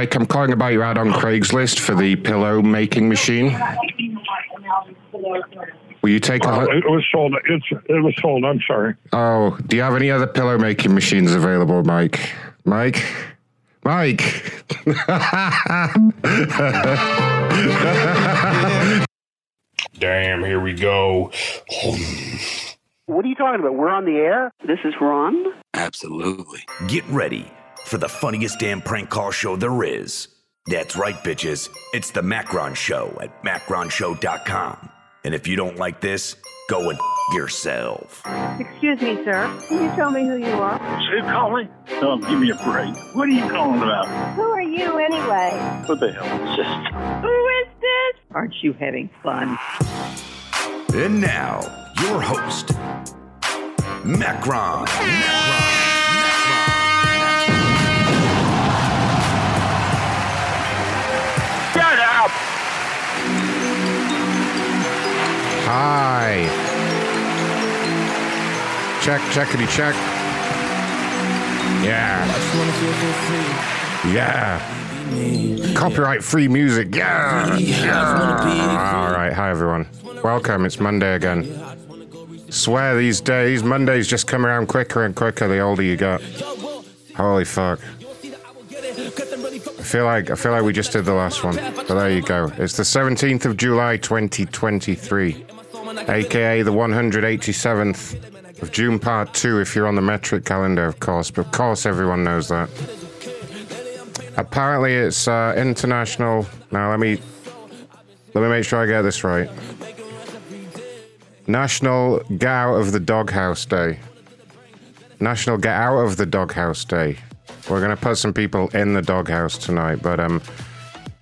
Mike, I'm calling about your ad on Craigslist for the pillow making machine. Will you take a? Uh, hu- it was sold. It's it was sold. I'm sorry. Oh, do you have any other pillow making machines available, Mike? Mike? Mike? Damn, here we go. What are you talking about? We're on the air? This is Ron? Absolutely. Get ready for the funniest damn prank call show there is. That's right, bitches. It's the Macron Show at macronshow.com. And if you don't like this, go and f- yourself. Excuse me, sir. Can you tell me who you are? Who calling? Oh, give me a break. What are you calling about? Who are you anyway? What the hell is this? Who is this? Aren't you having fun? And now, your host, Macron. Macron. Hi. Check, checkity check. Yeah. Yeah. Copyright free music. Yeah. yeah. All right. Hi, everyone. Welcome. It's Monday again. Swear these days, Mondays just come around quicker and quicker the older you get. Holy fuck. I feel like I feel like we just did the last one. But there you go. It's the 17th of July 2023. Aka the 187th of June Part 2, if you're on the metric calendar, of course. But of course, everyone knows that. Apparently, it's uh, international. Now, let me let me make sure I get this right. National Get Out of the Doghouse Day. National Get Out of the Doghouse Day. We're gonna put some people in the doghouse tonight, but um,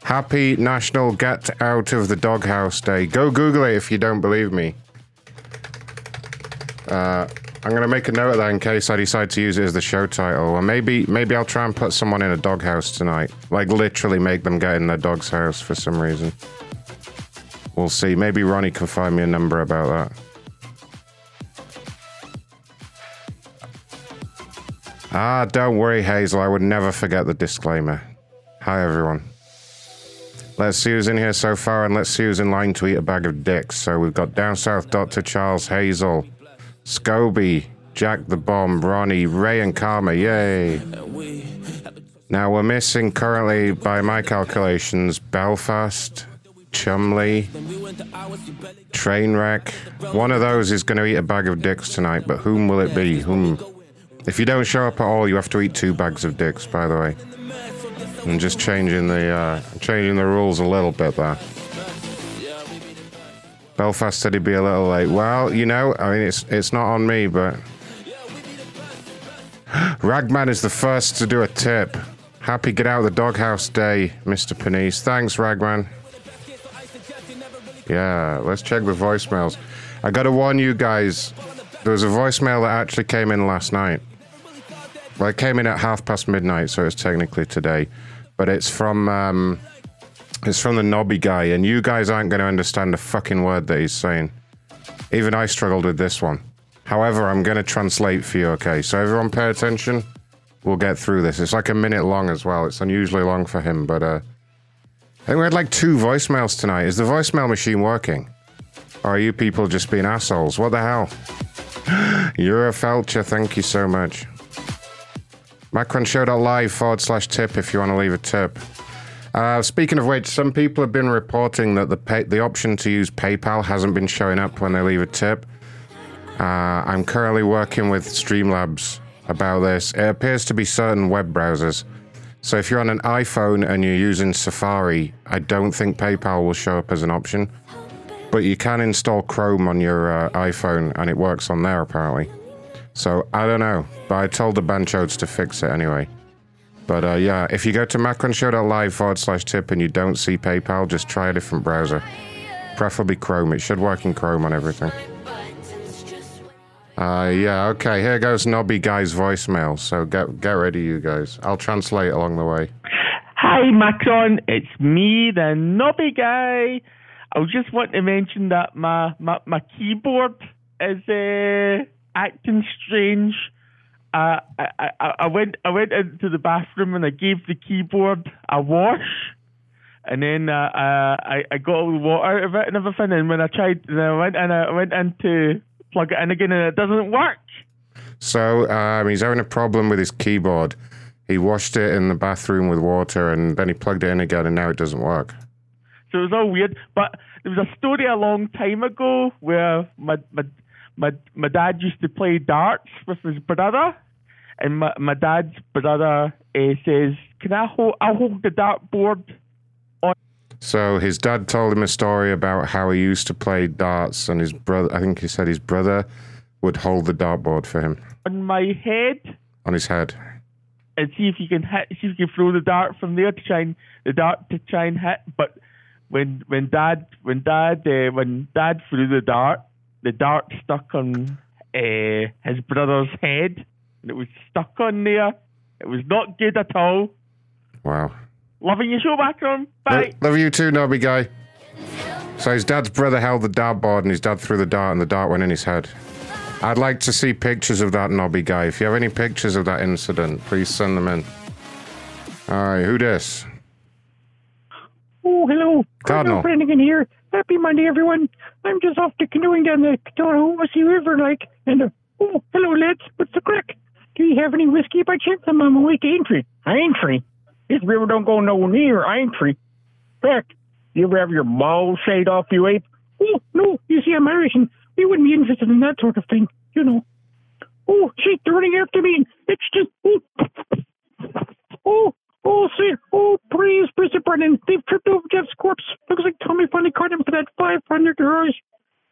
happy National Get Out of the Doghouse Day. Go Google it if you don't believe me. Uh, I'm gonna make a note of that in case I decide to use it as the show title, or maybe maybe I'll try and put someone in a doghouse tonight, like literally make them get in their dog's house for some reason. We'll see. Maybe Ronnie can find me a number about that. Ah, don't worry, Hazel. I would never forget the disclaimer. Hi, everyone. Let's see who's in here so far, and let's see who's in line to eat a bag of dicks. So we've got Down South Dr. Charles Hazel, Scobie, Jack the Bomb, Ronnie, Ray, and Karma. Yay. Now we're missing currently, by my calculations, Belfast, Chumley, Trainwreck. One of those is going to eat a bag of dicks tonight, but whom will it be? Whom? If you don't show up at all, you have to eat two bags of dicks. By the way, I'm just changing the uh, changing the rules a little bit there. Belfast said he'd be a little late. Well, you know, I mean, it's it's not on me, but Ragman is the first to do a tip. Happy get out of the doghouse day, Mr. Panisse. Thanks, Ragman. Yeah, let's check the voicemails. I gotta warn you guys, there was a voicemail that actually came in last night. Well, it came in at half past midnight, so it's technically today. But it's from um, it's from the Nobby guy, and you guys aren't going to understand a fucking word that he's saying. Even I struggled with this one. However, I'm going to translate for you, okay? So everyone pay attention. We'll get through this. It's like a minute long as well. It's unusually long for him, but uh, I think we had like two voicemails tonight. Is the voicemail machine working? Or are you people just being assholes? What the hell? You're a felcher. Thank you so much. Macronshow.live forward slash tip if you want to leave a tip. Uh, speaking of which, some people have been reporting that the pay- the option to use PayPal hasn't been showing up when they leave a tip. Uh, I'm currently working with Streamlabs about this. It appears to be certain web browsers. So if you're on an iPhone and you're using Safari, I don't think PayPal will show up as an option. But you can install Chrome on your uh, iPhone and it works on there apparently. So I don't know, but I told the Banchodes to fix it anyway. But uh, yeah, if you go to macronshow.live forward slash tip and you don't see PayPal, just try a different browser. Preferably Chrome. It should work in Chrome on everything. Uh, yeah, okay, here goes Nobby Guy's voicemail. So get, get ready, you guys. I'll translate along the way. Hi, Macron. It's me, the Nobby Guy. I just want to mention that my, my, my keyboard is uh, acting strange. Uh, I, I, I went I went into the bathroom and I gave the keyboard a wash, and then uh, uh, I I got all the water out of it and everything. And when I tried, and I went and I went in to plug it in again, and it doesn't work. So um, he's having a problem with his keyboard. He washed it in the bathroom with water and then he plugged it in again, and now it doesn't work. So it was all weird. But there was a story a long time ago where my my my, my dad used to play darts with his brother, and my, my dad's brother uh, says, "Can I hold? I'll hold the dartboard So his dad told him a story about how he used to play darts, and his brother, I think he said his brother would hold the dartboard for him on my head on his head. and see if you can hit, see if you can throw the dart from there to try and the dart to try and hit." But when when dad when dad uh, when dad threw the dart, the dart stuck on uh, his brother's head, and it was stuck on there. It was not good at all. Wow. Loving your show, Macron. Bye. Love you too, Nobby guy. So his dad's brother held the dartboard and his dad threw the dart and the dart went in his head. I'd like to see pictures of that Nobby guy. If you have any pictures of that incident, please send them in. All right, who this? Oh, hello. Cardinal. Cardinal Flanagan here. Happy Monday, everyone. I'm just off to canoeing down the Cahulawassee River, like, and, uh, oh, hello, lads. What's the crack? Do you have any whiskey by chance? I'm on my way to Aintree. Aintree? This river don't go no near Aintree. In fact, you ever have your balls shaved off, you ape? Oh, no, you see, I'm Irish and we wouldn't be interested in that sort of thing, you know. Oh, they're running after me. and It's just, oh, oh, oh, see, oh, praise, Mr. Brennan. They've tripped over Jeff's corpse. Looks like Tommy finally caught him for that 500 euros.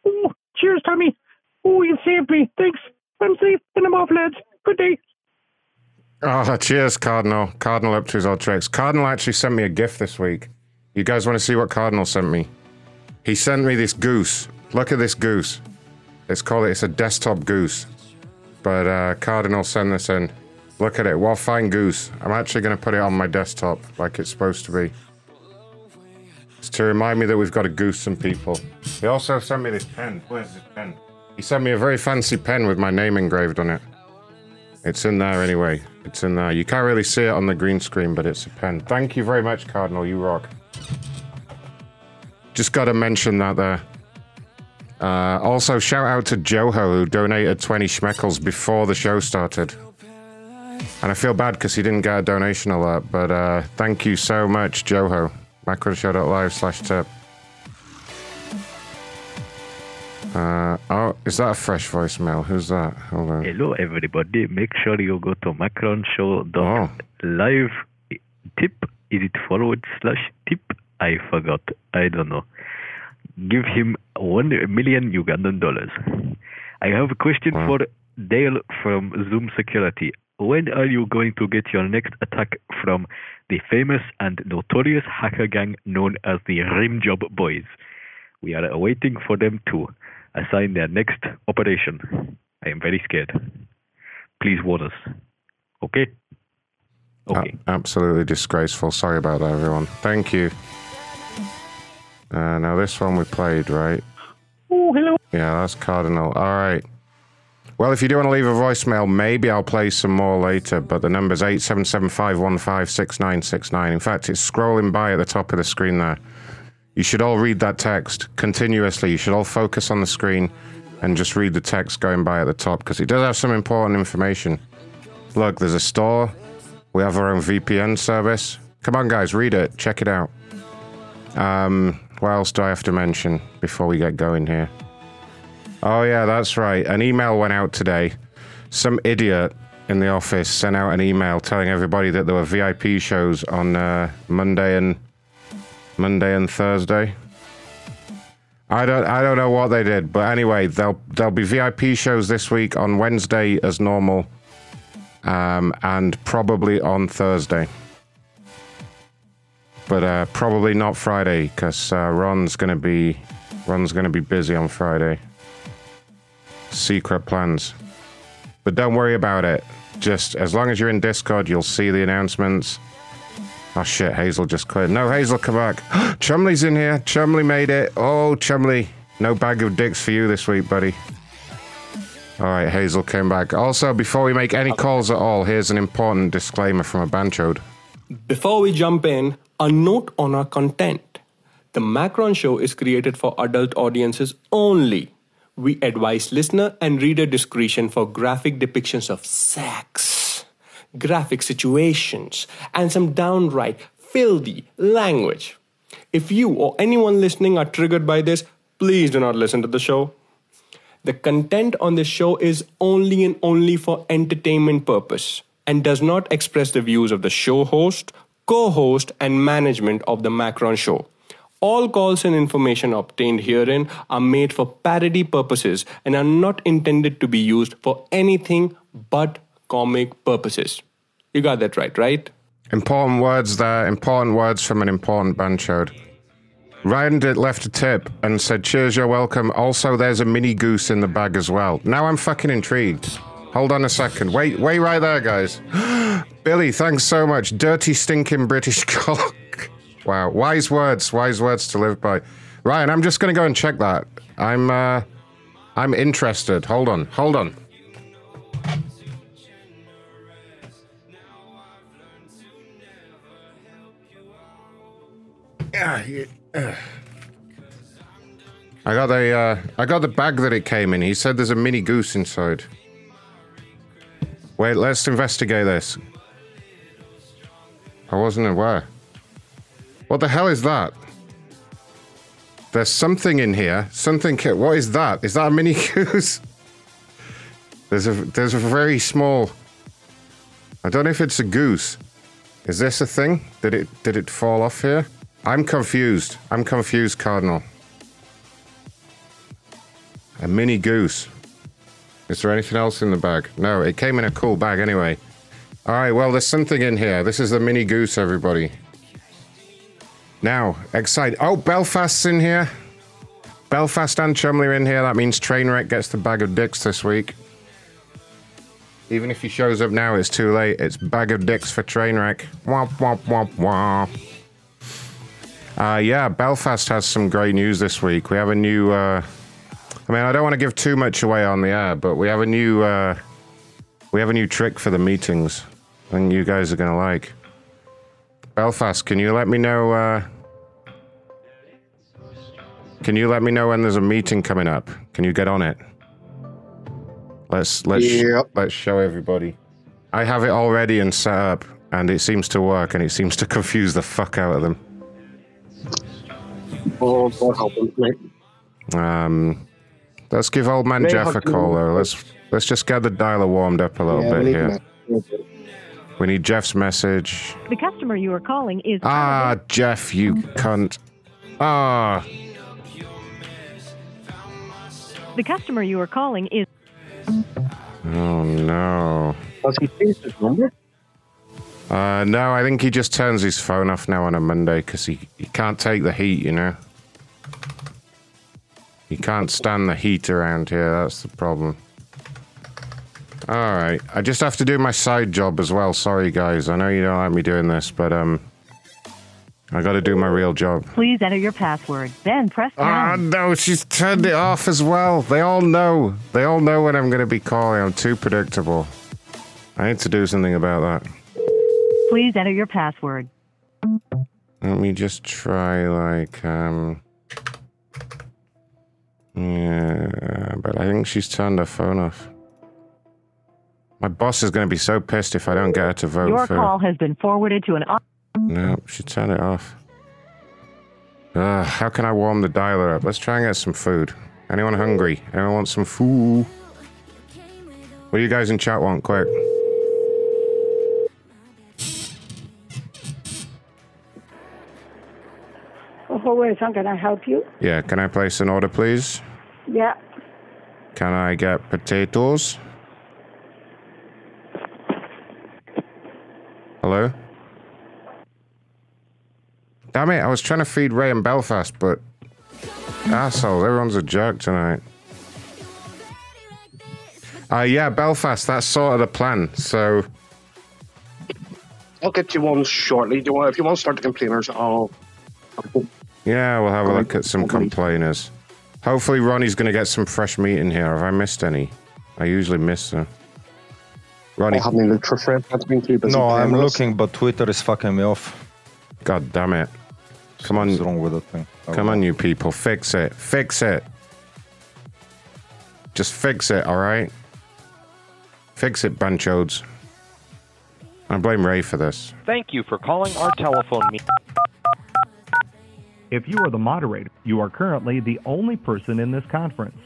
Oh, cheers, Tommy. Oh, you saved me. Thanks. I'm safe and I'm off, lads. Good day. Oh, cheers, Cardinal. Cardinal up to his old tricks. Cardinal actually sent me a gift this week. You guys want to see what Cardinal sent me? He sent me this goose. Look at this goose. It's called it's a desktop goose. But uh, Cardinal sent this in. Look at it. Well, fine goose. I'm actually going to put it on my desktop like it's supposed to be. It's to remind me that we've got a goose and people. He also sent me this pen. Where's this pen? He sent me a very fancy pen with my name engraved on it. It's in there anyway. It's in there. You can't really see it on the green screen, but it's a pen. Thank you very much, Cardinal. You rock. Just got to mention that there. Uh, also, shout out to Joho who donated 20 schmeckles before the show started. And I feel bad because he didn't get a donation alert, but uh, thank you so much, Joho. Macronshow.live slash tip. Uh, oh, is that a fresh voicemail? Who's that? Hold on. Hello, everybody. Make sure you go to macronshow.live. Tip. Is it forward slash tip? I forgot. I don't know. Give him one million Ugandan dollars. I have a question for Dale from Zoom Security. When are you going to get your next attack from the famous and notorious hacker gang known as the Rimjob Boys? We are waiting for them to assign their next operation. I am very scared. Please warn us. Okay? Okay. A- absolutely disgraceful. Sorry about that, everyone. Thank you. Uh, now, this one we played, right? Oh, hello. Yeah, that's Cardinal. All right. Well, if you do want to leave a voicemail, maybe I'll play some more later, but the number's 877-515-6969. In fact, it's scrolling by at the top of the screen there. You should all read that text continuously. You should all focus on the screen and just read the text going by at the top because it does have some important information. Look, there's a store. We have our own VPN service. Come on, guys, read it. Check it out. Um, what else do I have to mention before we get going here? Oh, yeah, that's right. An email went out today. Some idiot in the office sent out an email telling everybody that there were VIP shows on uh, Monday and Monday and Thursday. I don't I don't know what they did, but anyway, there'll there'll be VIP shows this week on Wednesday as normal, um, and probably on Thursday. But uh, probably not Friday because uh, Ron's gonna be Ron's gonna be busy on Friday. Secret plans, but don't worry about it. Just as long as you're in Discord, you'll see the announcements. Oh shit, Hazel just cleared. No, Hazel, come back. Chumley's in here. Chumley made it. Oh, Chumley. No bag of dicks for you this week, buddy. All right, Hazel came back. Also, before we make any calls at all, here's an important disclaimer from a banchode. Before we jump in, a note on our content. The Macron Show is created for adult audiences only. We advise listener and reader discretion for graphic depictions of sex, graphic situations, and some downright filthy language. If you or anyone listening are triggered by this, please do not listen to the show. The content on this show is only and only for entertainment purpose and does not express the views of the show host, co-host and management of the Macron show. All calls and information obtained herein are made for parody purposes and are not intended to be used for anything but comic purposes. You got that right, right? Important words there. Important words from an important banchode. Ryan did left a tip and said, "Cheers, you're welcome." Also, there's a mini goose in the bag as well. Now I'm fucking intrigued. Hold on a second. Wait, wait right there, guys. Billy, thanks so much. Dirty, stinking British cock. Wow, wise words, wise words to live by. Ryan, I'm just gonna go and check that. I'm, uh, I'm interested. Hold on, hold on. I got the uh, I got the bag that it came in. He said there's a mini goose inside. Wait, let's investigate this. I wasn't aware. What the hell is that? There's something in here. Something. What is that? Is that a mini goose? There's a there's a very small. I don't know if it's a goose. Is this a thing? Did it did it fall off here? I'm confused. I'm confused, Cardinal. A mini goose. Is there anything else in the bag? No, it came in a cool bag anyway. All right, well, there's something in here. This is the mini goose, everybody. Now, excited. Oh, Belfast's in here. Belfast and Chumley are in here. That means Trainwreck gets the bag of dicks this week. Even if he shows up now, it's too late. It's bag of dicks for Trainwreck. Womp, womp, womp, womp. Uh, yeah, Belfast has some great news this week. We have a new. Uh, I mean, I don't want to give too much away on the air, but we have a new. Uh, we have a new trick for the meetings, and you guys are gonna like. Belfast, can you let me know? Uh, can you let me know when there's a meeting coming up? Can you get on it? Let's let's Yep. let's show everybody. I have it already and set up, and it seems to work, and it seems to confuse the fuck out of them. Oh, God help him, mate. Um, let's give old man Very Jeff a call though. Let's let's just get the dialer warmed up a little Yeah, bit here. That. We need Jeff's message. The customer you are calling is Ah, Jeff, you cunt. Ah, the customer you are calling is oh no. Has he changed his number? Uh, no, I think he just turns his phone off now on a Monday because he, he can't take the heat, you know? He can't stand the heat around here, that's the problem. Alright, I just have to do my side job as well. Sorry, guys. I know you don't like me doing this, but, um, I gotta do my real job. Please enter your password, then press Ah, no, she's turned it off as well. They all know. They all know when I'm gonna be calling. I'm too predictable. I need to do something about that. Please enter your password. Let me just try like um Yeah, but I think she's turned her phone off. My boss is gonna be so pissed if I don't get her to vote Your for call has been forwarded to an No, she turned it off. Ugh, how can I warm the dialer up? Let's try and get some food. Anyone hungry? Anyone want some food? What do you guys in chat want? Quick. Oh, wait, how can I help you? Yeah, can I place an order, please? Yeah. Can I get potatoes? Hello? Damn it, I was trying to feed Ray in Belfast, but. Assholes, everyone's a jerk tonight. Uh, yeah, Belfast, that's sort of the plan. So, I'll get you one shortly. Do you want, if you want to start the complainers, I'll. Yeah, we'll have a look at some complainers. Hopefully, Ronnie's going to get some fresh meat in here. Have I missed any? I usually miss them. Ronnie. I haven't looked for Fred. That's been too busy. No, I'm us. looking, but Twitter is fucking me off. God damn it. Come on. What's wrong with that thing? Oh, Come on, you people. Fix it. Fix it. Just fix it, alright? Fix it, Banchodes. I blame Ray for this. Thank you for calling our telephone meeting. If you are the moderator, you are currently the only person in this conference.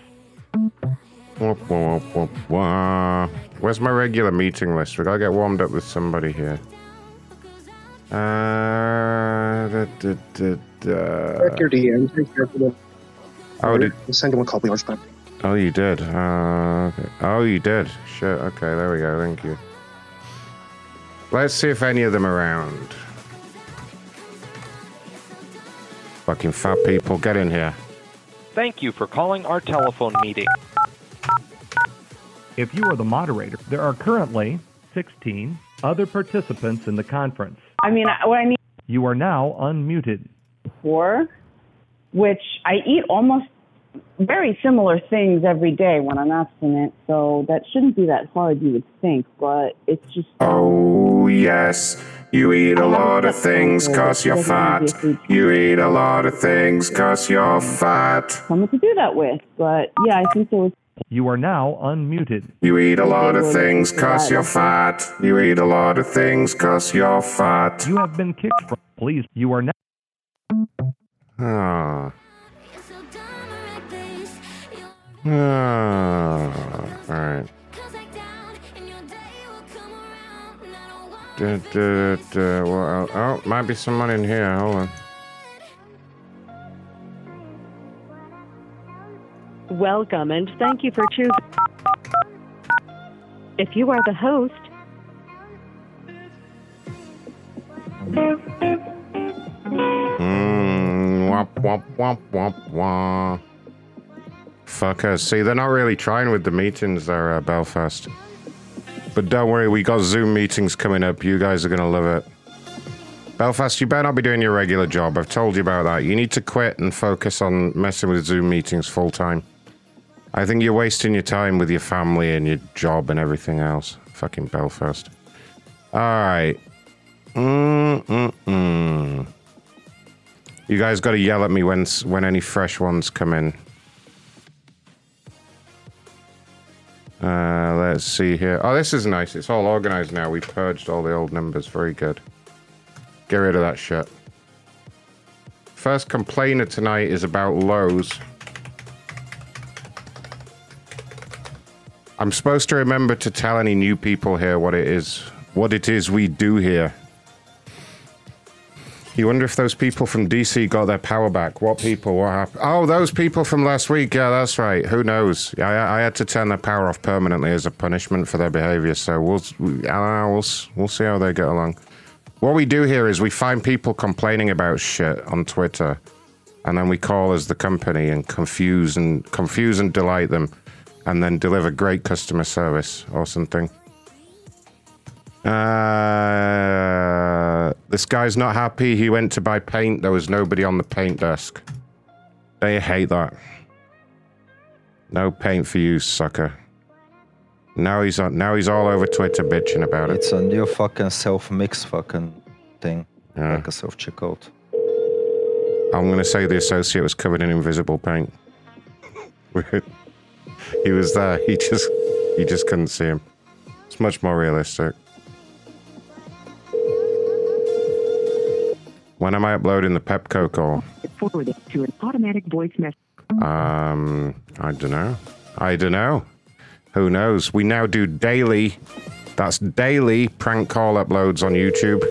Where's my regular meeting list? We gotta get warmed up with somebody here. Uh, da, da, da, da. Check your DMs. Take care of them. Oh, did, I'll send you a copy of ours back. oh, you did. Uh, okay. Oh, you did. Shit. Okay, there we go. Thank you. Let's see if any of them are around. Fucking fat people, get in here. Thank you for calling our telephone meeting. If you are the moderator, there are currently 16 other participants in the conference. I mean, what I mean. You are now unmuted. for, which I eat almost very similar things every day when I'm abstinent, so that shouldn't be that hard, you would think, but it's just. Oh, yes. You eat a lot of things cause you're fat. You eat a lot of things cause you're fat. Someone to do that with, but yeah, I think there was. You are now unmuted. You eat a lot of things cause you're fat. You eat a lot of things cause you're fat. You have been kicked from. Please, you are now. Ah. Ah, all right. Da, da, da, well, oh, might be someone in here. Hold on. Welcome and thank you for choosing. If you are the host, Mm, womp, womp, womp, womp, womp. Fuckers. See, they're not really trying with the meetings there, uh, Belfast. But don't worry, we got Zoom meetings coming up. You guys are going to love it. Belfast, you better not be doing your regular job. I've told you about that. You need to quit and focus on messing with Zoom meetings full time. I think you're wasting your time with your family and your job and everything else. Fucking Belfast. All right. Mm-mm-mm. You guys got to yell at me when when any fresh ones come in. Uh, let's see here. Oh, this is nice. It's all organized now. We purged all the old numbers. Very good. Get rid of that shit. First complainer tonight is about Lowe's. I'm supposed to remember to tell any new people here what it is, what it is we do here. You wonder if those people from DC got their power back. What people? What happened? Oh, those people from last week. Yeah, that's right. Who knows? I, I had to turn their power off permanently as a punishment for their behavior. So we'll, I uh, we'll, we'll see how they get along. What we do here is we find people complaining about shit on Twitter, and then we call as the company and confuse and confuse and delight them, and then deliver great customer service or something. Uh, this guy's not happy. He went to buy paint. There was nobody on the paint desk. They hate that. No paint for you, sucker. Now he's on. Now he's all over Twitter bitching about it. It's a new fucking self-mix fucking thing. Yeah. Like a self-checkout. I'm gonna say the associate was covered in invisible paint. he was there. He just he just couldn't see him. It's much more realistic. When am I uploading the Pepco call? forwarded to an automatic voice message. Um, I don't know. I don't know. Who knows? We now do daily. That's daily prank call uploads on YouTube.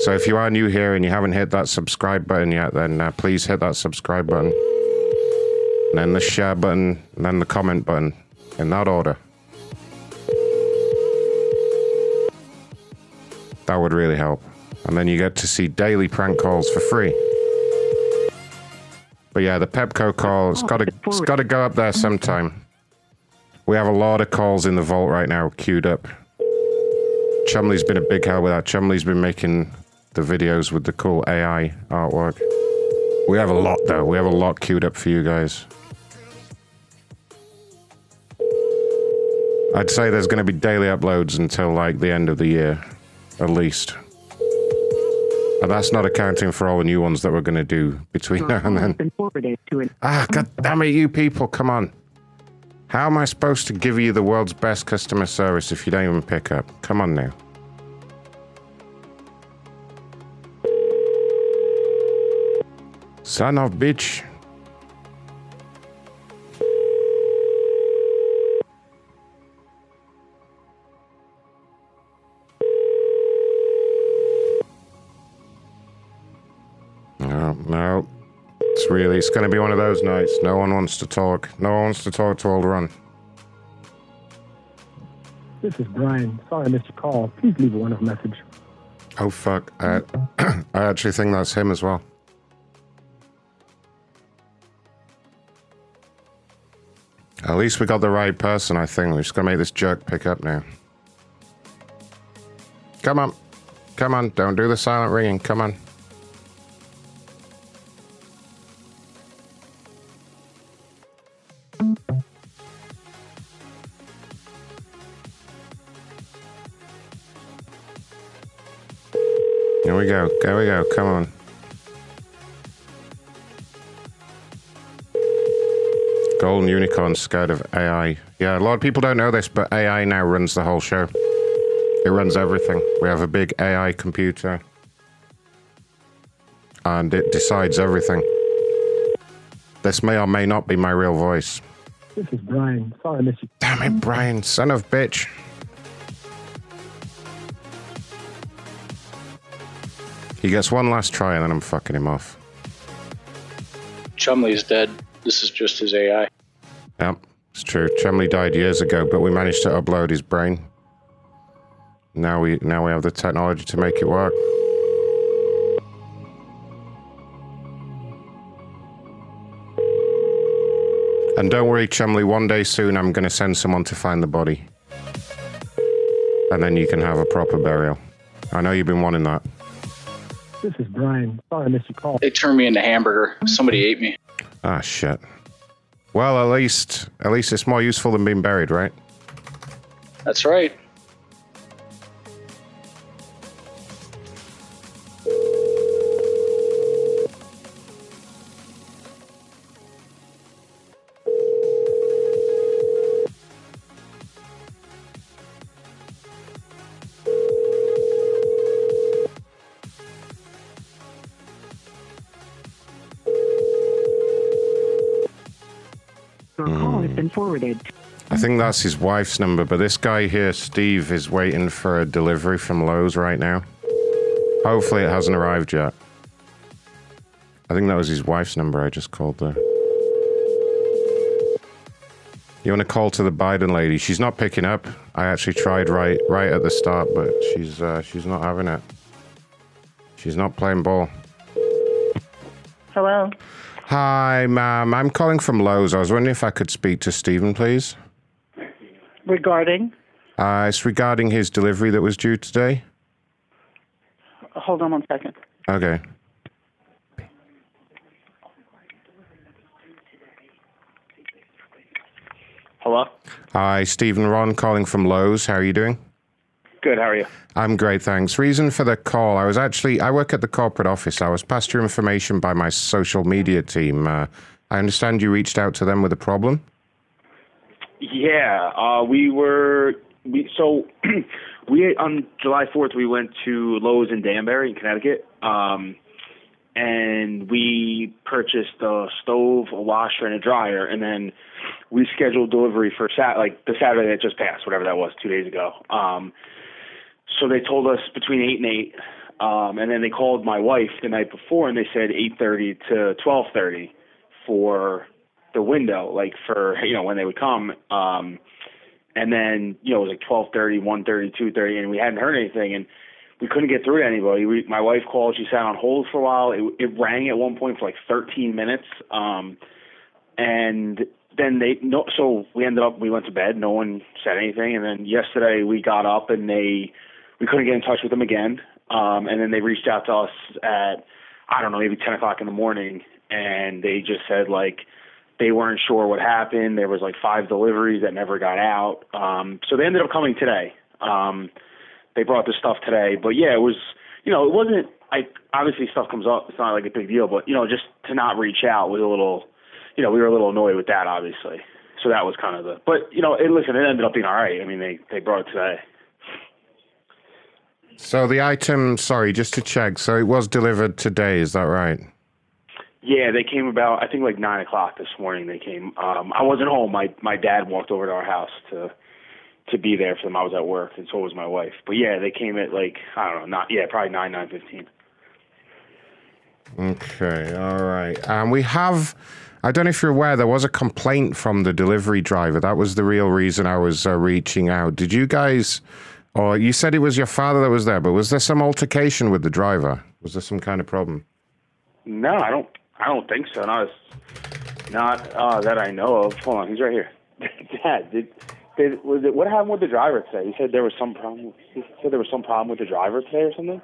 So if you are new here and you haven't hit that subscribe button yet, then uh, please hit that subscribe button. And then the share button, and then the comment button. In that order. That would really help. And then you get to see daily prank calls for free. But yeah, the Pepco call, it's oh, got to it's got to go up there sometime. We have a lot of calls in the vault right now queued up. Chumley's been a big help with that. Chumley's been making the videos with the cool AI artwork. We have a lot though. We have a lot queued up for you guys. I'd say there's going to be daily uploads until like the end of the year, at least. And that's not accounting for all the new ones that we're going to do between now and then. Been forwarded to an Ah, god damn it, you people, come on. How am I supposed to give you the world's best customer service if you don't even pick up? Come on now. Son of bitch. No, no. It's really, it's going to be one of those nights. No one wants to talk. No one wants to talk to Old Ron. This is Brian. Sorry I missed your call. Please leave a wonderful message. Oh, fuck. I, uh, I actually think that's him as well. At least we got the right person, I think. We're just going to make this jerk pick up now. Come on. Come on. Don't do the silent ringing. Come on. Here we go. There we go. Come on. Golden Unicorn scared of AI. Yeah, a lot of people don't know this, but AI now runs the whole show. It runs everything. We have a big AI computer. And it decides everything. This may or may not be my real voice. This is Brian. Sorry I missed you. Damn it, Brian, son of bitch. He gets one last try and then I'm fucking him off. Chumley's dead. This is just his AI. Yep, it's true. Chumley died years ago, but we managed to upload his brain. Now we now we have the technology to make it work. And don't worry, Chumley, one day soon I'm going to send someone to find the body. And then you can have a proper burial. I know you've been wanting that. This is Brian. Sorry I missed your call. They turned me into hamburger. Somebody ate me. Ah, shit. Well, at least, at least it's more useful than being buried, right? That's right. Forwarded. I think that's his wife's number, but this guy here, Steve, is waiting for a delivery from Lowe's right now. Hopefully, it hasn't arrived yet. I think that was his wife's number I just called there. You want to call to the Biden lady? She's not picking up. I actually tried right right at the start, but she's uh, she's not having it. She's not playing ball. Hello. Hi, ma'am. I'm calling from Lowe's. I was wondering if I could speak to Stephen, please. Regarding? Uh, it's regarding his delivery that was due today. Hold on one second. Okay. Hello? Hi, Stephen Ron calling from Lowe's. How are you doing? Good, how are you? I'm great, thanks. Reason for the call I was actually, I work at the corporate office. I was passed your information by my social media team. Uh, I understand you reached out to them with a problem. Yeah, uh, we were we so we on July fourth we went to Lowe's in Danbury in Connecticut, um, and we purchased a stove, a washer, and a dryer, and then we scheduled delivery for sat like the Saturday that just passed, whatever that was, two days ago. Um, so they told us between eight and eight, um, and then they called my wife the night before, and they said eight thirty to twelve thirty for the window, like for you know when they would come. Um, and then you know it was like twelve thirty, one thirty, two thirty, and we hadn't heard anything, and we couldn't get through to anybody. We, my wife called. She sat on hold for a while. It, it rang at one point for like thirteen minutes, um, and then they no. So we ended up we went to bed. No one said anything, and then yesterday we got up and they we couldn't get in touch with them again. Um, and then they reached out to us at I don't know maybe ten o'clock in the morning, and they just said like they weren't sure what happened. There was like five deliveries that never got out. Um, so they ended up coming today. Um, they brought the stuff today, but yeah, it was, you know, it wasn't, I, obviously stuff comes up. It's not like a big deal, but you know, just to not reach out was a little, you know, we were a little annoyed with that, obviously. So that was kind of the, but you know, it, listen, it ended up being all right. I mean, they, they brought it today. So the item, sorry, just to check. So it was delivered today, is that right? Yeah, they came about I think like nine o'clock this morning. They came. Um, I wasn't home. My my dad walked over to our house to to be there for them. I was at work, and so was my wife. But yeah, they came at like I don't know, not yeah, probably nine nine fifteen. Okay, all right. Um, we have. I don't know if you're aware, there was a complaint from the delivery driver. That was the real reason I was uh, reaching out. Did you guys, or you said it was your father that was there, but was there some altercation with the driver? Was there some kind of problem? No, I don't. I don't think so. Not uh, that I know of. Hold on, he's right here. Dad, did, did was it what happened with the driver today? He said there was some problem. He said there was some problem with the driver today or something.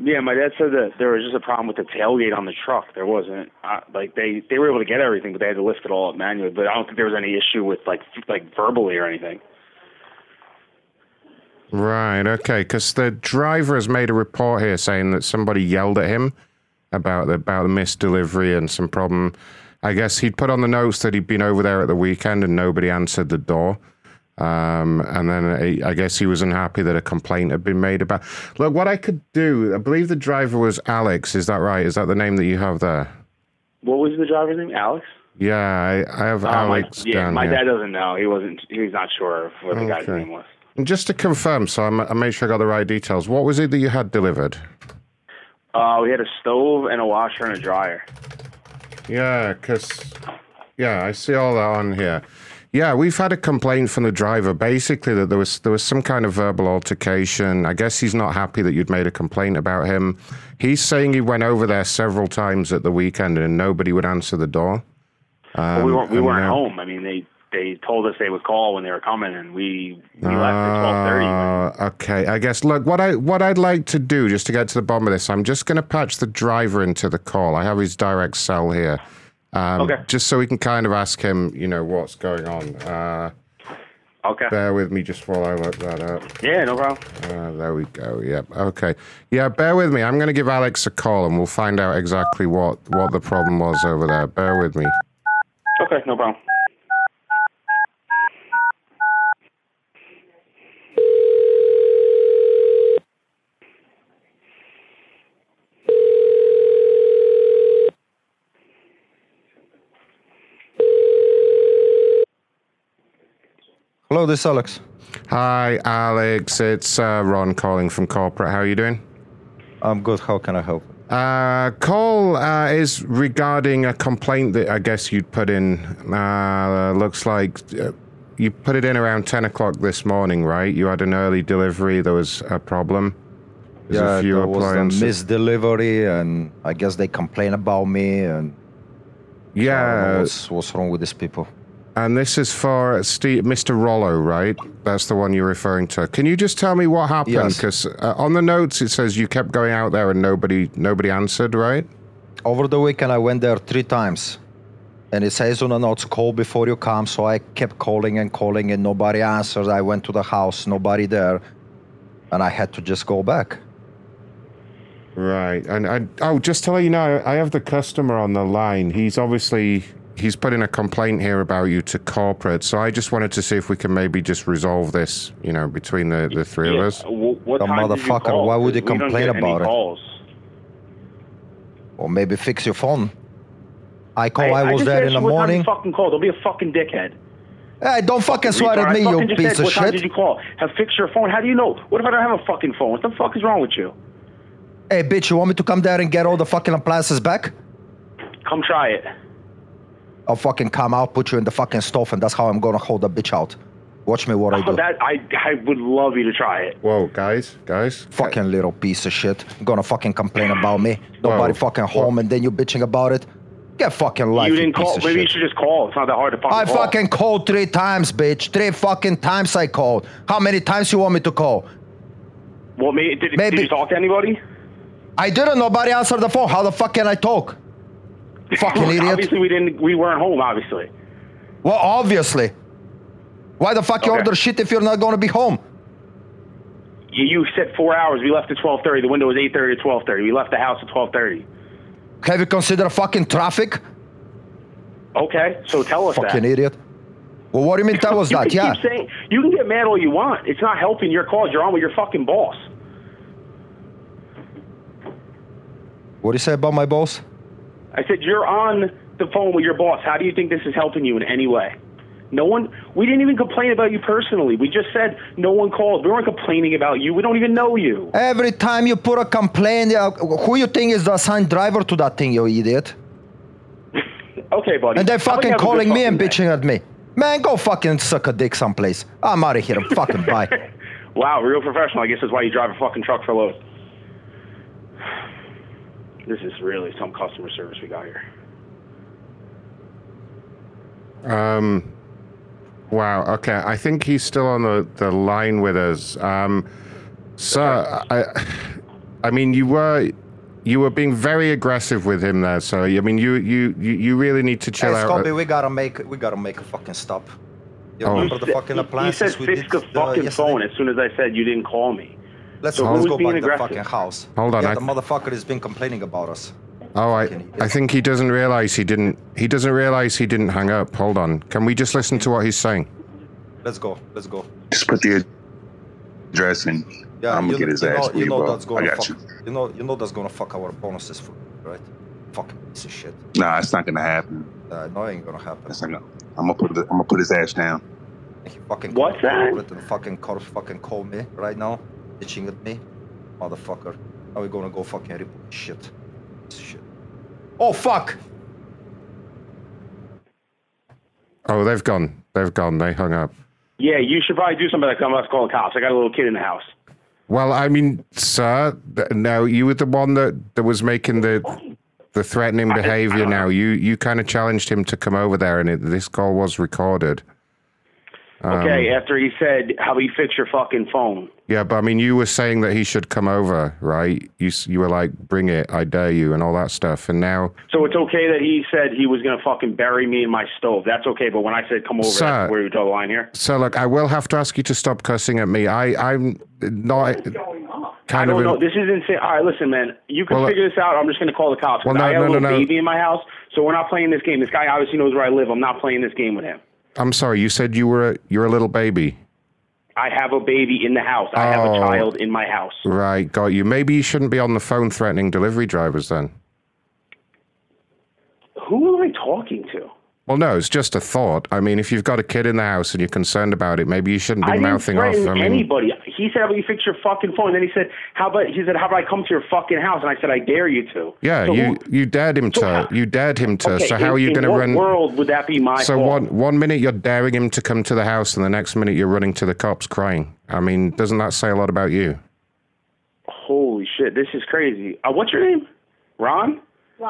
Yeah, my dad said that there was just a problem with the tailgate on the truck. There wasn't uh, like they they were able to get everything, but they had to lift it all up manually. But I don't think there was any issue with like like verbally or anything. Right, okay, because the driver has made a report here saying that somebody yelled at him about the, about the missed delivery and some problem. I guess he'd put on the notes that he'd been over there at the weekend and nobody answered the door. Um, and then he, I guess he was unhappy that a complaint had been made about. Look, what I could do, I believe the driver was Alex. Is that right? Is that the name that you have there? What was the driver's name? Alex. Yeah, I, I have Uh, Alex my, yeah, my here. dad doesn't know. He wasn't. He's not sure of what the guy's name was. And just to confirm, so I, I make sure I got the right details. What was it that you had delivered? Uh, we had a stove and a washer and a dryer. Yeah, because yeah, I see all that on here. Yeah, we've had a complaint from the driver, basically that there was there was some kind of verbal altercation. I guess he's not happy that you'd made a complaint about him. He's saying he went over there several times at the weekend and nobody would answer the door. But we Um, weren't. We weren't now- home. I mean, they they told us they would call when they were coming, and we we left at twelve thirty. Uh, okay, I guess. Look, what I what I'd like to do, just to get to the bottom of this, I'm just going to patch the driver into the call. I have his direct cell here, um, Okay. just so we can kind of ask him, you know, what's going on. Uh, okay. Bear with me just while I look that up. Yeah, no problem. Uh, there we go. Yep. Okay. Yeah. Bear with me. I'm going to give Alex a call, and we'll find out exactly what what the problem was over there. Bear with me. Okay, no problem. Hello, this is Alex. Hi, Alex. It's uh, Ron calling from corporate. How are you doing? I'm good. How can I help? Uh, call uh, is regarding a complaint that I guess you'd put in. Uh, looks like uh, you put it in around 10 o'clock this morning, right? You had an early delivery. There was a problem. There's yeah, a few there was a appliances. misdelivery, and I guess they complain about me. And so I don't know yeah. what's, what's wrong with these people? And this is for Steve, Mr. Rollo, right? That's the one you're referring to. Can you just tell me what happened? Yes. Because uh, on the notes it says you kept going out there and nobody nobody answered, right? Over the weekend, I went there three times, and it says on the notes, "Call before you come." So I kept calling and calling, and nobody answered. I went to the house, nobody there, and I had to just go back. Right. And I, oh, just to let you know, I have the customer on the line. He's obviously he's put in a complaint here about you to corporate. So I just wanted to see if we can maybe just resolve this, you know, between the, the three of us. what The time did you motherfucker, why would you complain get any about it? calls. Or maybe fix your phone. I call. Hey, I was just there in the morning. fucking call. Don't be a fucking dickhead. Hey, don't fucking swear at me, you piece said, of what time shit. did you call? Have fixed your phone? How do you know? What if I don't have a fucking phone? What the fuck is wrong with you? Hey, bitch, you want me to come there and get all the fucking appliances back? Come try it. I'll fucking come out, put you in the fucking stove, and that's how I'm gonna hold the bitch out. Watch me what I do. that I I would love you to try it. Whoa, guys, guys. Fucking little piece of shit. Gonna fucking complain about me. Nobody Whoa. fucking home, and then you bitching about it. Get fucking life, you you, didn't call. of Maybe you should just call. It's not that hard to fucking I call. fucking called three times, bitch. Three fucking times I called. How many times you want me to call? Well, maybe, did, Maybe- did you talk to anybody? I didn't. Nobody answered the phone. How the fuck can I talk? Fucking idiot. Obviously, we didn't. We weren't home. Obviously. Well, obviously. Why the fuck you Okay. order shit if you're not gonna be home? You, you said four hours. We left at twelve thirty. The window was eight thirty to twelve thirty. We left the house at twelve thirty. Have you considered fucking traffic? Okay, so tell us Fucking that. idiot. Well, what do you mean that was you that? can Yeah. keep saying you can get mad all you want. It's not helping your cause. You're on with your fucking boss. What do you say about my boss? I said you're on the phone with your boss. How do you think this is helping you in any way? No one. We didn't even complain about you personally. We just said no one called. We weren't complaining about you. We don't even know you. Every time you put a complaint, uh, who you think is the assigned driver to that thing, you idiot? Okay, buddy. And they're fucking you have a good calling me and day? bitching at me. Man, go fucking suck a dick someplace. I'm out of here. I'm fucking bye. Wow, real professional. I guess that's why you drive a fucking truck for loads. This is really some customer service we got here. Um, wow. Okay. I think he's still on the, the line with us. Um, sir, I, I mean, you were you were being very aggressive with him there. So I mean, you you you, you really need to chill hey, out. Scobie, we gotta make we gotta make a fucking stop. You Oh. remember the fucking You appliances said we fix did the uh, fucking yesterday? phone as soon as I said you didn't call me. Let's, So let's go being back to the fucking house. Hold on, Yeah, I- the motherfucker has been complaining about us. Oh, I, I think he doesn't realize he didn't. He doesn't realize he didn't hang up. Hold on. Can we just listen to what he's saying? Let's go. Let's go. Just put the address in. Yeah, I'm you, gonna get his you ass know, you you, know bro. that's gonna I got fuck. you. You know, you know that's gonna fuck our bonuses for, right? Fucking piece of shit. Nah, it's not gonna happen. Uh, no, it ain't gonna happen. It's not gonna, I'm gonna put it, I'm gonna put his ass down. He fucking What's that? Let the fucking car fucking call me right now, bitching at me, motherfucker. Now we're gonna go fucking report shit. Shit. Oh fuck! Oh, they've gone. They've gone. They hung up. Yeah, you should probably do something like I'm about to call the cops. I got a little kid in the house. Well, I mean, sir, th- now you were the one that, that was making the the threatening behavior. Now you you kind of challenged him to come over there, and it, this call was recorded. Um, Okay, after he said how do you fix your fucking phone. Yeah, but I mean, you were saying that he should come over, right? You you were like, "Bring it, I dare you," and all that stuff. And now, So it's okay that he said he was gonna fucking bury me in my stove. That's okay, but when I said come over, Sir. that's where you draw the line here. so look, I will have to ask you to stop cussing at me. I I'm not Kind I don't of. know. in- This is insane. All right, listen, man. You can Well, uh, figure this out. I'm just gonna call the cops. Well, no, I have no, a little no. baby in my house, so we're not playing this game. This guy obviously knows where I live. I'm not playing this game with him. I'm sorry. You said you were a, you're a little baby. I have a baby in the house. I have a Oh. child in my house. Right, got you. Maybe you shouldn't be on the phone threatening delivery drivers then. Who am I talking to? Well, no, it's just a thought. I mean, if you've got a kid in the house and you're concerned about it, maybe you shouldn't be I didn't mouthing off. threaten I mean, anybody. He said, "How about you fix your fucking phone?" then he said, "How about?" He said, "How about I come to your fucking house?" And I said, "I dare you to." yeah, So you you dared him to. You dared him to. okay, so how in- are you going to run? world would that be my so fault? one one minute you're daring him to come to the house, and the next minute you're running to the cops crying. I mean, doesn't that say a lot about you? Holy shit, this is crazy. Uh, what's your name? Ron?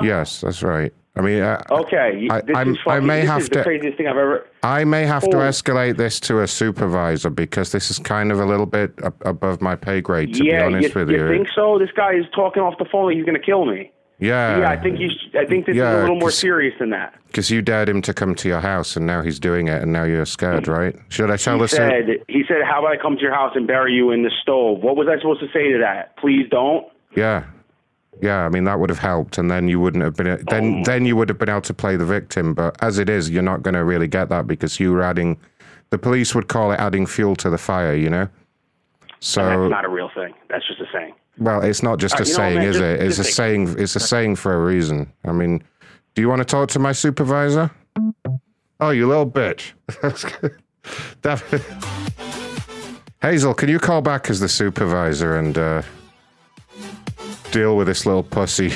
Yes, that's right. I mean, I, Okay, I- this is I may this have to- craziest thing I've ever. I may have to Oh. escalate this to a supervisor because this is kind of a little bit above my pay grade, to yeah, be honest you, with you you. think so? This guy is talking off the phone like he's gonna kill me. Yeah. yeah, I think you. I think this is a little more serious than that. Because you dared him to come to your house, and now he's doing it, and now you're scared, right? Should I tell He the su- said, "He said, how about I come to your house and bury you in the stove?" What was I supposed to say to that? Please don't. Yeah, yeah. I mean, that would have helped, and then you wouldn't have been. Then, Oh. then you would have been able to play the victim. But as it is, you're not going to really get that because you were adding. The police would call it adding fuel to the fire. You know. So That's not a real thing. That's just a saying. Well, it's not just Uh, a saying, man, is just- it? It's a saying. It's a saying for a reason. I mean, do you want to talk to my supervisor? Oh, you little bitch. That- Hazel, can you call back as the supervisor and uh, deal with this little pussy?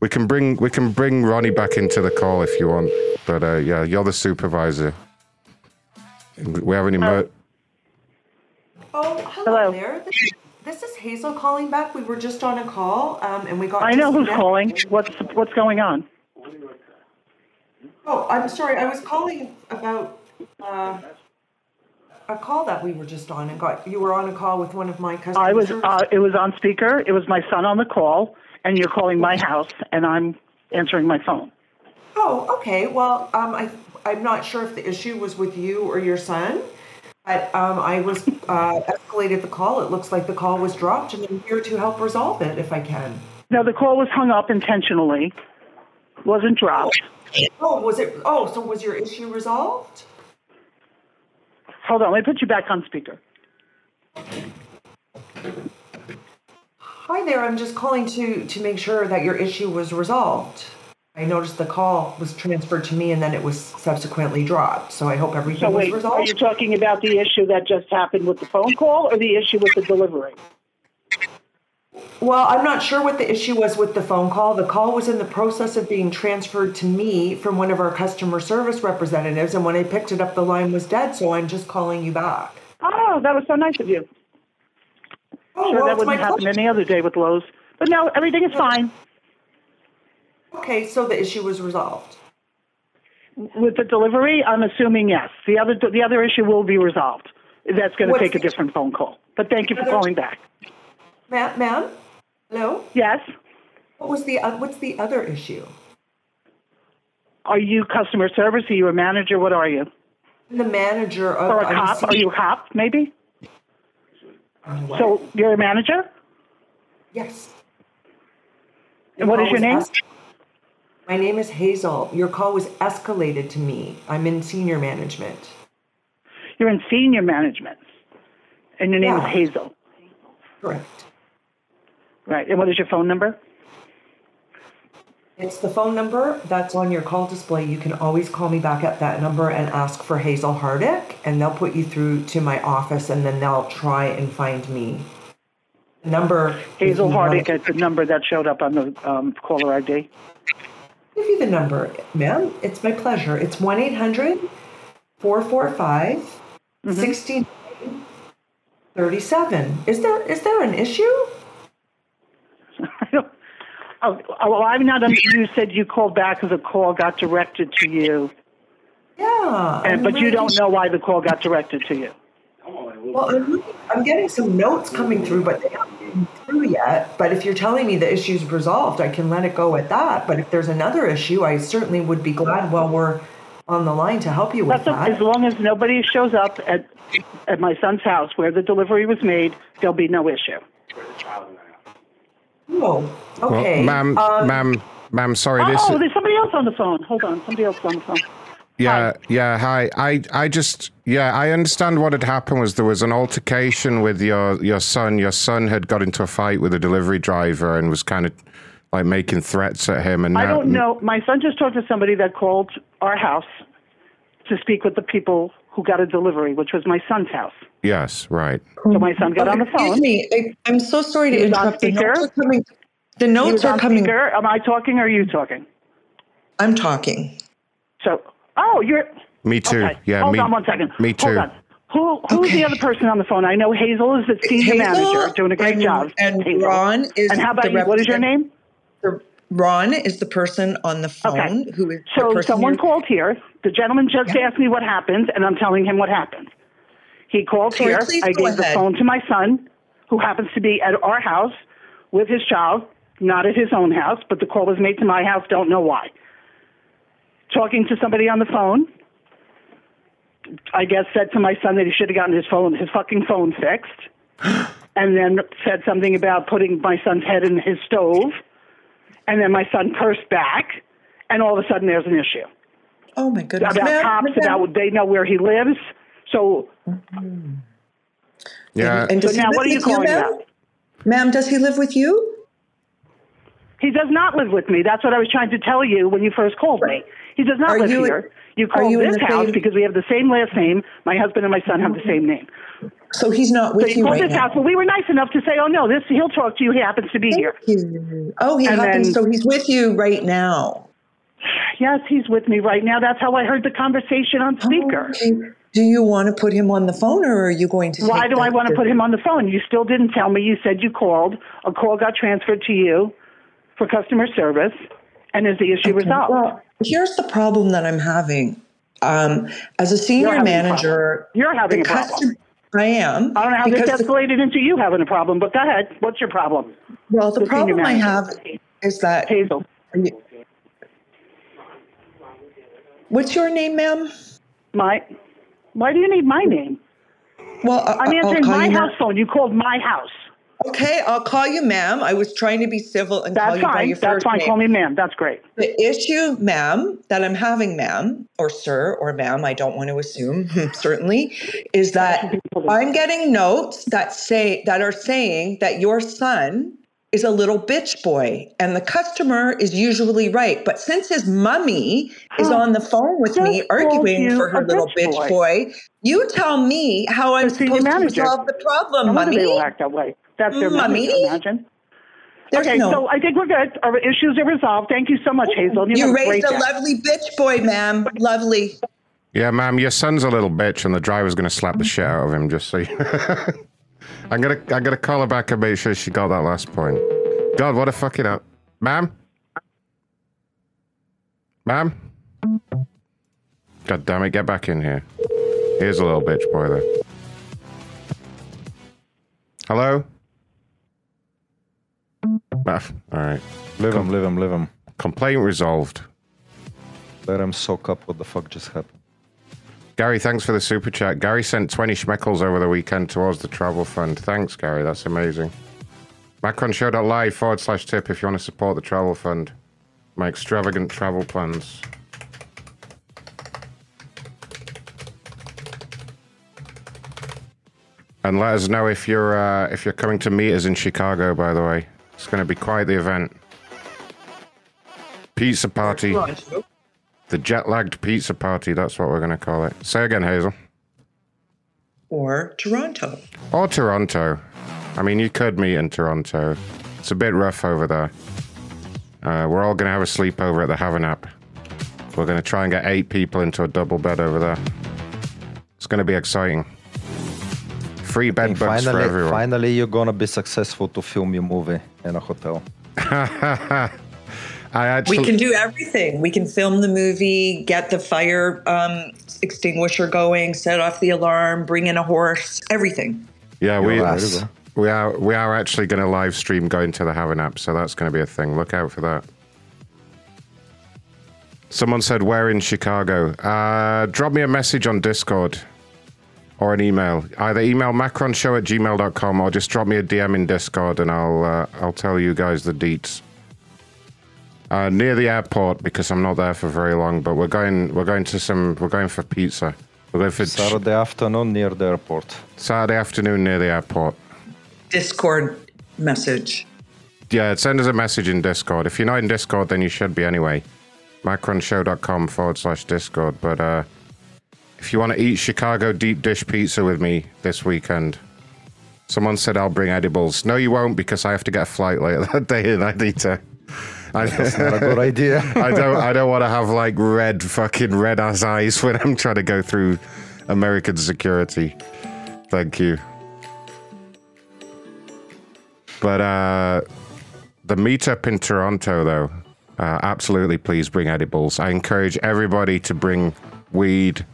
we can bring we can bring Ronnie back into the call if you want, but uh, yeah, you're the supervisor. We have any more? Oh, hello, there. This, this is Hazel calling back. We were just on a call, um, and we got. I know who's disconnected. calling. What's what's going on? Oh, I'm sorry. I was calling about uh, a call that we were just on, and got you were on a call with one of my customers. I was. Uh, it was on speaker. It was my son on the call, and you're calling my house, and I'm answering my phone. Oh, okay. Well, um, I I'm not sure if the issue was with you or your son, but um, I was uh, escalated the call. It looks like the call was dropped, and I'm here to help resolve it if I can. No, the call was hung up intentionally. Wasn't dropped. Oh, was it? Oh, so was your issue resolved? Hold on. Let me put you back on speaker. Hi there. I'm just calling to to make sure that your issue was resolved. I noticed the call was transferred to me and then it was subsequently dropped. So I hope everything So was wait, are you talking about the issue that just happened with the phone call, or the issue with the delivery? Well, I'm not sure what the issue was with the phone call. The call was in the process of being transferred to me from one of our customer service representatives, and when I picked it up, the line was dead. So I'm just calling you back. Oh, that was so nice of you. Oh, sure, well, that wouldn't happen pleasure. any other day with Lowe's. But no, everything is fine. Okay, so the issue was resolved. With the delivery, I'm assuming yes. The other the other issue will be resolved. That's going to What's take a different phone call. But thank you for calling back. Ma'am, ma'am, hello. Yes. What was the uh, what's the other issue? Are you customer service? Are you a manager? What are you? The manager of Or a I'm cop? seeing- Are you a cop? Maybe. what? So you're a manager. Yes. And what is your name? es- My name is Hazel. Your call was escalated to me. I'm in senior management. You're in senior management, and your name Yeah. is Hazel. Correct. Right. And what is your phone number? It's the phone number that's on your call display. You can always call me back at that number and ask for Hazel Hardick, and they'll put you through to my office, and then they'll try and find me. The number. Hazel if you want- Hardick at the number that showed up on the um, caller ID. give you the number, ma'am. It's my pleasure. It's 1 800 445 1637. Is there is there an issue? Oh, oh, well, I'm not. under- You said you called back because a call got directed to you, Yeah. and I'm but you don't know why the call got directed to you. Well, I'm, I'm getting some notes coming through, but they haven't been through yet. But if you're telling me the issue's resolved, I can let it go at that. But if there's another issue, I certainly would be glad while we're on the line to help you with That's a, that. as long as nobody shows up at at my son's house where the delivery was made, there'll be no issue. Oh, okay. Well, ma'am, Um, ma'am, ma'am, sorry. This. oh, there's somebody else on the phone. Hold on, somebody else on the phone. Yeah, yeah. Hi. I, I just, yeah. I understand what had happened was there was an altercation with your your son. Your son had got into a fight with a delivery driver and was kind of like making threats at him. And I now, don't know. My son just talked to somebody that called our house to speak with the people who got a delivery, which was my son's house. Yes, right. Oh, so my son got on the phone. Excuse me. I, I'm so sorry to He was on interrupt. The notes are coming. The notes are coming. speaker. Am I talking or are you talking? I'm talking. So, oh, you're. Me too. Okay. Yeah, Hold me. on one second. Me too. Hold on. Who who's the other person on the phone? I know Hazel is the senior Hazel manager, doing a great and- job. and Hazel. Ron is And how about the you? What is your name? Ron is the person on the phone Okay. who is the So person someone you're- called here. The gentleman just asked me what happened, and I'm telling him what happened. He called here. I gave the phone to my son, who happens to be at our house with his child, not at his own house, but the call was made to my house. Don't know why. Talking to somebody on the phone. I guess said to my son that he should have gotten his phone, his fucking phone fixed, and then said something about putting my son's head in his stove, and then my son cursed back, and all of a sudden there's an issue Oh my goodness. about Ma'am, cops, ma'am, about they know where he lives. So, Yeah. And so now what are you with you, calling ma'am? about? Ma'am, does he live with you? He does not live with me. That's what I was trying to tell you when you first called me. He does not Are live you- here. You call called you this house same- because we have the same last name. My husband and my son have the same name. So he's not So with you you called right this now. house, but we were nice enough to say, "Oh no, this he'll talk to you. He happens to be here." You. Oh, he And happens. then- so he's with you right now. Yes, he's with me right now. That's how I heard the conversation on speaker. Do you want to put him on the phone, or are you going to? Why do I want to put him on the phone? You still didn't tell me. You said you called. A call got transferred to you for customer service, and is the issue resolved? Well, here's the problem that I'm having. Um, as a senior having a manager, You're having a problem. I am. I don't know how this because the- escalated into you having a problem, but go ahead. What's your problem? Well, the The problem I have is that Hazel. What's your name, ma'am? My. Why do you need my name? Well, I- I'm answering my house ma'am. phone. You called my house. Okay, I'll call you ma'am. I was trying to be civil and call That's you by fine. your That's first fine. name. Call me ma'am. That's great. The issue, ma'am, that I'm having, ma'am, or sir, or ma'am, I don't want to assume, certainly, is that I'm getting notes that say that are saying that your son is a little bitch boy, and the customer is usually right. But since his mummy is on the phone with me Just called arguing for her little bitch bitch boy. boy, you tell me how I'm senior supposed to manager. resolve the problem, No wonder mummy. they will act that way. That's their Mummy? manager, imagine. There's okay, no- so I think we're good. Our issues are resolved. Thank you so much, Hazel. You, You have a raised great a lovely bitch boy, ma'am. Lovely. Yeah, ma'am, your son's a little bitch, and the driver's gonna slap the mm-hmm. shit out of him. Just so you. I'm gonna, I'm gonna call her back and make sure she got that last point. God, what a fucking up, ma'am. Ma'am. God damn it, get back in here. Here's a little bitch boy there. Hello. Ah, all right. Live him, live him, live him. Complaint resolved. Let him soak up what the fuck just happened. Gary, thanks for the super chat. Gary sent 20 schmeckles over the weekend towards the travel fund. Thanks, Gary. That's amazing. Macronshow.live forward slash tip if you want to support the travel fund. My extravagant travel plans. And let us know if you're uh, if you're coming to meet us in Chicago. By the way, it's going to be quite the event. Pizza party. The jet lagged pizza party. That's what we're going to call it. Say again, Hazel. Or Toronto. Or Toronto. I mean, you could meet in Toronto. It's a bit rough over there. Uh, we're all going to have a sleepover at the Have a Nap. We're going to try and get eight people into a double bed over there. It's going to be exciting. Free bed bugs for everyone. finally, you're gonna be successful to film your movie in a hotel. I actually. We can do everything. We can film the movie, get the fire um, extinguisher going, set off the alarm, bring in a horse, everything. Yeah, we Your we are we are actually going to live stream going to the Have a Nap, so that's going to be a thing. Look out for that. Someone said, "Where in Chicago?" Uh, drop me a message on Discord or an email. Either email macronshow at gmail.com or just drop me a DM in Discord, and I'll uh, I'll tell you guys the deets. Uh, near the airport because I'm not there for very long, but we're going we're going to some we're going for pizza. We're going for Saturday afternoon near the airport. Saturday afternoon near the airport. Discord message. Yeah, send us a message in Discord. If you're not in Discord, then you should be anyway. Macronshow.com forward slash Discord. But uh, if you want to eat Chicago deep dish pizza with me this weekend, someone said I'll bring edibles. No, you won't because I have to get a flight later that day and I need to. I, That's not a good idea. I don't. I don't want to have like red fucking red ass eyes when I'm trying to go through American security. Thank you. But uh, the meetup in Toronto, though, uh, absolutely please bring edibles. I encourage everybody to bring weed,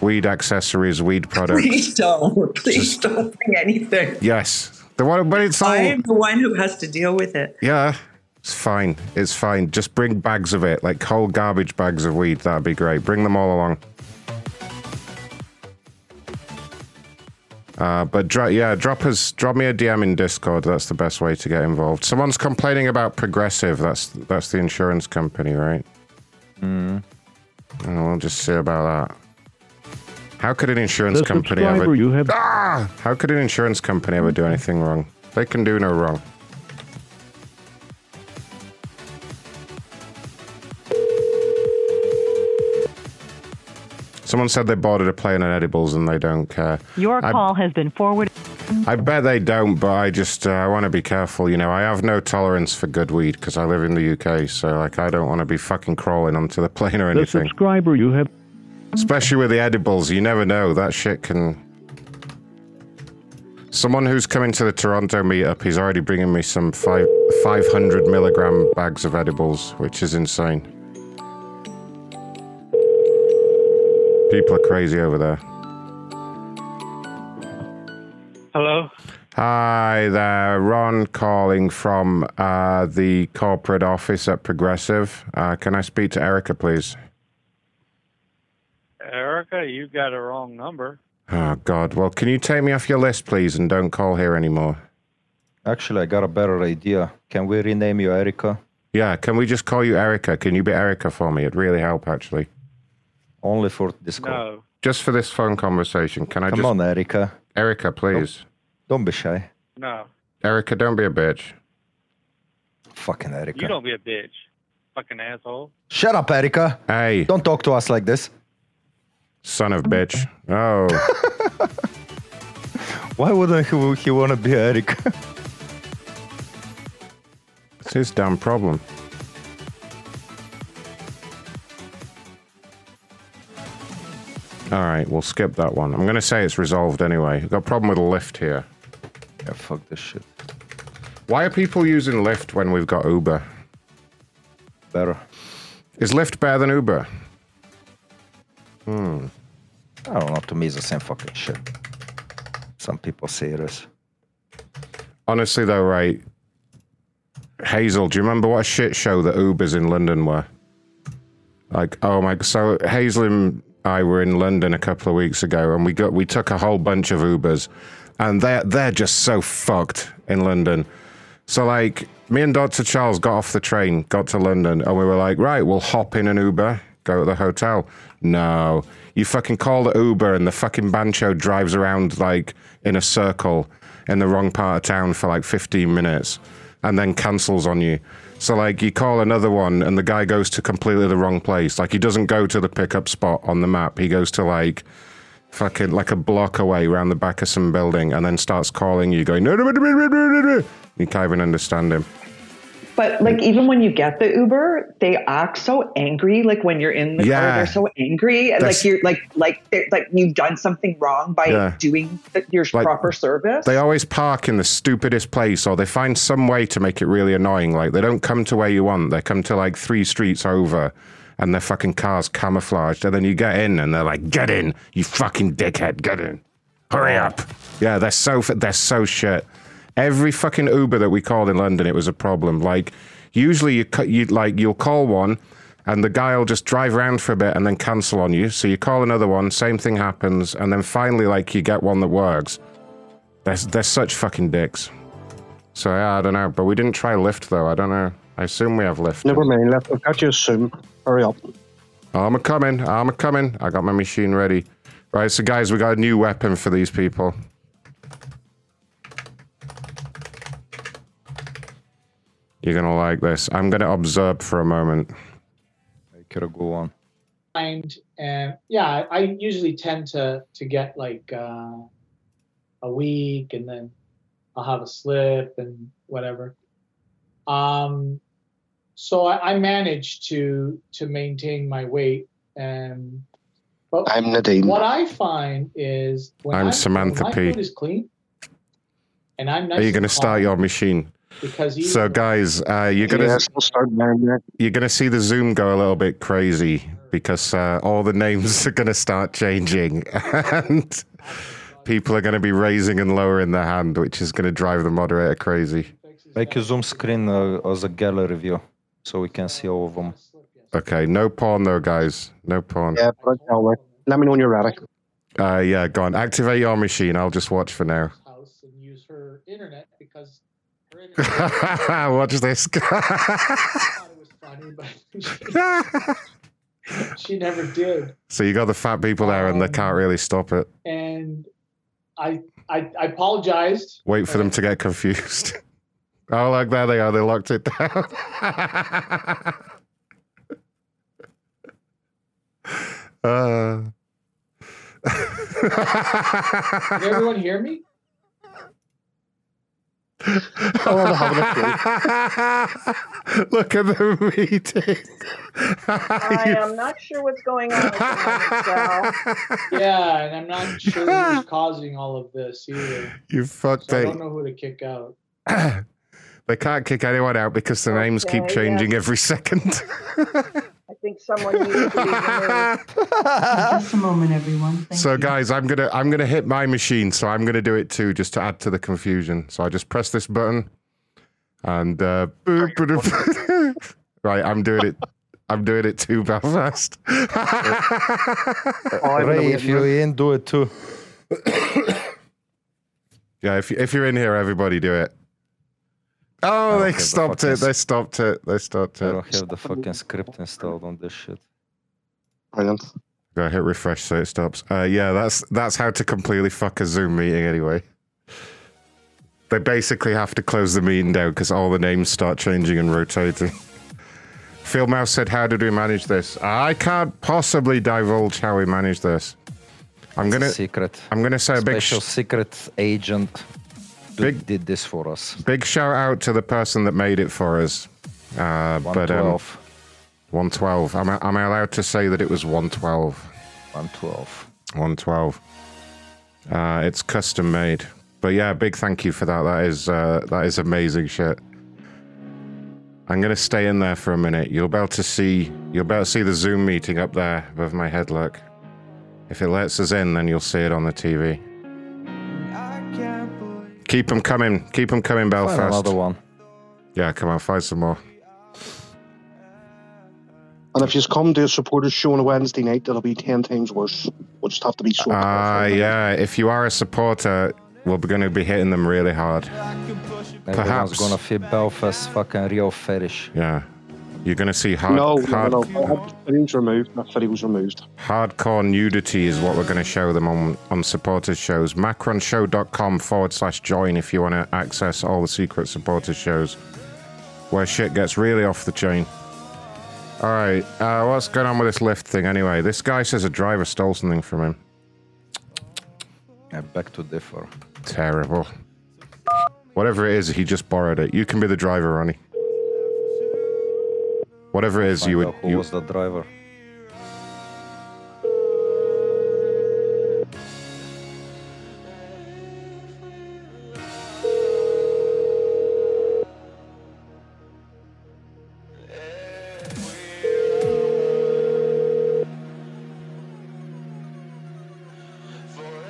weed accessories, weed products. Please don't. Please don't bring anything. Yes, the one, but it's all. I am the one who has to deal with it. Yeah, it's fine. It's fine. Just bring bags of it, like whole garbage bags of weed. That'd be great. Bring them all along. Uh, but dro- yeah, drop us, drop me a DM in Discord. That's the best way to get involved. Someone's complaining about Progressive. That's that's the insurance company, right? Mm. And we'll just see about that. How could an insurance The company ever? you have- Ah! How could an insurance company ever do anything wrong? They can do no wrong. Someone said they boarded a plane on edibles and they don't care. Your I- call has been forwarded. I bet they don't, but I just uh, I want to be careful. You know, I have no tolerance for good weed because I live in the UK, so like I don't want to be fucking crawling onto the plane or The anything. subscriber you have Especially with the edibles, you never know. That shit can. Someone who's coming to the Toronto meetup, he's already bringing me some five, 500 milligram bags of edibles, which is insane. People are crazy over there. Hello. Hi there, Ron calling from uh, the corporate office at Progressive. Uh, can I speak to Erica, please? Erica, you got a wrong number. Oh, God. Well, can you take me off your list, please, and don't call here anymore? Actually, I got a better idea. Can we rename you Erica? Yeah, can we just call you Erica? Can you be Erica for me? It'd really help, actually. Only for Discord. No. Just for this phone conversation. Can I Come just. on, Erica. Erica, please. Don't be shy. No. Erica, don't be a bitch. Fucking Erica. You don't be a bitch. Fucking asshole. Shut up, Erica. Hey. Don't talk to us like this. Son of bitch. Oh. Why wouldn't he, he want to be Erica? it's his damn problem. All right, we'll skip that one. I'm going to say it's resolved anyway. I've got a problem with a Lyft here. Yeah, fuck this shit. Why are people using Lyft when we've got Uber? Better. Is Lyft better than Uber? Hmm. I don't know. To me, it's the same fucking shit. Some people say it is. Honestly, though, right? Hazel, do you remember what a shit show the Ubers in London were? Like, oh my! So Hazel and I were in London a couple of weeks ago, and we got we took a whole bunch of Ubers, and they're they're just so fucked in London. So like, me and Doctor Charles got off the train, got to London, and we were like, right, we'll hop in an Uber, go to the hotel. No, you fucking call the Uber, and the fucking bancho drives around like in a circle in the wrong part of town for like 15 minutes. and then cancels on you. So like you call another one and the guy goes to completely the wrong place. Like he doesn't go to the pickup spot on the map. He goes to like fucking like a block away around the back of some building and then starts calling you going. You can't even understand him. But like even when you get the Uber, they act so angry. Like when you're in the Yeah. car, they're so angry, and That's- like you're like like they're- like you've done something wrong by Yeah. doing the, your Like, proper service. They always park in the stupidest place or they find some way to make it really annoying. Like they don't come to where you want. They come to like three streets over and their fucking car's camouflaged. And then you get in and they're like, get in, you fucking dickhead, get in. Hurry up. Yeah, they're so, they're so shit. Every fucking Uber that we called in London, it was a problem. Like usually you, you like, you'll call one and the guy will just drive around for a bit and then cancel on you. So you call another one, same thing happens. And then finally, like you get one that works. They're, they're such fucking dicks. So yeah, I don't know. But we didn't try Lyft though. I don't know. I assume we have Lyft. Never mind, left. I've got you soon. Hurry up. I'm a coming. I'm a coming. I got my machine ready. Right, so guys, we got a new weapon for these people. You're gonna like this. I'm gonna observe for a moment. Could go on. mind and yeah I, I usually tend to to get like uh, a week and then i'll have a slip and whatever um so i, I manage to to maintain my weight and but I'm Nadine. what i find is when I'm I'm, Samantha when my P. food is clean and i'm nice Are you gonna start your machine? Because you So guys, uh, you're gonna Yes, we'll start there. You're gonna see the zoom go a little bit crazy because uh, all the names are gonna start changing and people are gonna be raising and lowering their hand, which is gonna drive the moderator crazy. Make a zoom screen uh, as a gallery view so we can see all of them. Okay, no porn though, guys. No porn. Yeah, but tell me. Let me know when you're ready. Uh, yeah, go on. Activate your machine. I'll just watch for now. house and use her internet because her internet watch this. funny but she never did so you got the fat people there, and they can't really stop it. and I, I I apologized. Wait for them to get confused. Oh, like there they are. They locked it down. uh. Did everyone hear me? Look at the meeting. I am not sure what's going on. At the moment, so. Yeah, and I'm not sure who's causing all of this either. You fucked So I don't know who to kick out. They can't kick anyone out because the names keep changing yeah. every second. I think someone needs to be removed. Just a moment, everyone. Thank so you. guys, I'm gonna I'm gonna hit my machine, so I'm gonna do it too, just to add to the confusion. So I just press this button, and uh, boop, boop, boop. right, I'm doing it. I'm doing it too, Belfast. Ray, if you're in, do it too. yeah, if if you're in here, everybody do it. Oh, they have the stopped it. They stopped it. They stopped it. I don't have the fucking script installed on this shit. Brilliant. Go hit refresh so it stops. Uh, yeah, that's that's how to completely fuck a Zoom meeting anyway. They basically have to close the meeting down because all the names start changing and rotating. Phil Mouse said, "How did we manage this?" I can't possibly divulge how we managed this. I'm gonna secret. I'm gonna say a big Special sh- secret agent Big- did this for us. big shout out to the person that made it for us. Uh, but um, 112. 112. Am I, am I allowed to say that it was 112? 112. 112. Uh, it's custom made. But yeah, big thank you for that. That is uh, that is amazing shit. I'm gonna stay in there for a minute. You'll be able to see you'll be able to see the Zoom meeting up there above my head. Look, if it lets us in, then you'll see it on the TV. Keep them coming. Keep them coming, Belfast. Find Belfast. another one. Yeah, come on, find some more. And if you come to a supporters show on a Wednesday night, that'll be 10 times worse. We'll just have to be so Ah, yeah. If you are a supporter, we're going to be hitting them really hard. Perhaps Everyone's Perhaps. gonna feel Belfast fucking real fetish. Yeah. You're going to see hard, No, no, hard, no. That video's removed. That video's removed. hardcore nudity is what we're going to show them on, on supporters shows. Macronshow.com forward slash join if you want to access all the secret supporters shows. where shit gets really off the chain. All right, uh, what's going on with this Lyft thing anyway? This guy says a driver stole something from him. Yeah, back to differ. Terrible. Whatever it is, he just borrowed it. You can be the driver, Ronnie. Whatever it is, you would. who You, was the driver?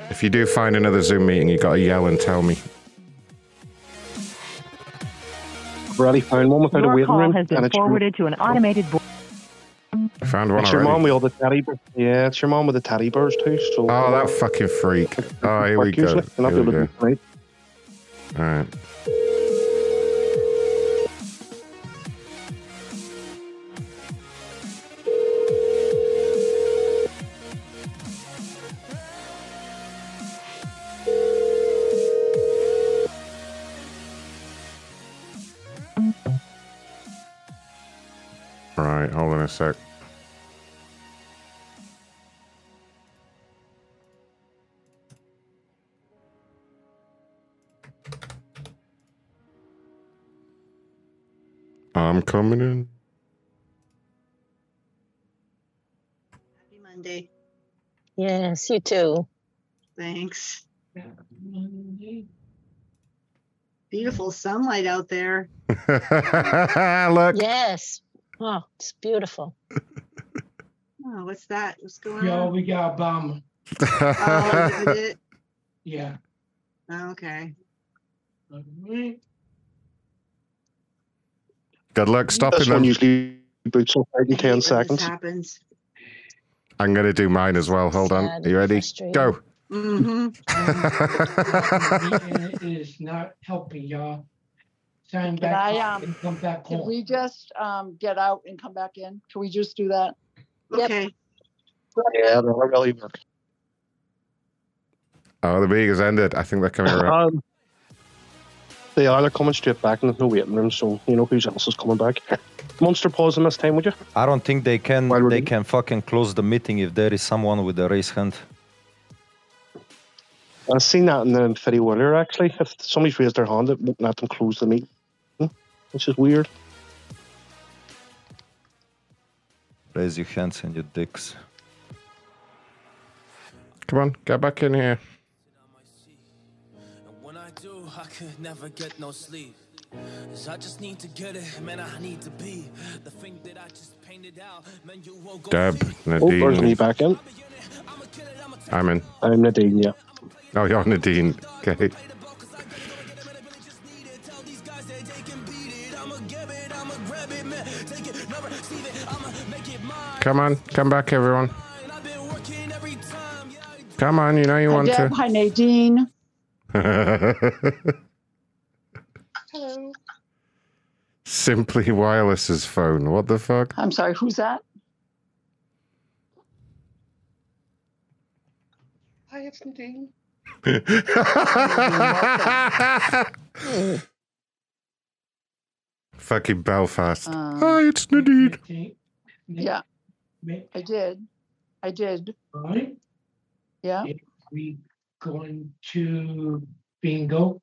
if you do find another Zoom meeting, you gotta yell and tell me. I've already found one without a Your waiting call room. has been and it's your- forwarded to an automated voice. I found one It's your mom with all the teddy bears. Yeah, it's your mom with the teddy bears too. So Oh, that fucking freak. Oh, here we go. usually. They're not Here we go. to do it, right? All right. Right, hold on a sec. I'm coming in. Happy Monday. Yes, you too. Thanks. Beautiful sunlight out there. Look. Yes. Oh, it's beautiful. Oh, what's that? What's going Yo, on? Yo, we got Obama. Oh. Yeah. Oh, okay. Good luck This stopping one them. usually boots up right in ten seconds. happens. I'm gonna do mine as well. Hold on. Are you ready? Go. Mm-hmm. it is not helping y'all. Sign Can back I, up um, and come back Can home. we just um, get out and come back in? Can we just do that? Okay. Yeah, that'll really work. Oh, the meeting has ended. I think they're coming around. Um, they are. They're coming straight back, and there's no waiting room, so you know who else is coming back. Monster pause in this time, would you? I don't think they can. They can fucking close the meeting if there is someone with a raised hand. I've seen that in the video earlier, actually. If somebody's raised their hand, it won't let them close the meeting, which is weird. Raise your hands and your dicks. Come on, get back in here. I could never get no sleep. 'Cause I just need to get it, man. I need to be the thing that I just painted out. Man, you won't go Deb, Oh, there's me back in. I'm in. I'm Nadine, yeah. Oh, you're Nadine. Okay. Come on, come back, everyone. Come on, you know you Hi, want Deb. Hi, Nadine. Hello. Simply Wireless's phone. What the fuck? I'm sorry, who's that? Hi, it's Nadine. Fucking Belfast. Um, Hi, it's Nadine. Yeah, I did. I did. Right? Yeah. We going to bingo.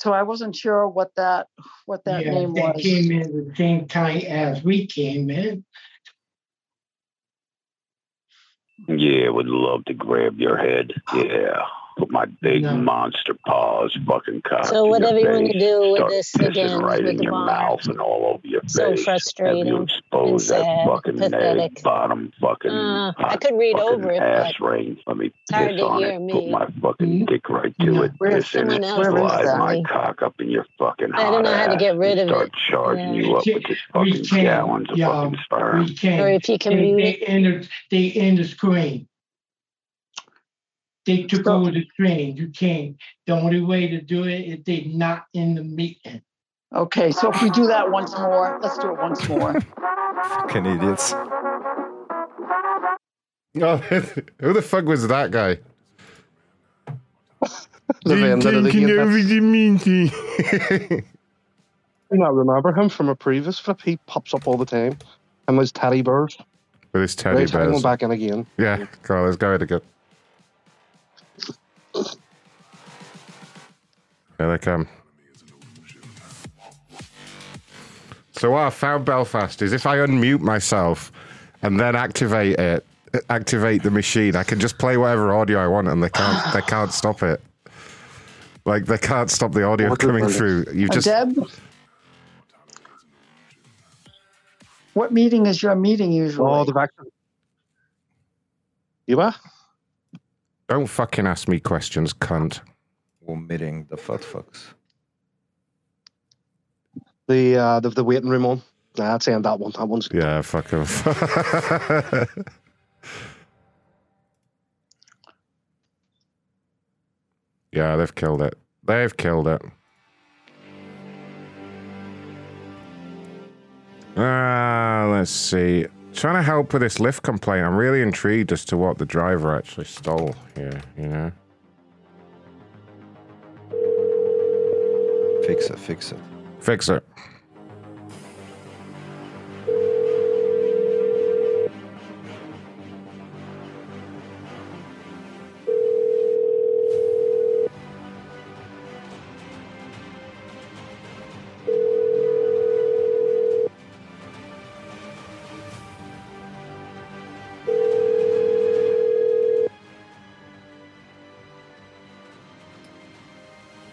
So I wasn't sure what that what that yeah, name they was. came in the same time as we came in. Yeah, would love to grab your head. Yeah. Put my big monster paws fucking cock So whatever you want to do with this again right with in the your bar. mouth and all over your So face. frustrating Have you and expose that sad, fucking pathetic. egg bottom fucking Uh, I could read over it, ass but ring. Let me it's piss on it. me. Put my fucking dick right to it. Where's Piss in it. someone Slide my cock up in your fucking I don't know how to get rid and of start it. charging Yeah. you up with this fucking gallons of fucking sperm. Or if you can mute they end the, they end the screen. They took over the screen. You can't. The only way to do it is they not in the meeting. Okay, so if we do that once more, let's do it once more. Fucking idiots. Oh, who the fuck was that guy? The vendor of the taking game, over the meeting. You not remember him from a previous flip? He pops up all the time. And his teddy bears. With his teddy Right, hang bears. on back in again. Yeah, go let's go it again. Here they come. So what I found Belfast is if I unmute myself and then activate it, activate the machine, I can just play whatever audio I want, and they can't they can't stop it. Like they can't stop the audio What coming through. You just Deb? What meeting is your meeting usually? Oh, the vaccine. You what? don't fucking ask me questions, cunt. Omitting the fat fucks. The uh the, the waiting room one. Nah, I'd say on that one. That one's Yeah, fuck off. yeah, they've killed it. They've killed it. Ah, let's see. Trying to help with this Lyft complaint. I'm really intrigued as to what the driver actually stole here, you know? Fix it, fix it. Fix it.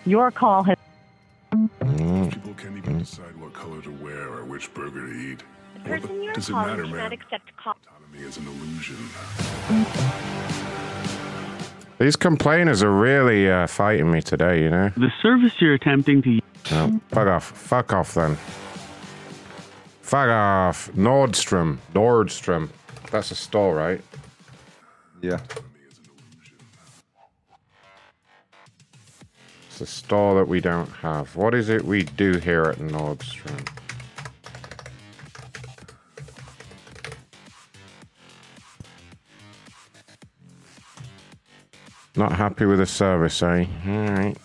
Your call has. Color to wear or which burger to eat. The person you're Does it calling matter, cannot man? accept call. Autonomy is an illusion. These complainers are really uh, fighting me today, you know? The service you're attempting to No, fuck off. Fuck off then. Fuck off. Nordstrom. Nordstrom. That's a store, right? Yeah. It's a store that we don't have. What is it we do here at Nordstrom? Not happy with the service, eh? Alright.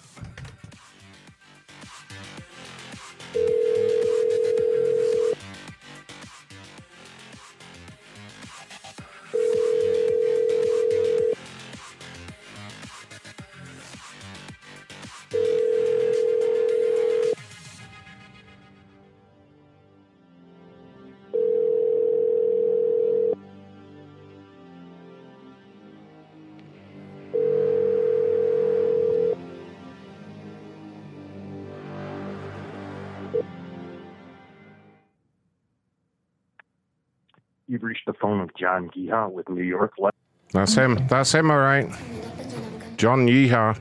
John Geha with New York. That's him. That's him, alright. John Yeehaw.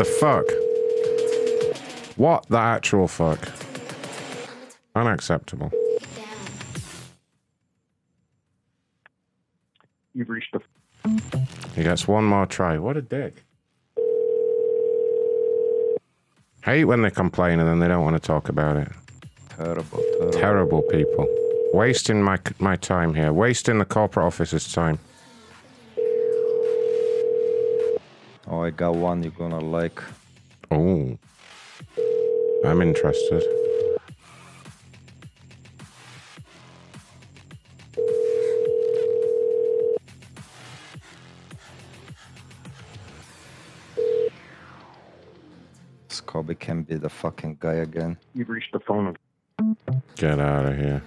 The fuck? What the actual fuck? Unacceptable. You've reached the He gets one more try. What a dick. Hate when they complain and then they don't want to talk about it. Terrible, terrible. Terrible people. Wasting my my time here. Wasting the corporate office's time. I got one you're gonna like. Oh. I'm interested. Scobie can be the fucking guy again. You've reached the phone of Get out of here.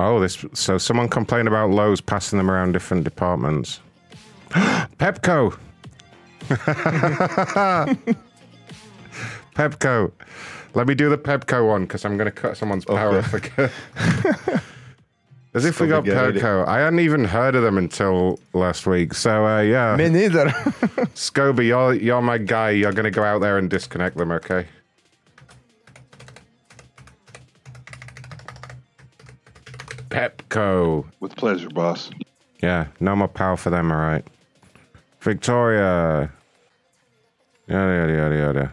Oh, this. So someone complained about Lowe's passing them around different departments. Pepco. Pepco. Let me do the Pepco one because I'm going to cut someone's power off again. As if we got. Pepco. I hadn't even heard of them until last week. So uh, yeah. Me neither. Scoby, you're you're my guy. You're gonna go out there and disconnect them, okay? Mexico. With pleasure, boss. Yeah, no more power for them, all right. Victoria. Yada, yada, yada, yada.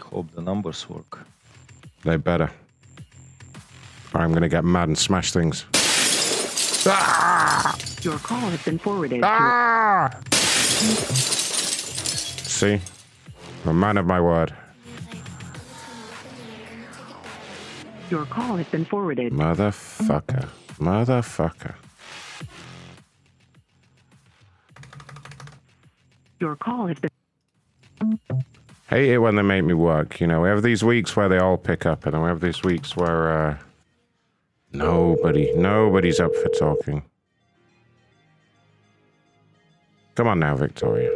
Hope the numbers work. They better. Or I'm gonna get mad and smash things. Ah! Your call has been forwarded. Ah! See? I'm a man of my word. Your call has been forwarded. Motherfucker. Motherfucker. Your call has been. Hate it when they make me work. You know, we have these weeks where they all pick up, and then we have these weeks where uh, nobody, nobody's up for talking. Come on now, Victoria.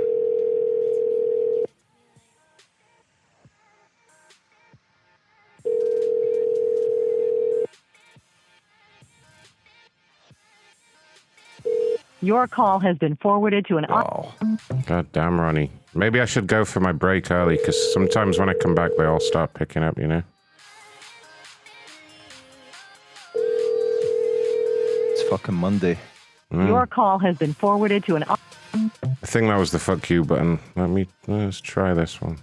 Your call has been forwarded to an. Oh, God damn, Ronnie. Maybe I should go for my break early because sometimes when I come back, they all start picking up, you know? It's fucking Monday. Mm. Your call has been forwarded to an. I think that was the fuck you button. Let me let's try this one.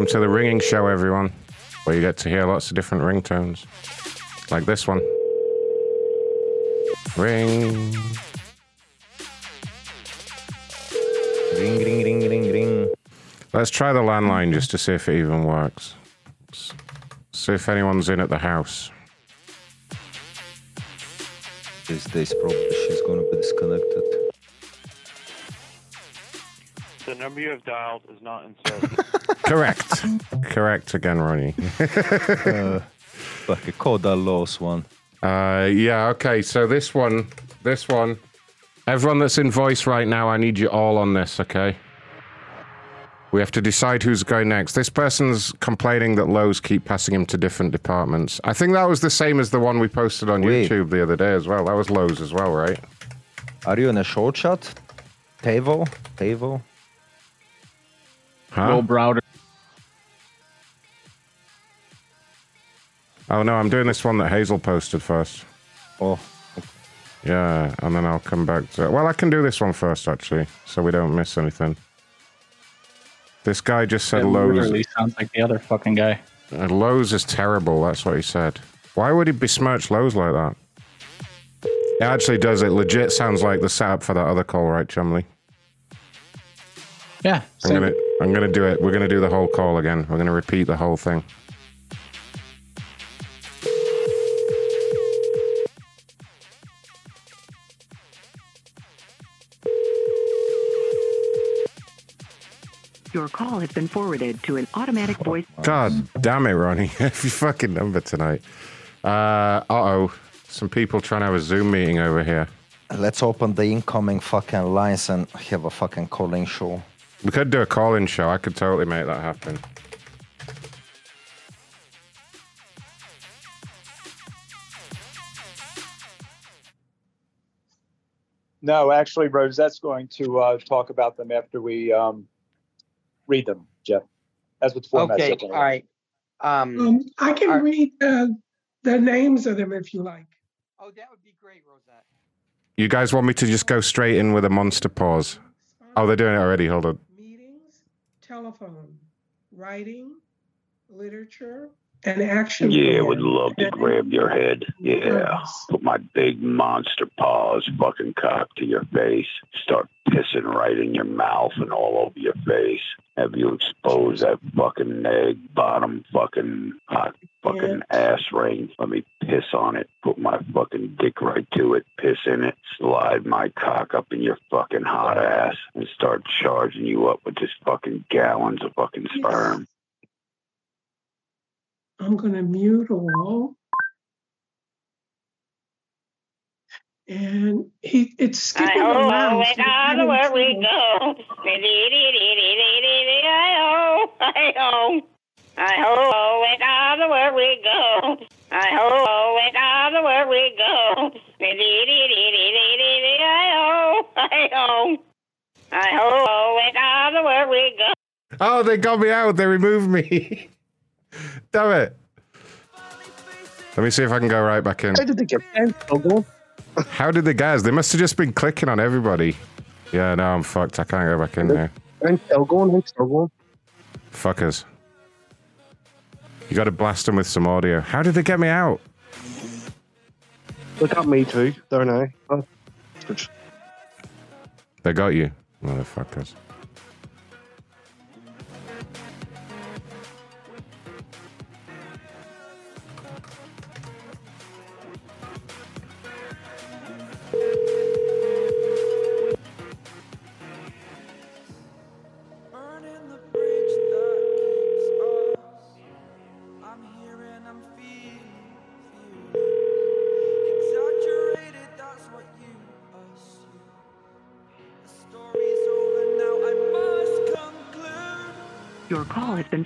Welcome to the ringing show, everyone, where you get to hear lots of different ringtones, like this one. Ring. Ring, ring, ring, ring, ring. Let's try the landline just to see if it even works. S- See if anyone's in at the house. These days, probably she's gonna be disconnected. The number you have dialed is not in service. Correct. Correct again, Ronnie. uh, like a code that lost one. Uh, yeah, okay. So this one, this one, everyone that's in voice right now, I need you all on this, okay? We have to decide who's going next. This person's complaining that Lowe's keep passing him to different departments. I think that was the same as the one we posted on Wait. YouTube the other day as well. That was Lowe's as well, right? Are you in a short shot? Tavo? Tavo? Huh? Will Browder. Oh no, I'm doing this one that Hazel posted first. Oh. Yeah, and then I'll come back to. Well, I can do this one first actually, so we don't miss anything. This guy just said It Lowe's. literally sounds like the other fucking guy. Uh, Lowe's is terrible. That's what he said. Why would he besmirch Lowe's like that? It actually does. It legit sounds like the setup for that other call, right, Chumley? Yeah. I'm gonna, I'm gonna do it. We're gonna do the whole call again. We're gonna repeat the whole thing. Your call has been forwarded to an automatic voice. God damn it, Ronnie! Every fucking number tonight. Uh oh. Some people trying to have a Zoom meeting over here. Let's open the incoming fucking lines and have a fucking calling show. We could do a call-in show. I could totally make that happen. No, actually, Rosette's going to uh, talk about them after we um, read them, Jeff. That's what the format's Okay, up all anyway. right. Um, Um, I can are- read uh, the names of them if you like. oh, that would be great, Rosette. You guys want me to just go straight in with a monster paws? Oh, they're doing it already. Hold on. Meetings, telephone, writing, literature, and action. Yeah, would love to grab your head. Yeah. Put my big monster paws fucking cock to your face. Start pissing right in your mouth and all over your face. Have you expose that fucking egg bottom fucking hot fucking ass ring. Let me piss on it. Put my fucking dick right to it. Piss in it. Slide my cock up in your fucking hot ass and start charging you up with just fucking gallons of fucking sperm. I'm going to mute all. and he it's skipping I a ho, mouse. ho, down where we go. I ho, I ho. I ho, ho, and down where we go. I ho, ho, and down where we go. I ho, I ho. I ho, ho, and down where we go. Oh, they got me out. They removed me. Damn it. Let me see if I can go right back in. How did they get Kilgore? How did they guys? They must have just been clicking on everybody. Yeah, no, I'm fucked. I can't go back in there. Ben Kilgore. Fuckers. You got to blast them with some audio. How did they get me out? Look at me too. There now. Oh. They got you, motherfuckers.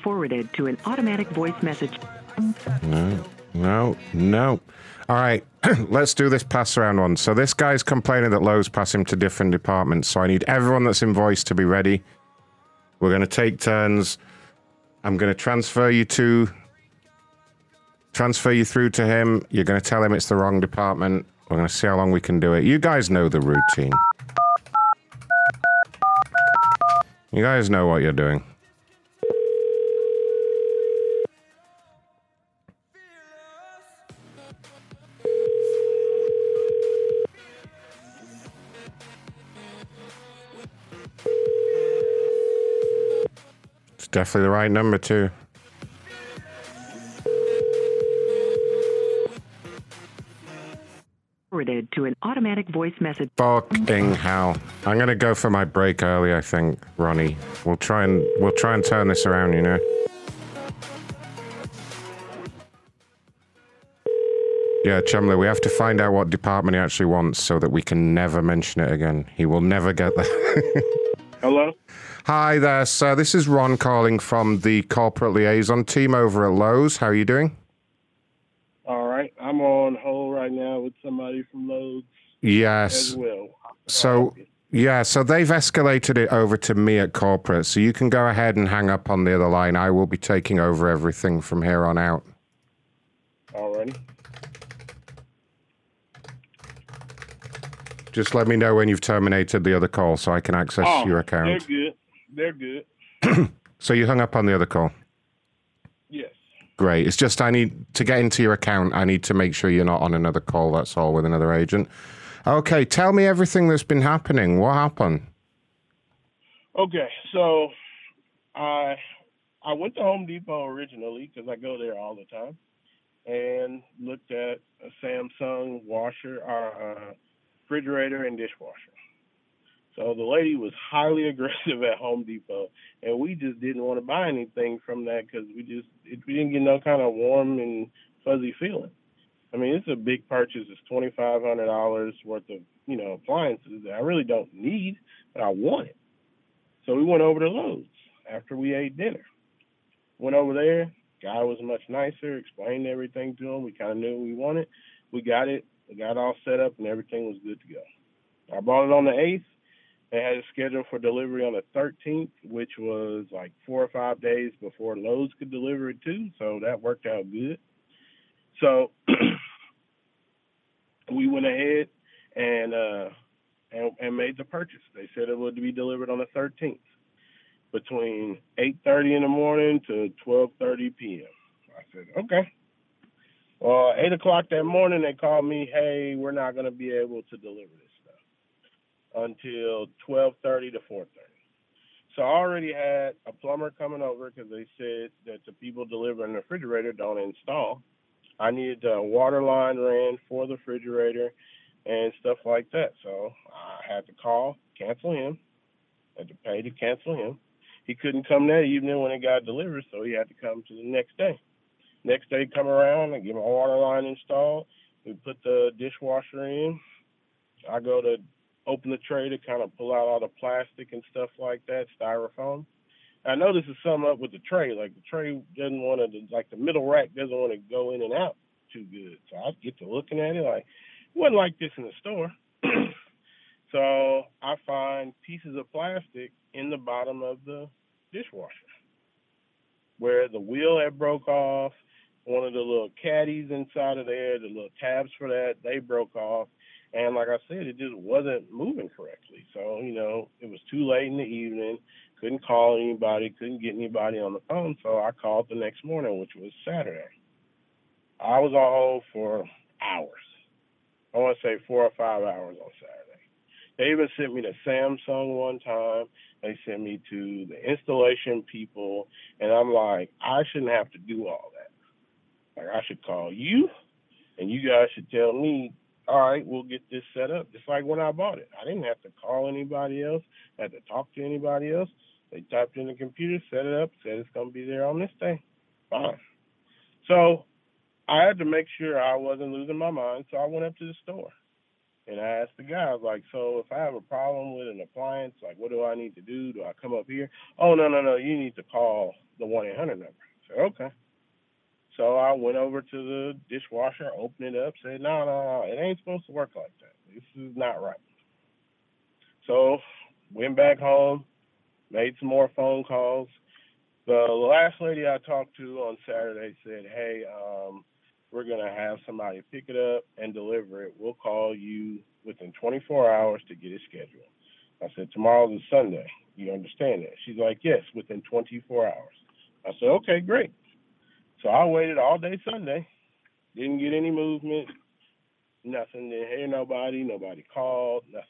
Forwarded to an automatic voice message. No, no, no. All right, let's do this pass around one. So this guy's complaining that Lowe's pass him to different departments. So I need everyone that's invoiced to be ready. We're going to take turns. I'm going to transfer you to transfer you through to him. You're going to tell him it's the wrong department. We're going to see how long we can do it. You guys know the routine. You guys know what you're doing. Definitely the right number too. Forwarded to an automatic voice message. Fucking hell! I'm gonna go for my break early. I think, Ronnie. We'll try and we'll try and turn this around. You know. Yeah, Chumley, we have to find out what department he actually wants so that we can never mention it again. He will never get there. Hello? Hi there, sir. This is Ron calling from the corporate liaison team over at Lowe's. How are you doing? All right. I'm on hold right now with somebody from Lowe's Yes. well. So, yeah, so they've escalated it over to me at corporate. So you can go ahead and hang up on the other line. I will be taking over everything from here on out. Alrighty. Just let me know when you've terminated the other call so I can access oh, your They're account. good. They're good. So you hung up on the other call. Yes. Great. It's just I need to get into your account. I need to make sure you're not on another call. That's all with another agent. Okay, tell me everything that's been happening. What happened? Okay, so I I went to Home Depot originally because I go there all the time, and looked at a Samsung washer, uh, refrigerator, and dishwasher. So the lady was highly aggressive at Home Depot, and we just didn't want to buy anything from that because we just it, we didn't get no kind of warm and fuzzy feeling. I mean, it's a big purchase. It's twenty five hundred dollars worth of you know appliances that I really don't need, but I want it. So we went over to Lowe's after we ate dinner. Went over there. Guy was much nicer. Explained everything to him. We kind of knew what we wanted. We got it. We got all set up, and everything was good to go. I bought it on the eighth. They had it scheduled for delivery on the 13th, which was like four or five days before Lowe's could deliver it too. So that worked out good. So we went ahead and uh and, and made the purchase. They said it would be delivered on the 13th between 8:30 in the morning to 12:30 p.m. I said, okay. Well, eight o'clock that morning, they called me. Hey, we're not going to be able to deliver stuff until 12:30 to 4:30. So I already had a plumber coming over because they said that the people delivering the refrigerator don't install. I needed a water line ran for the refrigerator and stuff like that. So I had to call, cancel him, had to pay to cancel him. He couldn't come that evening when it got delivered, so he had to come to the next day. Next day, come around and get my water line installed. We put the dishwasher in, I go to open the tray to kind of pull out all the plastic and stuff like that, styrofoam. I know this is something up with the tray. Like the tray doesn't want to, like the middle rack doesn't want to go in and out too good. So I get to looking at it like it wasn't like this in the store. so I find pieces of plastic in the bottom of the dishwasher where the wheel had broke off. One of the little caddies inside of there, the little tabs for that, they broke off. And like I said, it just wasn't moving correctly. So, you know, it was too late in the evening. Couldn't call anybody, couldn't get anybody on the phone. So I called the next morning, which was Saturday. I was on hold for hours. I want to say four or five hours on Saturday. They even sent me to Samsung one time. They sent me to the installation people. And I'm like, I shouldn't have to do all that. Like, I should call you, and you guys should tell me all right, we'll get this set up. Just like when I bought it. I didn't have to call anybody else, had to talk to anybody else. They typed in the computer, set it up, said it's gonna be there on this day. Fine. So I had to make sure I wasn't losing my mind, so I went up to the store. And I asked the guy, I was like, so if I have a problem with an appliance, like what do I need to do? Do I come up here? Oh no, no, no, you need to call the one eight hundred number. I said, okay. So I went over to the dishwasher, opened it up, said, no, no, no, it ain't supposed to work like that. This is not right. So went back home, made some more phone calls. The last lady I talked to on Saturday said, hey, um, we're going to have somebody pick it up and deliver it. We'll call you within 24 hours to get it scheduled. I said, tomorrow's a Sunday. You understand that? She's like, yes, within 24 hours. I said, okay, great. So I waited all day Sunday, didn't get any movement, nothing. Didn't hear nobody. Nobody called, nothing.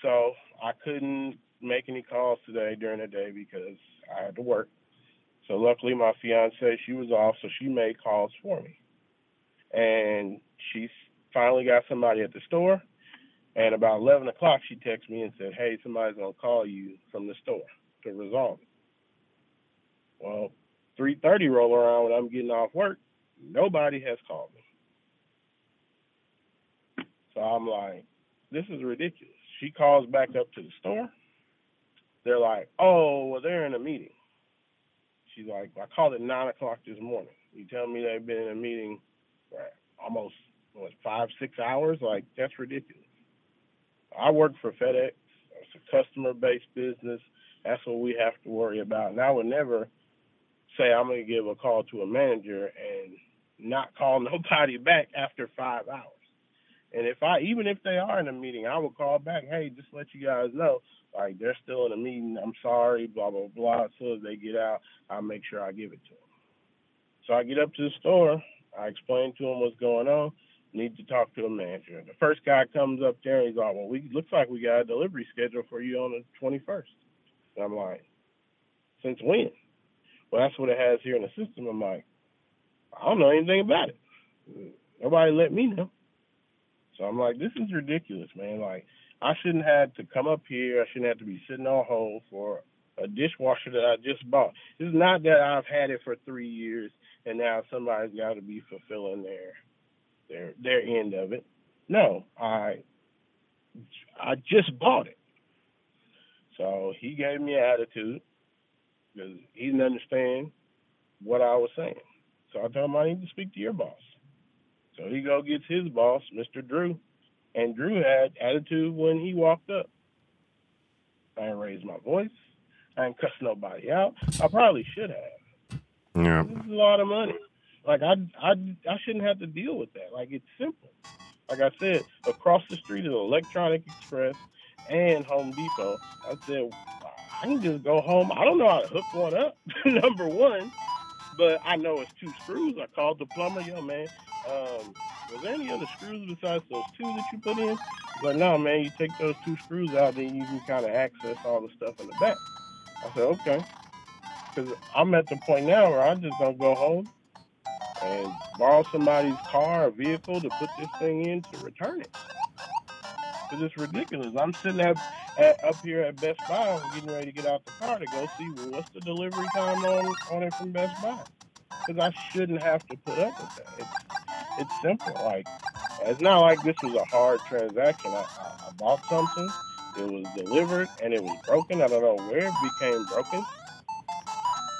So I couldn't make any calls today during the day because I had to work. So luckily, my fiance she was off, so she made calls for me, and she finally got somebody at the store. And about 11 o'clock, she texted me and said, "Hey, somebody's gonna call you from the store to resolve it." Well, 3:30 roll around when I'm getting off work, nobody has called me. So I'm like, this is ridiculous. She calls back up to the store. They're like, oh, well, they're in a meeting. She's like, I called at nine o'clock this morning. You tell me they've been in a meeting for almost what five, six hours? Like that's ridiculous. I work for FedEx. It's a customer-based business. That's what we have to worry about. And I would never say I'm going to give a call to a manager and not call nobody back after five hours. And if I, even if they are in a meeting, I will call back. Hey, just let you guys know, like they're still in a meeting. I'm sorry, blah blah blah. As soon as they get out, I'll make sure I give it to them. So I get up to the store. I explain to them what's going on. Need to talk to the manager. The first guy comes up there and he's like, "Well, we looks like we got a delivery schedule for you on the 21st." And I'm like, "Since when?" Well, that's what it has here in the system. I'm like, I don't know anything about it. Nobody let me know. So I'm like, this is ridiculous, man. Like, I shouldn't have to come up here. I shouldn't have to be sitting on hold for a dishwasher that I just bought. It's not that I've had it for three years and now somebody's got to be fulfilling their their their end of it. No, I I just bought it. So he gave me an attitude because he didn't understand what I was saying. So I told him I need to speak to your boss. So he go gets his boss, Mr. Drew, and Drew had attitude when he walked up. I didn't raise my voice. I didn't cuss nobody out. I probably should have. Yeah. This is a lot of money. Like I, I, I shouldn't have to deal with that. Like it's simple. Like I said, across the street is Electronic Express and Home Depot. I said I can just go home. I don't know how to hook one up. Number one, but I know it's two screws. I called the plumber, yo man. Um, was there any other screws besides those two that you put in? But no, man, you take those two screws out, then you can kind of access all the stuff in the back. I said, okay. Because I'm at the point now where I just don't go home and borrow somebody's car or vehicle to put this thing in to return it. Because it's ridiculous. I'm sitting at, at, up here at Best Buy, I'm getting ready to get out the car to go see well, what's the delivery time on, on it from Best Buy. Because I shouldn't have to put up with that. It's, it's simple. Like, It's not like this was a hard transaction. I, I, I bought something, it was delivered, and it was broken. I don't know where it became broken,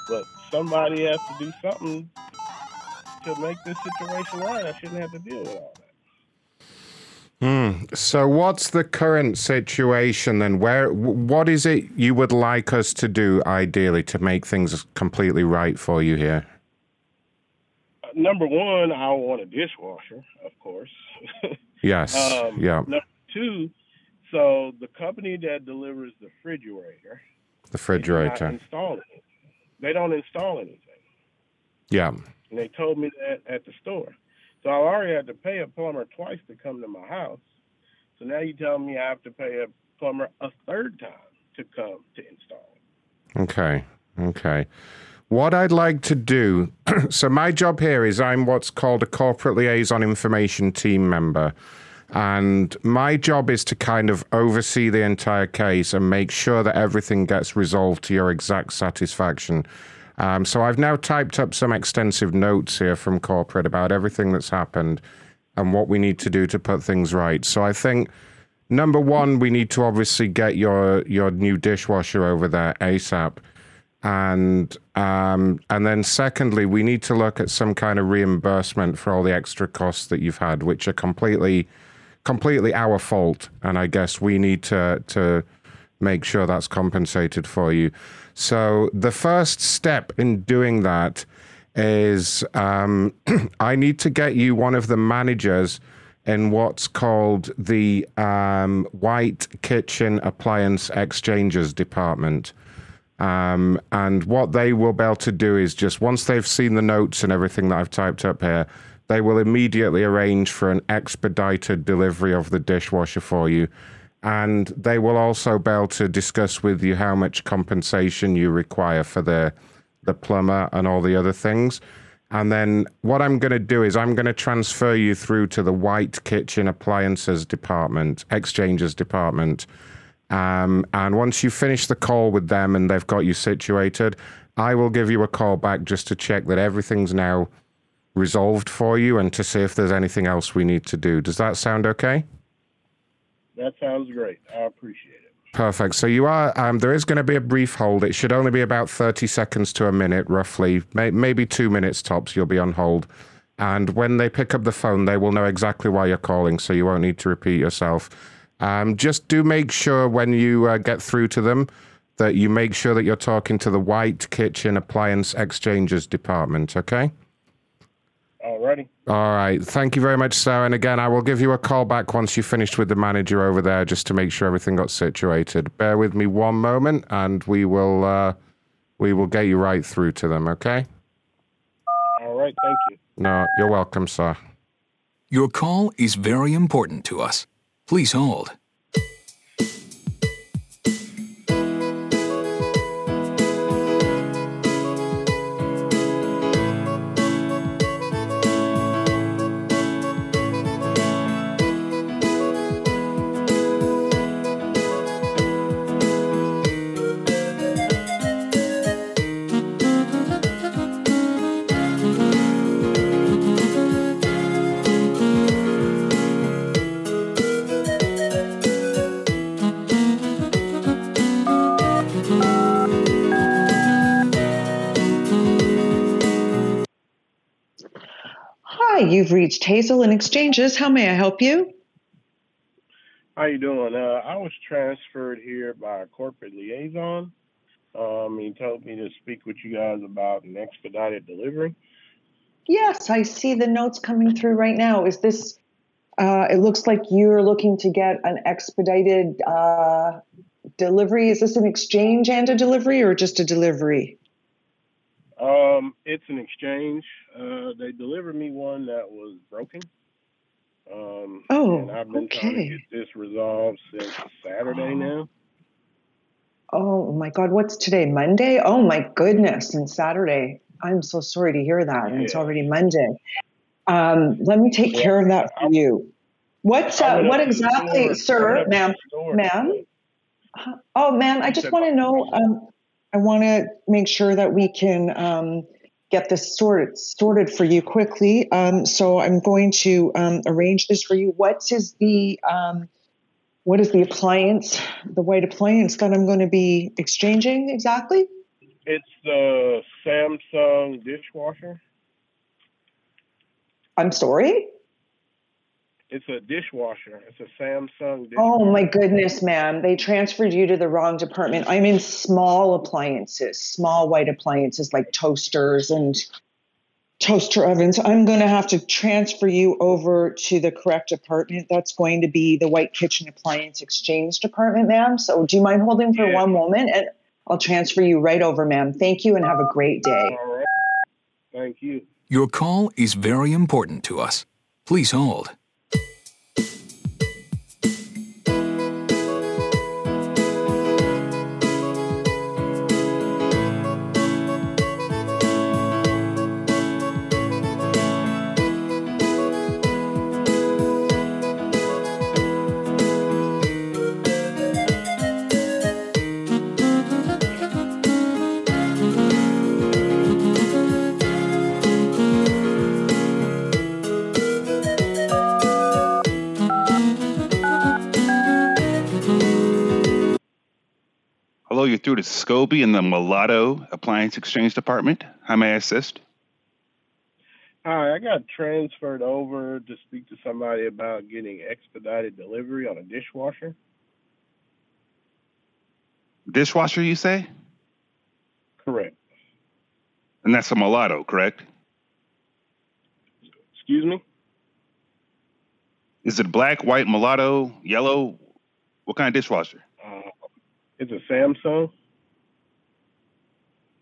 but somebody has to do something to make this situation right. I shouldn't have to deal with all that. Hmm. So, what's the current situation then? Where, what is it you would like us to do ideally to make things completely right for you here? Uh, number one, I want a dishwasher, of course. Yes. Um, yeah. Number two, so the company that delivers the refrigerator, The refrigerator. install it. They don't install anything, Yeah. and they told me that at the store. So I already had to pay a plumber twice to come to my house. So now you tell me I have to pay a plumber a third time to come to install. Okay. Okay. What I'd like to do so, my job here is I'm what's called a corporate liaison information team member. And my job is to kind of oversee the entire case and make sure that everything gets resolved to your exact satisfaction. Um, so I've now typed up some extensive notes here from corporate about everything that's happened and what we need to do to put things right. So I think number one, we need to obviously get your your new dishwasher over there ASAP, and um, and then secondly, we need to look at some kind of reimbursement for all the extra costs that you've had, which are completely completely our fault, and I guess we need to to make sure that's compensated for you. So the first step in doing that is um, I need to get you one of the managers in what's called the um, White Kitchen Appliance Exchanges Department. Um, and what they will be able to do is just once they've seen the notes and everything that I've typed up here, they will immediately arrange for an expedited delivery of the dishwasher for you. And they will also be able to discuss with you how much compensation you require for the the plumber and all the other things. And then what I'm going to do is I'm going to transfer you through to the White Kitchen Appliances Department, Exchanges Department. Um, and once you finish the call with them and they've got you situated, I will give you a call back just to check that everything's now resolved for you and to see if there's anything else we need to do. Does that sound okay? That sounds great. I appreciate it. Perfect. So you are. Um, there is going to be a brief hold. It should only be about thirty seconds to a minute, roughly, may, maybe two minutes tops. You'll be on hold, and when they pick up the phone, they will know exactly why you're calling, so you won't need to repeat yourself. Um, just do make sure when you uh, get through to them that you make sure that you're talking to the White Kitchen Appliance Exchanges Department. Okay. Alrighty. All right. Thank you very much, sir. And again, I will give you a call back once you've finished with the manager over there, just to make sure everything got situated. Bear with me one moment, and we will uh, we will get you right through to them. Okay? All right. Thank you. No, you're welcome, sir. Your call is very important to us. Please hold. You've reached Hazel in Exchanges. How may I help you? How you doing? Uh, I was transferred here by a corporate liaison. Um, he told me to speak with you guys about an expedited delivery. Yes, I see the notes coming through right now. Is this, uh, it looks like you're looking to get an expedited uh, delivery. Is this an exchange and a delivery or just a delivery? Um, it's an exchange. Uh, they delivered me one that was broken. Um, Oh, and I've been trying to okay. get this resolved since Saturday now. Oh my God, what's today? Monday? Oh my goodness, and Saturday. I'm so sorry to hear that. And it's Yeah. already Monday. Um, let me take care of that for you. What's I uh, went what up to the exactly, store- I sir, up to ma'am, the store ma'am? Oh, ma'am, I just want to know. Um, I want to make sure that we can um, get this sorted sorted for you quickly. Um, so I'm going to um, arrange this for you. What is the um, what is the appliance, the white appliance that I'm going to be exchanging exactly? It's the Samsung dishwasher. I'm sorry. It's a dishwasher. It's a Samsung dishwasher. Oh my goodness, ma'am. They transferred you to the wrong department. I'm in small appliances, small white appliances like toasters and toaster ovens. I'm going to have to transfer you over to the correct department. That's going to be the white kitchen appliance exchange department, ma'am. So do you mind holding for one moment and I'll transfer you right over, ma'am. Thank you and have a great day. All right. Thank you. Your call is very important to us. Please hold. Through to Scobie in the Mulatto Appliance Exchange Department. How may I assist? Hi, I got transferred over to speak to somebody about getting expedited delivery on a dishwasher. Dishwasher, you say? Correct. And that's a Mulatto, correct? Excuse me? Is it black, white, mulatto, yellow? What kind of dishwasher? It's a Samsung.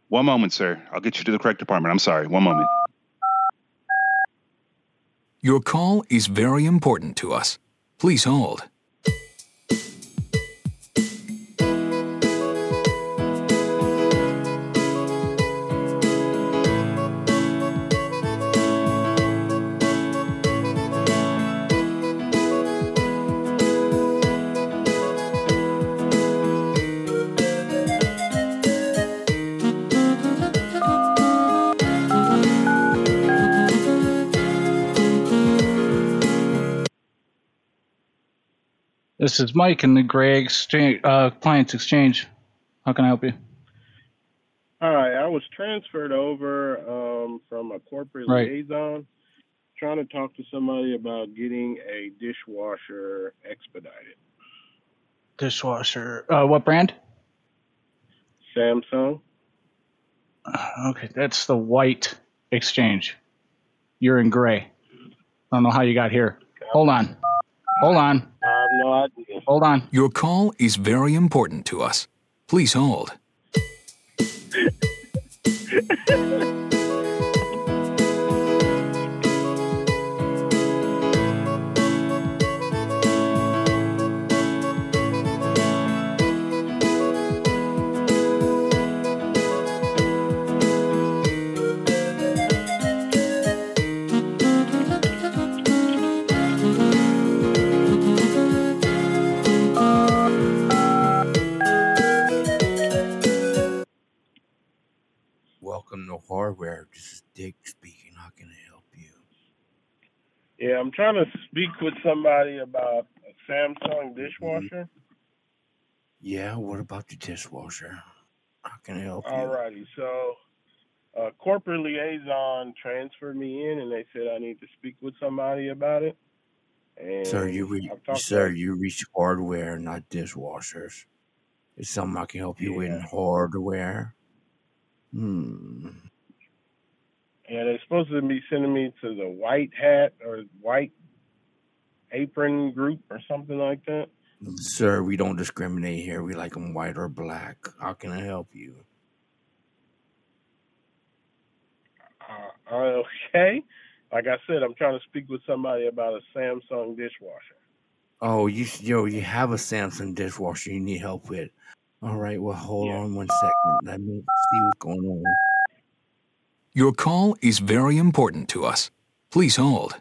One moment, sir. I'll get you to the correct department. I'm sorry. One moment. Your call is very important to us. Please hold. This is Mike in the Gray Exchange, uh, Clients Exchange. How can I help you? Hi, I was transferred over um, from a corporate Right. liaison, trying to talk to somebody about getting a dishwasher expedited. Dishwasher. Uh, what brand? Samsung. Okay, that's the white exchange. You're in gray. I don't know how you got here. Hold on. Hold on. I have no idea. Hold on. Your call is very important to us. Please hold. hardware. This is Dick speaking. How can I help you? Yeah, I'm trying to speak with somebody about a Samsung dishwasher. Yeah, what about the dishwasher? How can I help you? Alrighty, so uh, corporate liaison transferred me in, and they said I need to speak with somebody about it. And Sir, you re- I've talked sir, to, you reach hardware, not dishwashers. Is something I can help you with in hardware? Hmm. Yeah, they're supposed to be sending me to the White Hat or White Apron Group or something like that. Sir, we don't discriminate here. We like them white or black. How can I help you? Uh, okay, like I said, I'm trying to speak with somebody about a Samsung dishwasher. Oh, you yo, you have a Samsung dishwasher you need help with. All right, well, hold on one second. Let me see what's going on. Your call is very important to us. Please hold.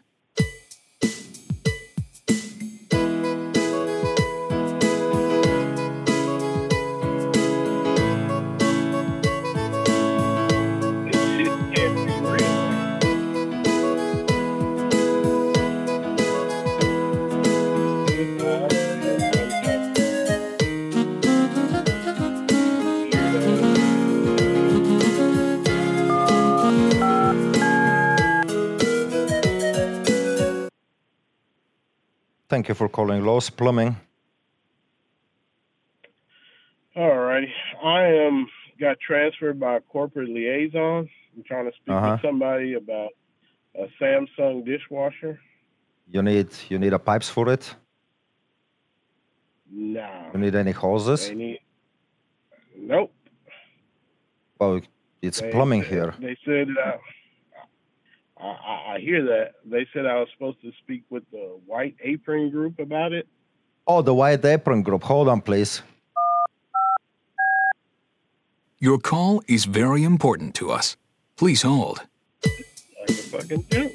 Thank you for calling Lowe's Plumbing. All righty. I am got transferred by a corporate liaison. I'm trying to speak Uh-huh. with somebody about a Samsung dishwasher. You need you need a pipes for it. Nah. You need any hoses? Need. Nope. Well, it's They plumbing said- here. They said. Uh, I, I, I hear that. They said I was supposed to speak with the White Apron Group about it. Oh, the White Apron Group. Hold on, please. Your call is very important to us. Please hold. Like a fucking joke.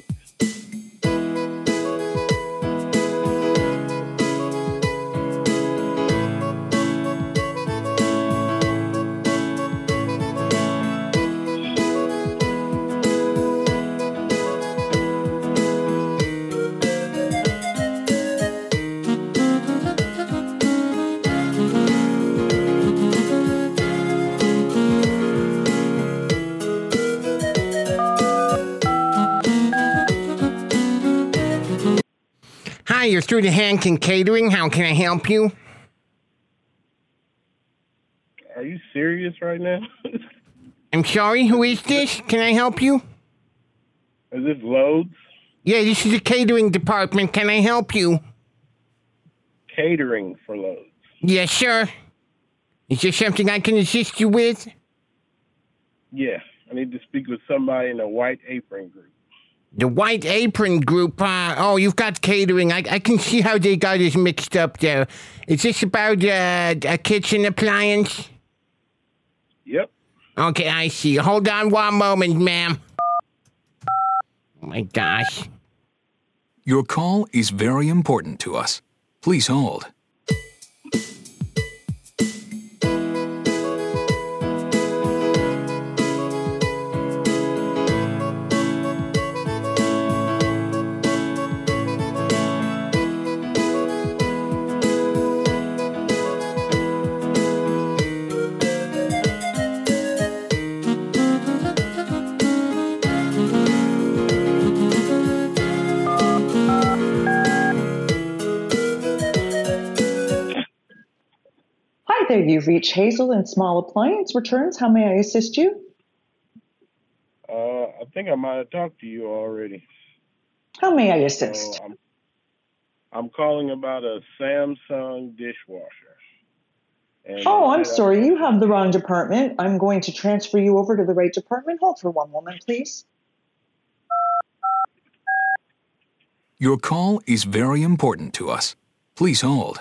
You're through to Hankin Catering. How can I help you? Are you serious right now? I'm sorry, who is this? Can I help you? Is this Loads Yeah, this is the catering department. Can I help you? catering for Loads? Yes, sir. Is there something I can assist you with? Yeah, I need to speak with somebody in a White Apron Group. The White Apron Group. Uh, oh, you've got catering. I, I can see how they got us mixed up there. Is this about uh, a kitchen appliance? Yep. Okay, I see. Hold on one moment, ma'am. Oh my gosh. Your call is very important to us. Please hold. Hi you've reached Hazel in Small Appliance Returns. How may I assist you? Uh, I think I might have talked to you already. How may I So assist? I'm, I'm calling about a Samsung dishwasher. And Oh, I'm said I- sorry, you have the wrong department. I'm going to transfer you over to the right department. Hold for one moment, please. Your call is very important to us. Please hold.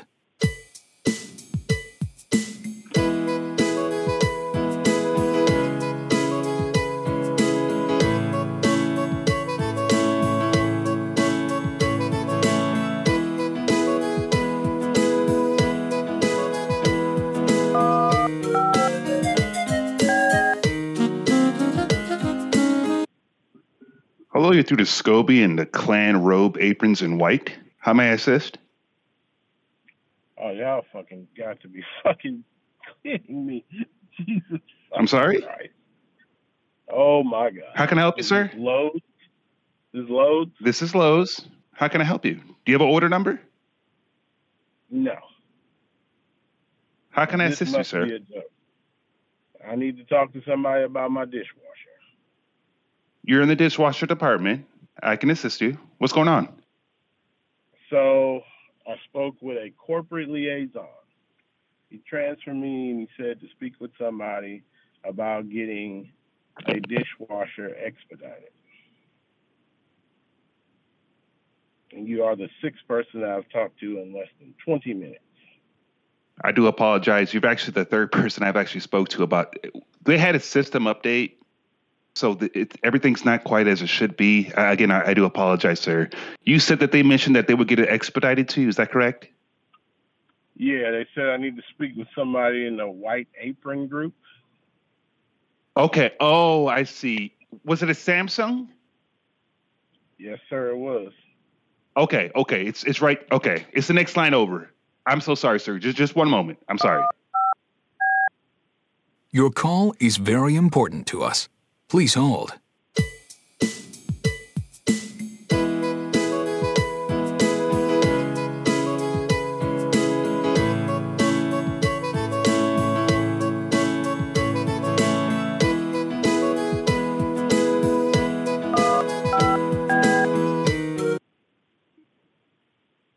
Through to Scobie and the clan robe aprons in white. How may I assist? Oh, y'all fucking got to be fucking kidding me. Jesus. I'm sorry? Christ. Oh my God. How can I help you, sir? Loads? This is Loads? This is Lowe's. How can I help you? Do you have an order number? No. How can I This assist you, sir? be a joke. I need to talk to somebody about my dishwasher. You're in the dishwasher department. I can assist you. What's going on? So I spoke with a corporate liaison. He transferred me and he said to speak with somebody about getting a dishwasher expedited. And you are the sixth person I've talked to in less than 20 minutes. I do apologize. You've actually the third person I've actually spoke to about. They had a system update, so the, it, everything's not quite as it should be. Uh, again, I, I do apologize, sir. You said that they mentioned that they would get it expedited to you. Is that correct? Yeah, they said I need to speak with somebody in the white apron group. Okay. Oh, I see. Was it a Samsung? Yes, sir, it was. Okay. Okay. It's it's right. Okay. It's the next line over. I'm so sorry, sir. Just just one moment. I'm sorry. Your call is very important to us. Please hold.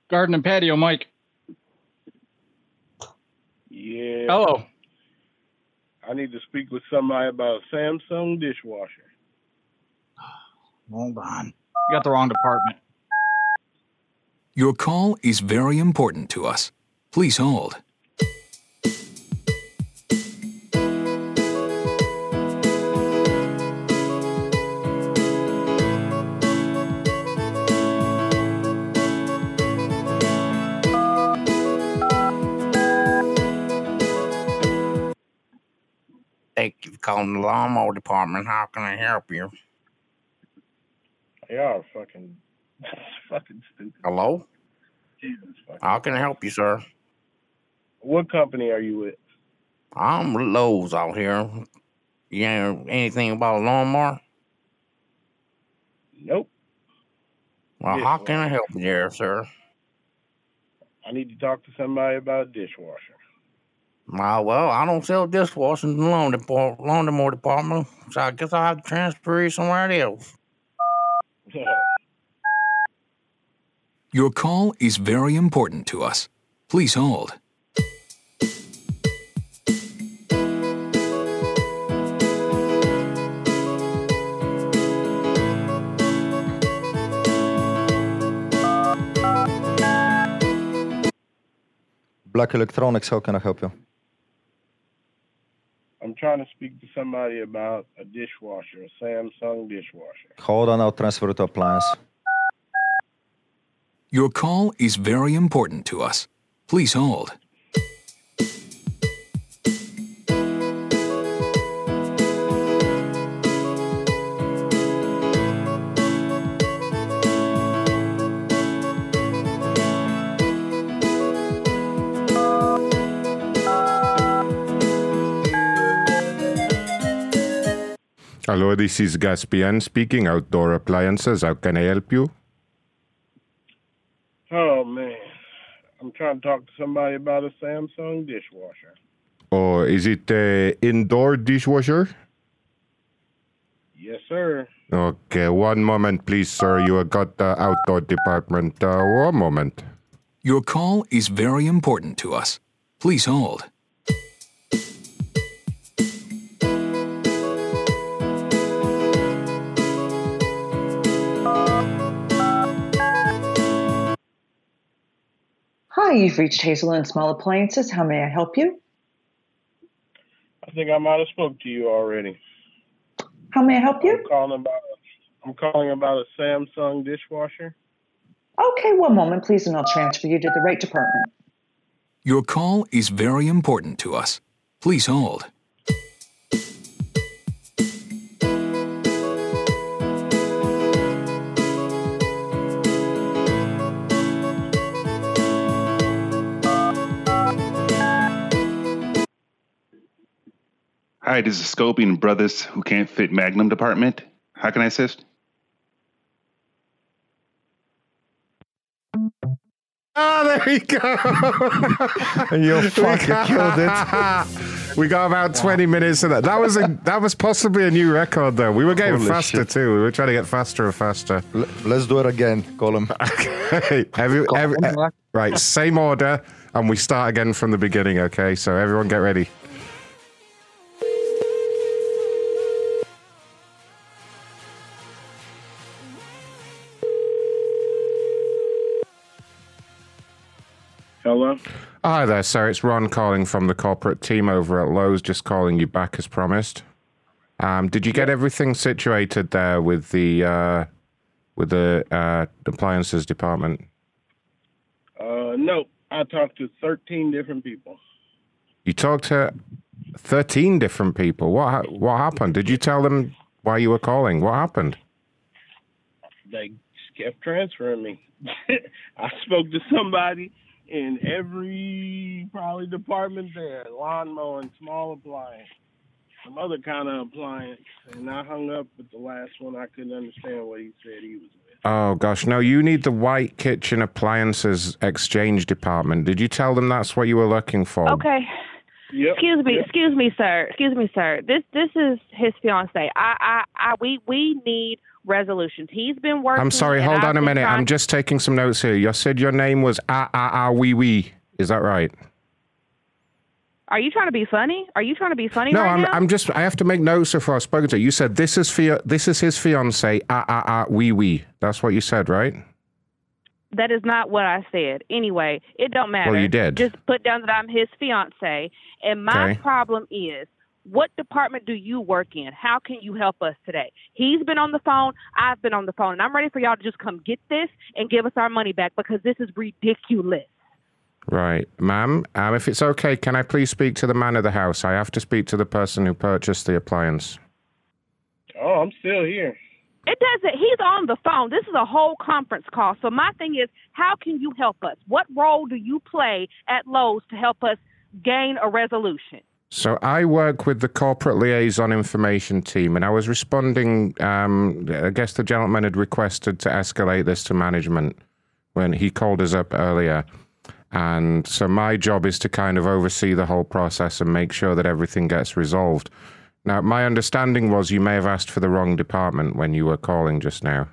Garden and patio, Mike. Yeah. Hello. I need to speak with somebody about a Samsung dishwasher. Hold on. You got the wrong department. Your call is very important to us. Please hold. Thank you for calling the lawnmower department. How can I help you? Are fucking, fucking stupid. Hello? Jesus fucking. How can I help you, sir? What company are you with? I'm Lowe's out here. You know anything about a lawnmower? Nope. Well, Yeah, how can I help you there, sir? I need to talk to somebody about a dishwasher. Uh, well, I don't sell dishwashing in the lawn depart- lawnmower department, so I guess I'll have to transfer you somewhere else. Your call is very important to us. Please hold. Black Electronics, how can I help you? I'm trying to speak to somebody about a dishwasher, a Samsung dishwasher. Hold on, I'll transfer to appliance. Your call is very important to us. Please hold. Hello, this is Gaspian speaking, Outdoor Appliances. How can I help you? Oh man, I'm trying to talk to somebody about a Samsung dishwasher. Or is it a indoor dishwasher? Yes, sir. Okay, one moment, please, sir. You have got the outdoor department. Uh, one moment. Your call is very important to us. Please hold. Hi, you've reached Hazel and Small Appliances. How may I help you? I think I might have spoke to you already. How may I help you? I'm calling about. I'm calling about a Samsung dishwasher. Okay, one moment, please, and I'll transfer you to the right department. Your call is very important to us. Please hold. Hi, this is Scopian Brothers Who Can't Fit Magnum Department. How can I assist? Oh, there we go. you fucking killed it. we got about 20 minutes of that. That was a that was possibly a new record though. We were getting Holy faster shit. too. We were trying to get faster and faster. L- let's do it again, Colin. Okay. Every, every, right, same order and we start again from the beginning, okay? So everyone get ready. Hello. Hi there, sir. It's Ron calling from the corporate team over at Lowe's, just calling you back as promised. Um, did you get everything situated there with the uh, with the uh, appliances department? Uh, no, I talked to 13 different people. You talked to thirteen different people. What ha- what happened? Did you tell them why you were calling? What happened? They kept transferring me. I spoke to somebody in every probably department there, lawn mowing, small appliance, some other kind of appliance, and I hung up with the last one. I couldn't understand what he said he was with. Oh gosh, no! You need the white kitchen appliances exchange department. Did you tell them that's what you were looking for? Okay. Yep. Excuse me, yep. excuse me, sir. Excuse me, sir. This this is his fiance. I I I, we we need resolutions. He's been working. I'm sorry, hold on a minute. I'm just taking some notes here. You said your name was Ah Ah Ah Wee Wee. Is that right? Are you trying to be funny? Are you trying to be funny No, right I'm, now? I'm just. I have to make notes before I've spoken to you. You said this is fia- This is his fiance. Ah ah ah wee wee. That's what you said, right? That is not what I said. Anyway, it don't matter. Well, you did. Just put down that I'm his fiance. And my Okay. problem is, what department do you work in? How can you help us today? He's been on the phone. I've been on the phone. And I'm ready for y'all to just come get this and give us our money back because this is ridiculous. Right, ma'am. Um, if it's okay, can I please speak to the man of the house? I have to speak to the person who purchased the appliance. Oh, I'm still here. It doesn't. He's on the phone. This is a whole conference call. So my thing is, how can you help us? What role do you play at Lowe's to help us gain a resolution? So I work with the corporate liaison information team, and I was responding. Um, I guess the gentleman had requested to escalate this to management when he called us up earlier. And so my job is to kind of oversee the whole process and make sure that everything gets resolved. Now, my understanding was you may have asked for the wrong department when you were calling just now.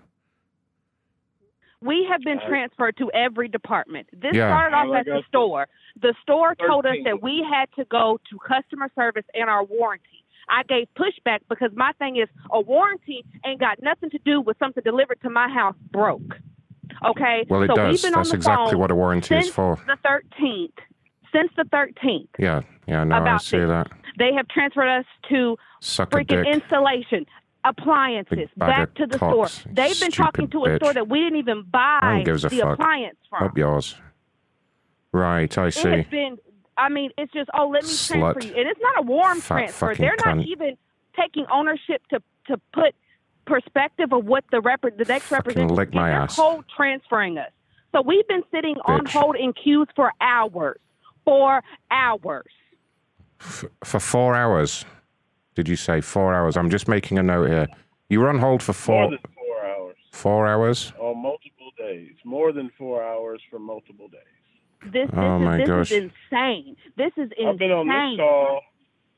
We have been transferred to every department. This Yeah. started off All I at the store. The store told us that we had to go to customer service and our warranty. I gave pushback because my thing is a warranty ain't got nothing to do with something delivered to my house broke. Okay? Well, it so does. That's exactly what a warranty is for. The 13th. Since the 13th. Yeah, yeah, no, I see this. that. They have transferred us to Suck freaking installation, appliances, back to the cocks, store. They've been stupid talking to a bitch. store that we didn't even buy No one gives a the fuck. appliance from. Up yours. Right, I see. It see. has been. I mean, it's just oh, let me Slut. transfer you, and it's not a warm Fat transfer. They're not cunt. even taking ownership to to put perspective of what the rep the next representative. lick my they're ass. cold transferring us. So we've been sitting on hold in queues for hours, for hours. For four hours. Did you say four hours? I'm just making a note here. You were on hold for More four than four hours four hours? on multiple days. More than four hours for multiple days. This this Oh, is my this gosh. is insane. This is insane. I've been on this call.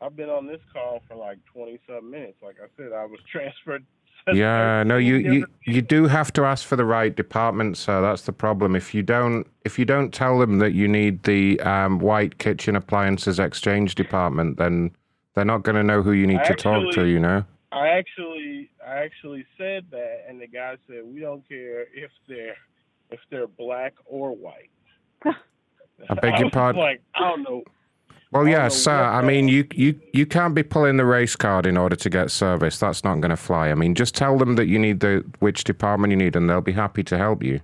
I've been on this call for like twenty something minutes. Like I said, I was transferred. Yeah, no, you, you you do have to ask for the right department, sir. That's the problem. If you don't if you don't tell them that you need the um, white kitchen appliances exchange department, then they're not going to know who you need I to talk to. You know. I actually, I actually said that, and the guy said, "We don't care if they're if they're black or white." I beg I your pardon? Like I don't know. Well, yeah, know sir. I mean, you, you you can't be pulling the race card in order to get service. That's not going to fly. I mean, just tell them that you need the which department you need, and they'll be happy to help you.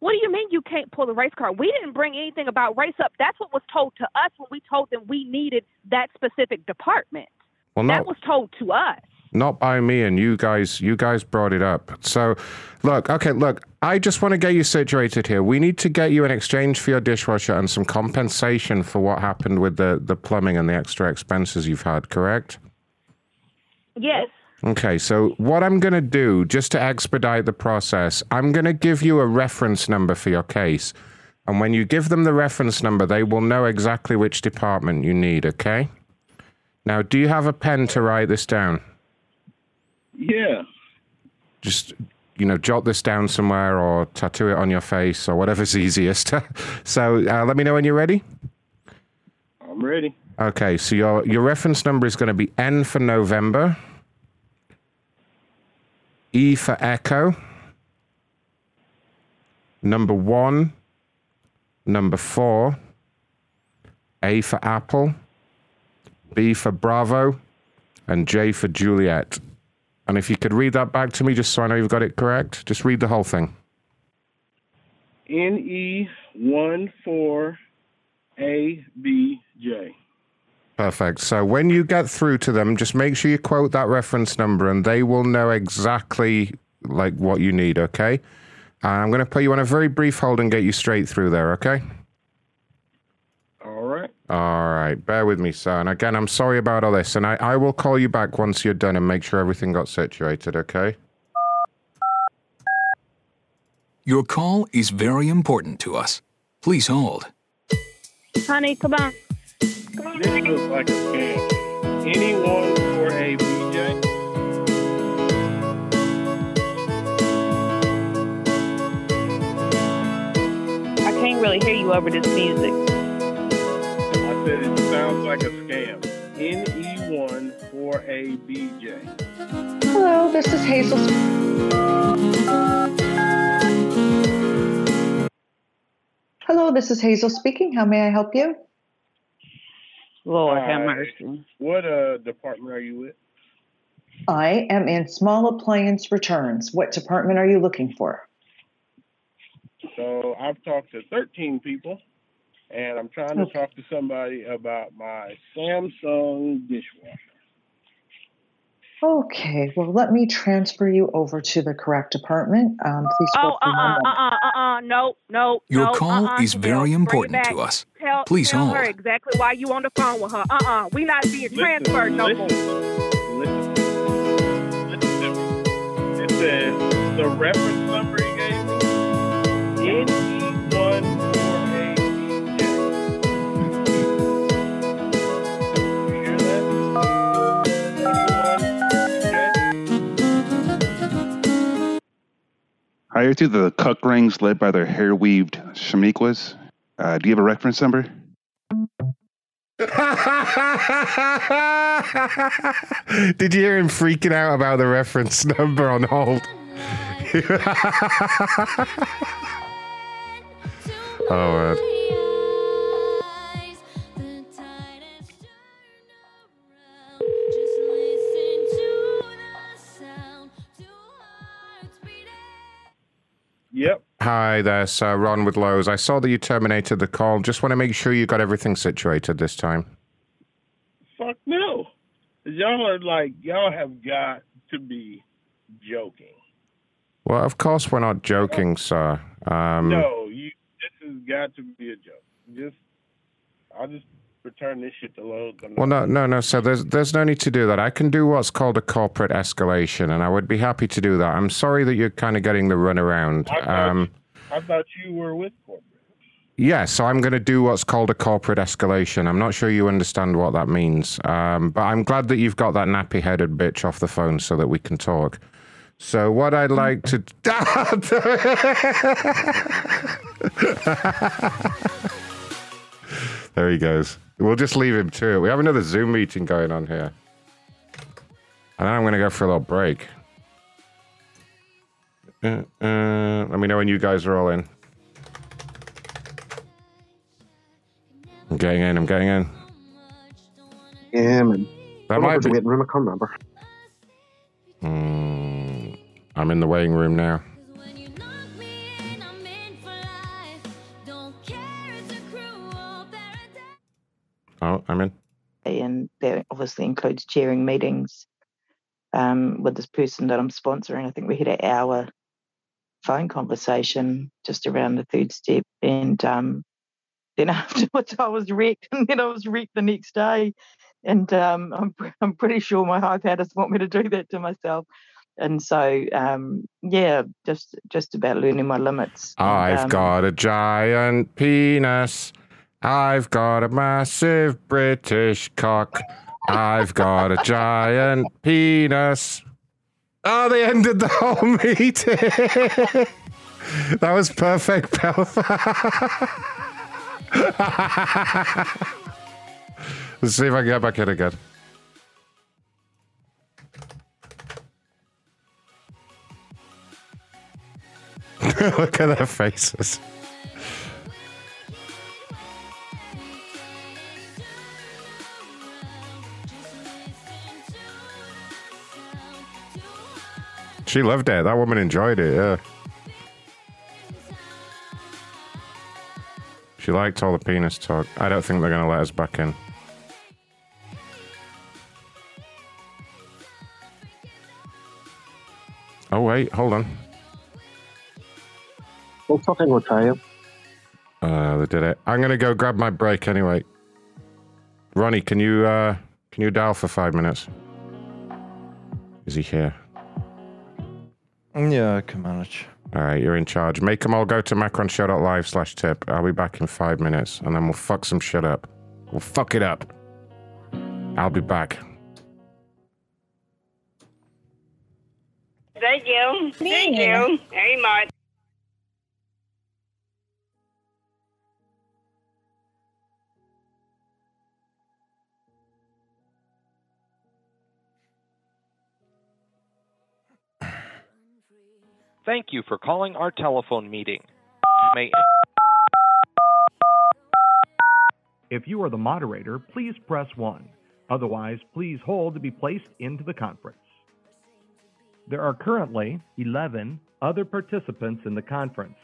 What do you mean you can't pull the race card? We didn't bring anything about race up. That's what was told to us when we told them we needed that specific department. Well, that was told to us. Not by me, and you guys you guys brought it up. So, look, okay, look. I just want to get you situated here. We need to get you an exchange for your dishwasher and some compensation for what happened with the the plumbing and the extra expenses you've had. Correct? Yes. Okay, so what I'm going to do, just to expedite the process, I'm going to give you a reference number for your case. And when you give them the reference number, they will know exactly which department you need, okay? Now, do you have a pen to write this down? Yeah. Just, you know, jot this down somewhere or tattoo it on your face or whatever's easiest. so uh, let me know when you're ready. I'm ready. Okay, so your, your reference number is going to be N for November, E for Echo, number one, number four, A for Apple, B for Bravo, and J for Juliet. And if you could read that back to me, just so I know you've got it correct, just read the whole thing. N E one four A B J. Perfect. So when you get through to them, just make sure you quote that reference number and they will know exactly like what you need, okay? I'm going to put you on a very brief hold and get you straight through there, okay? right. All right. Bear with me, sir. And again, I'm sorry about all this. And I, I will call you back once you're done and make sure everything got situated, okay? Your call is very important to us. Please hold. Honey, come on. Come on. This looks like a scam. Anyone for a VJ? I can't really hear you over this music. I said it sounds like a scam. NE1 4ABJ. Hello, this is Hazel. Hello, this is Hazel speaking. How may I help you? Lord have mercy. What uh, department are you with? I am in small appliance returns. What department are you looking for? So I've talked to 13 people, and I'm trying to Okay. talk to somebody about my Samsung dishwasher. Okay, well, let me transfer you over to the correct department. Um, please Oh, hold uh, for one uh, moment. uh, uh, uh, no, no, Your no, call uh-uh, is very important to us. Tell, Please tell hold. her exactly why you on the phone with her. Uh-uh, we not being transferred no more. Listen, listen, listen. It says the reference number he gave me, Hire to the cuck rings led by their hair weaved shamiquas. Uh, do you have a reference number? Did you hear him freaking out about the reference number on hold? oh, man. Yep. Hi there, sir. Ron with Lowe's. I saw that you terminated the call. Just want to make sure you got everything situated this time. Fuck no. Y'all are like, y'all have got to be joking. Well, of course we're not joking, sir. Um, no, you. This has got to be a joke. Just, I'll just return this shit to Lowe's. Well, no, no, no. So there's there's no need to do that. I can do what's called a corporate escalation, and I would be happy to do that. I'm sorry that you're kind of getting the runaround. I thought, Um, I thought you were with corporate. yeah, so I'm going to do what's called a corporate escalation. I'm not sure you understand what that means, um, but I'm glad that you've got that nappy-headed bitch off the phone so that we can talk. So what I'd like to. there he goes. We'll just leave him to it. We have another Zoom meeting going on here. And then I'm going to go for a little break. Uh, uh, let me know when you guys are all in. I'm getting in. I'm getting in. Yeah, man. That What might be. waiting room? I can't remember. Mm, I'm in the waiting room now. Oh, I'm in. and that obviously includes chairing meetings um, with this person that I'm sponsoring. I think we had an hour phone conversation just around the third step, and um, then afterwards I was wrecked, and then I was wrecked the next day, and um, I'm I'm pretty sure my hypatis want me to do that to myself. And so, um, yeah, just just about learning my limits. I've um, got a giant penis. I've got a massive British cock. I've got a giant penis. Oh, they ended the whole meeting. that was perfect. Let's see if I can get back in again. Look at their faces. She loved it. That woman enjoyed it, yeah. She liked all the penis talk. I don't think they're going to let us back in. Oh, wait, hold on. We'll fucking go try it. Uh, they did it. I'm going to go grab my break anyway. Ronnie, can you, uh, can you dial for five minutes? Is he here? Yeah, I can manage. All right, you're in charge. Make them all go to macronshow.live slash tip. I'll be back in five minutes, and then we'll fuck some shit up. We'll fuck it up. I'll be back. Thank you. Thank you very much. Thank you for calling our telephone meeting. May If you are the moderator, please press 1. Otherwise, please hold to be placed into the conference. There are currently 11 other participants in the conference.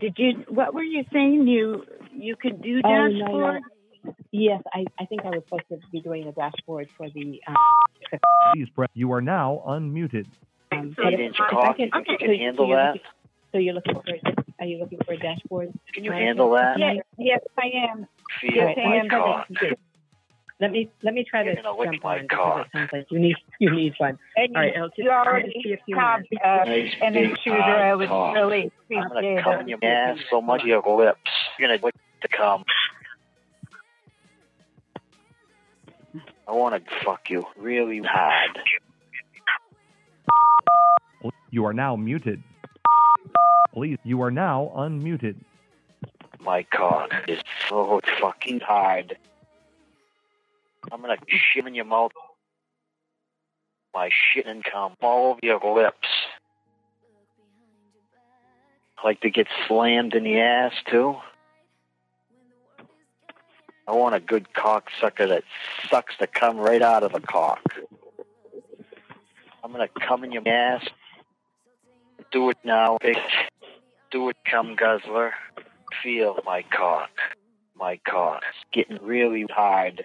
Did you? What were you saying? You you could do Oh, no, no. dashboard? Yes, I, I think I was supposed to be doing a dashboard for the. Um, Please press. You are now unmuted. Um, So but you if- didn't if I call? can- You can so- so handle you're that? looking- So you're looking for? Are you looking for a dashboard? Can you handle that? Yes, yes, I am. All Yes, right, I let me am. try to- Let me let me try You're to gonna jump my on because cock. it sounds like you need you need one. And All right, you, I'll just, you I'll already just be a few copied, minutes. uh, Nice an big intruder. I would cock. really I'm gonna appreciate come in your ass so much your lips. You're gonna lick the cum. I want to fuck you really hard. Oh, you are now muted. Please, you are now unmuted. My cock is so fucking hard. I'm gonna shit in your mouth. My shit and cum all over your lips. Like to get slammed in the ass too. I want a good cock sucker that sucks the cum right out of the cock. I'm gonna come in your ass. Do it now, bitch. Do it, cum guzzler. Feel my cock. My cock. It's getting really hard.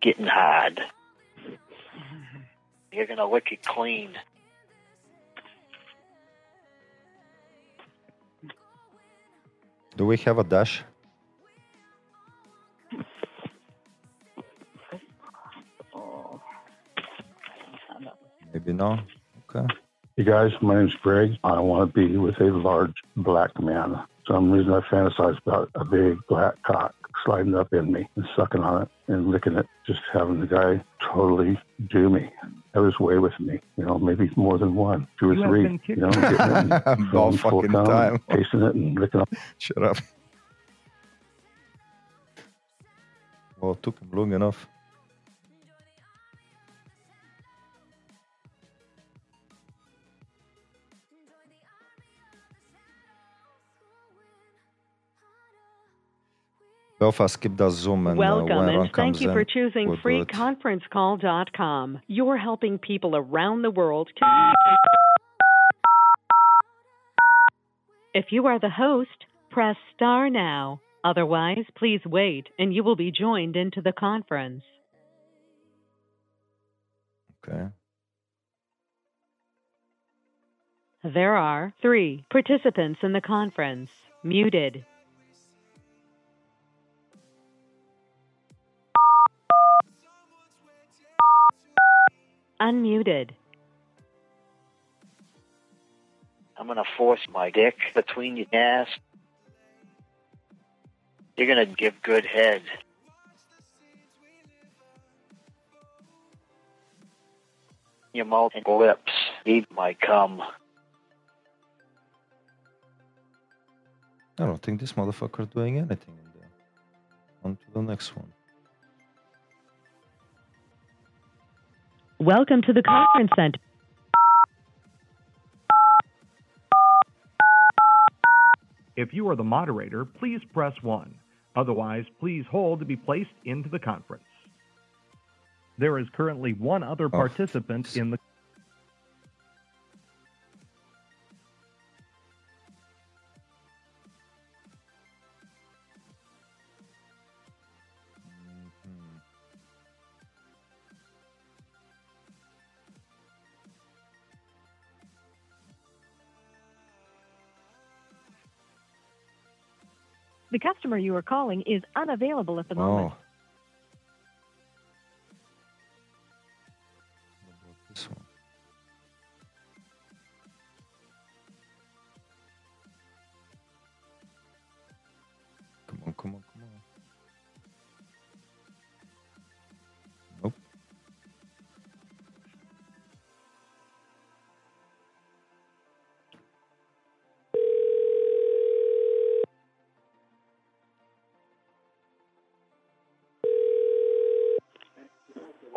Getting hard. You're gonna lick it clean. Do we have a dash? Maybe no. Okay. Hey guys, my name's Greg. I want to be with a large black man. Some reason I fantasize about a big black cock sliding up in me and sucking on it and licking it, just having the guy totally do me. Have his way with me. You know, maybe more than one, two or You three. You know, getting it and All going full fucking cum, time. tasting it and licking up. Shut up. Well, it took him long enough. Belfast, Zoom and uh, Welcome Ron and thank you for choosing we'll freeconferencecall.com. You're helping people around the world. If you are the host, press star now. Otherwise, please wait and you will be joined into the conference. Okay. There are three participants in the conference. Muted. Unmuted. I'm gonna force my dick between your ass. You're gonna give good head. Your mouth and lips eat my cum. I don't think this motherfucker doing anything in there. On to the next one. Welcome to the conference center. If you are the moderator, please press 1. Otherwise, please hold to be placed into the conference. There is currently one other oh. participant in the customer you are calling is unavailable at the moment. Oh. This one. Come on, come on, come on.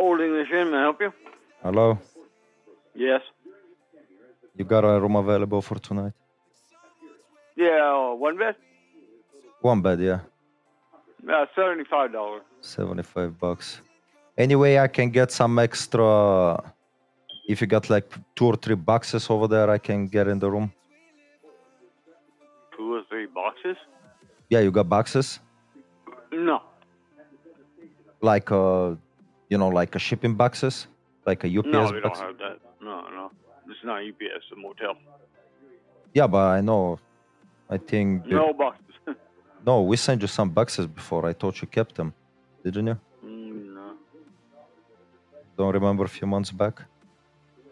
Old English Inn, may I help you? Hello. Yes. You got a room available for tonight? Yeah, uh, one bed. One bed, yeah. Uh, seventy-five dollars. 75 bucks. Anyway, I can get some extra. If you got like two or three boxes over there, I can get in the room. Two or three boxes? Yeah, you got boxes? No. Like, uh, you know, like a shipping boxes? Like a UPS no, we don't box? have that. No, no. It's not UPS, a motel. Yeah, but I know. I think. No boxes. No, we sent you some boxes before. I thought you kept them, didn't you? Mm, no. Don't remember a few months back?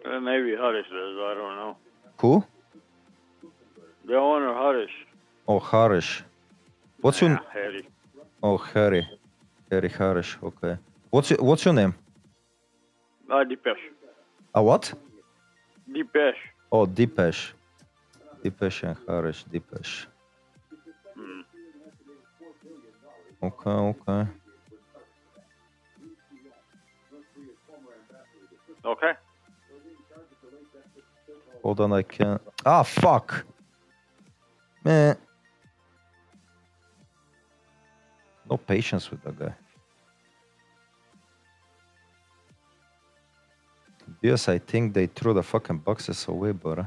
Uh, maybe Harish does. I don't know. Who? The owner Harish. Oh, Harish. What's your? Yeah, Harry. Oh, Harry. Harry Harish. Okay. What's your What's your name? Uh, Depeche. A what? Depeche. Oh, Deepesh. Deepesh and Harish. Deepesh. Mm. Okay, okay. Okay. Hold on, I can't. Ah, fuck. Man. No patience with that guy. Yes, I think they threw the fucking boxes away, but. uh,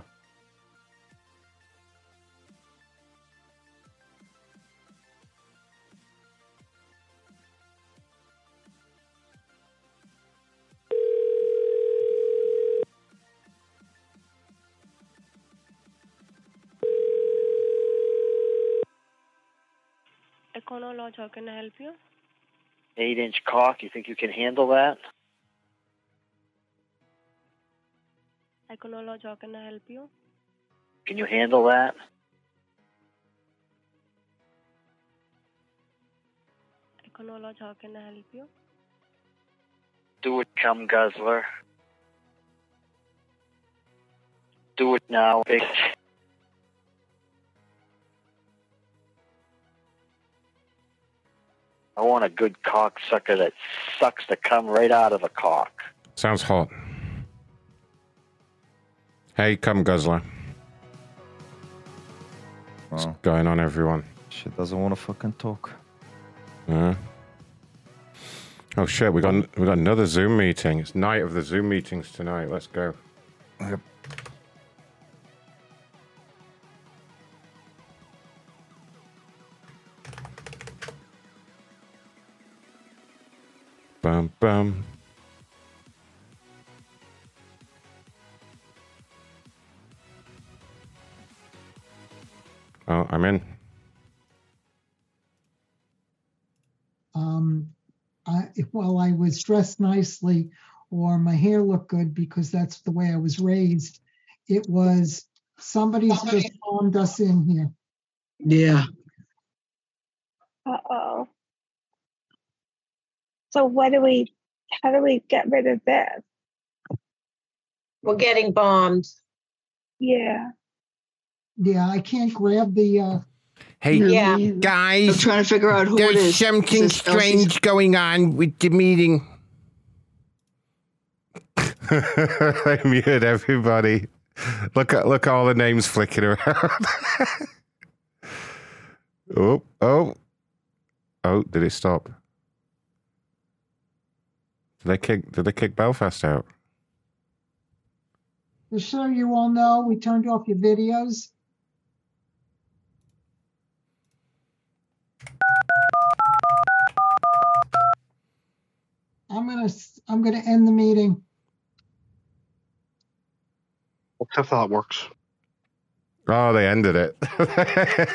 Econo Lodge, how can I help you? Eight inch cock, you think you can handle that? Econo how can I help you? Can you handle that? Econo how can I help you? Do it, cum guzzler. Do it now, bitch. I want a good cocksucker that sucks to come right out of a cock. Sounds hot. Hey, come guzzler. What's Oh. going on, everyone? She doesn't want to fucking talk. Uh, oh shit, we got we got another Zoom meeting. It's night of the Zoom meetings tonight. Let's go. Yep. Bum bum. Oh, I'm in. um, I, well, I was dressed nicely or my hair looked good because that's the way I was raised. It was somebody's just phoned us in here. Yeah. Uh oh. So what do we? How do we get rid of this? We're getting bombed. Yeah. Yeah, I can't grab the. Uh, Hey, Yeah. guys. I'm trying to figure out who it There's is. something Is this Elsie's- strange going on with the meeting. I muted everybody. Look at look all the names flicking around. oh, oh. Oh, did it stop? Did they kick did they kick Belfast out? just so you all know, we turned off your videos. I'm gonna, s- I'm gonna end the meeting. If that works. Oh, they ended it.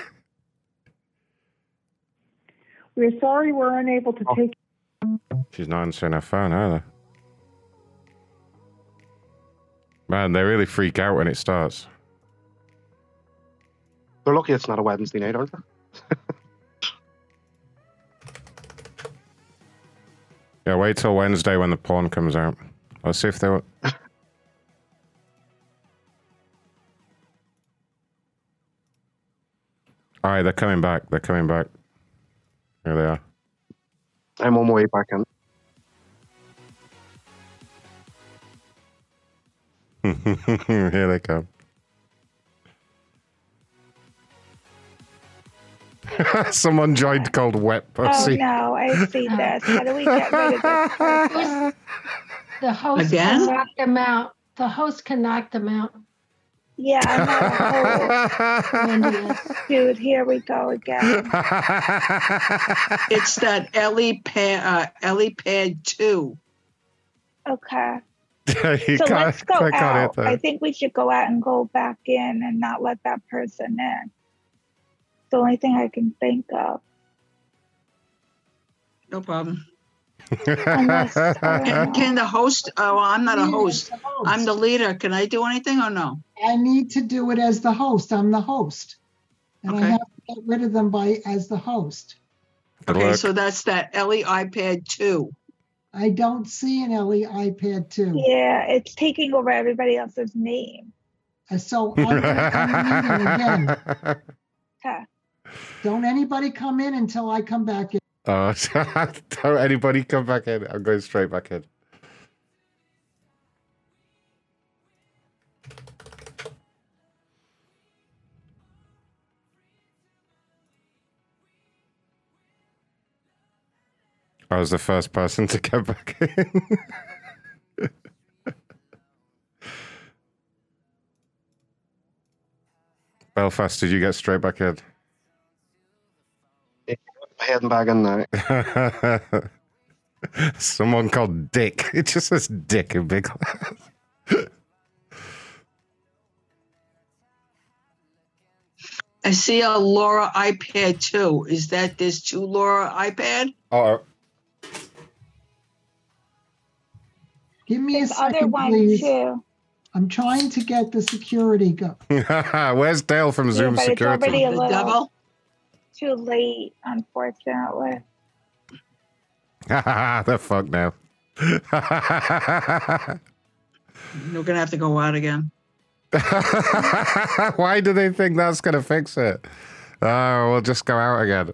We're sorry we're unable to oh. take. She's not answering her phone either. Man, they really freak out when it starts. They're lucky it's not a Wednesday night, aren't they? Yeah, wait till Wednesday when the porn comes out. Let's see if they. Were... All right, they're coming back. They're coming back. Here they are. I'm on my way back in. Here they come. Someone joined called Wet Pussy. Oh Pussy. no, I've seen this. How do we get rid of this person? The host Again? can knock them out. The host can knock them out. Yeah, I'm not a host. Dude, here we go again. It's that Ellie pad, uh, Ellie pad two. Okay. you so let's go click out. I think we should go out and go back in and not let that person in. It's the only thing I can think of. No problem. Unless, Can, can the host? Oh, I'm not a host. the host. I'm the leader. Can I do anything or no? I need to do it as the host. I'm the host. And I have to get rid of them by as the host. Good Okay, luck. so that's that Ellie iPad two. I don't see an Ellie iPad 2. Yeah, it's taking over everybody else's name. Uh, So I'm, I'm leaving again. Okay. Don't anybody come in until I come back in. Oh, don't anybody come back in. I'm going straight back in. I was the first person to get back in. Belfast, did you get straight back in? Heading back in now. Someone called Dick. It just says Dick in big letters. I see a Laura iPad too. Is that there's two Laura iPad? Oh, Give me a There's other second, one please. too. I'm trying to get the security go. where's Dale from Yeah, Zoom but it's already Security? a The little devil? Too late, unfortunately. the fuck now. You're gonna have to go out again. Why do they think that's going to fix it? Oh, we'll just go out again.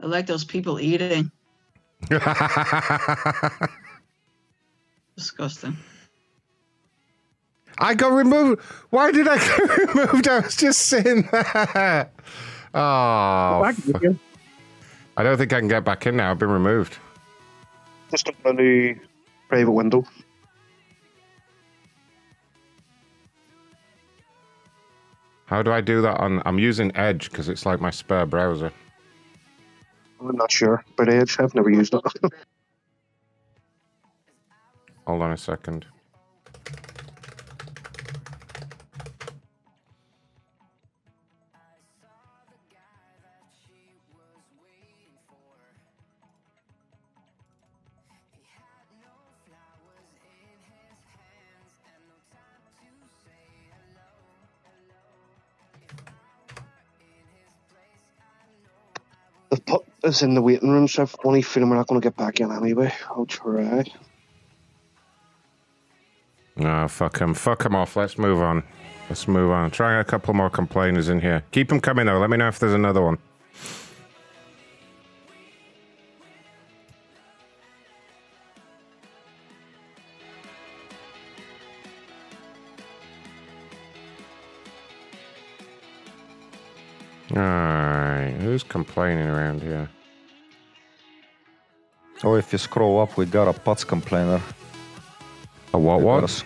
I like those people eating. Disgusting. I got removed. Why did I get removed? I was just sitting there. Oh. fuck. I don't think I can get back in now. I've been removed. Just open a new private window. How do I do that on? I'm using Edge because it's like my spare browser. I'm not sure but Edge. I've never used it. Hold on a second. The put is in the waiting room, so I've only feeling we're not going to get back in anyway. I'll try. No, fuck him. Fuck him off. Let's move on. Let's move on. Try a couple more complainers in here. Keep them coming though. Let me know if there's another one. Who's complaining around here? Oh, if you scroll up, we got a PODS complainer. A what? You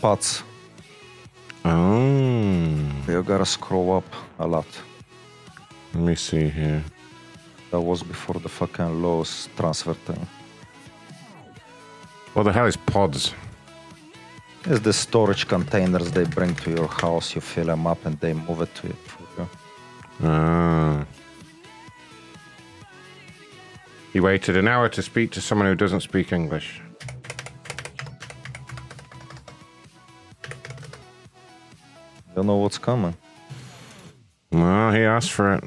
What? Oh. You gotta scroll up a lot. Let me see here. That was before the fucking Lowe's transfer thing. What the hell is pods? It's the storage containers they bring to your house. You fill them up and they move it to you. Ah. He waited an hour to speak to someone who doesn't speak English. You know what's coming. Well, he asked for it.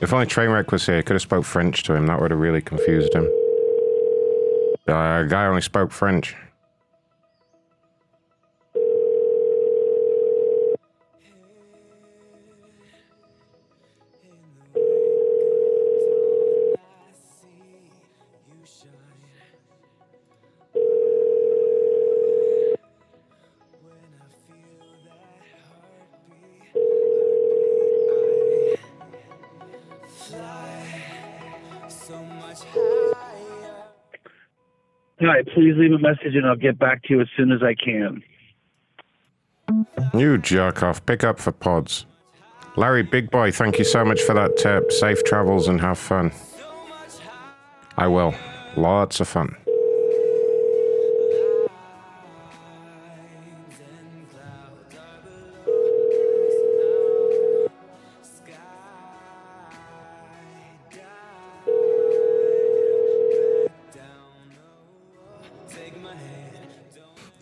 If only Trainwreck was here, could have spoke French to him. That would have really confused him. Uh, guy only spoke French. Right, please leave a message and I'll get back to you as soon as I can. You jerk off. Pick up for pods. Larry, big boy, thank you so much for that tip. Safe travels and have fun. I will. Lots of fun.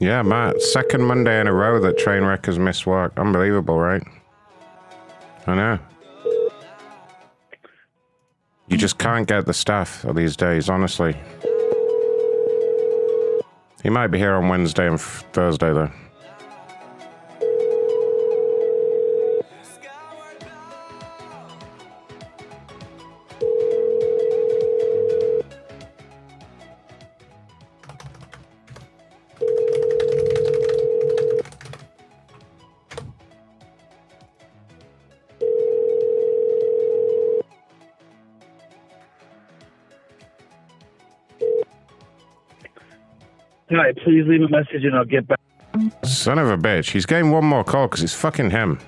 Yeah, Matt, second Monday in a row that Trainwreck has missed work. Unbelievable, right? I know. You just can't get the staff these days, honestly. He might be here on Wednesday and Thursday, though. Please leave a message and I'll get back. Son of a bitch. He's getting one more call because it's fucking him.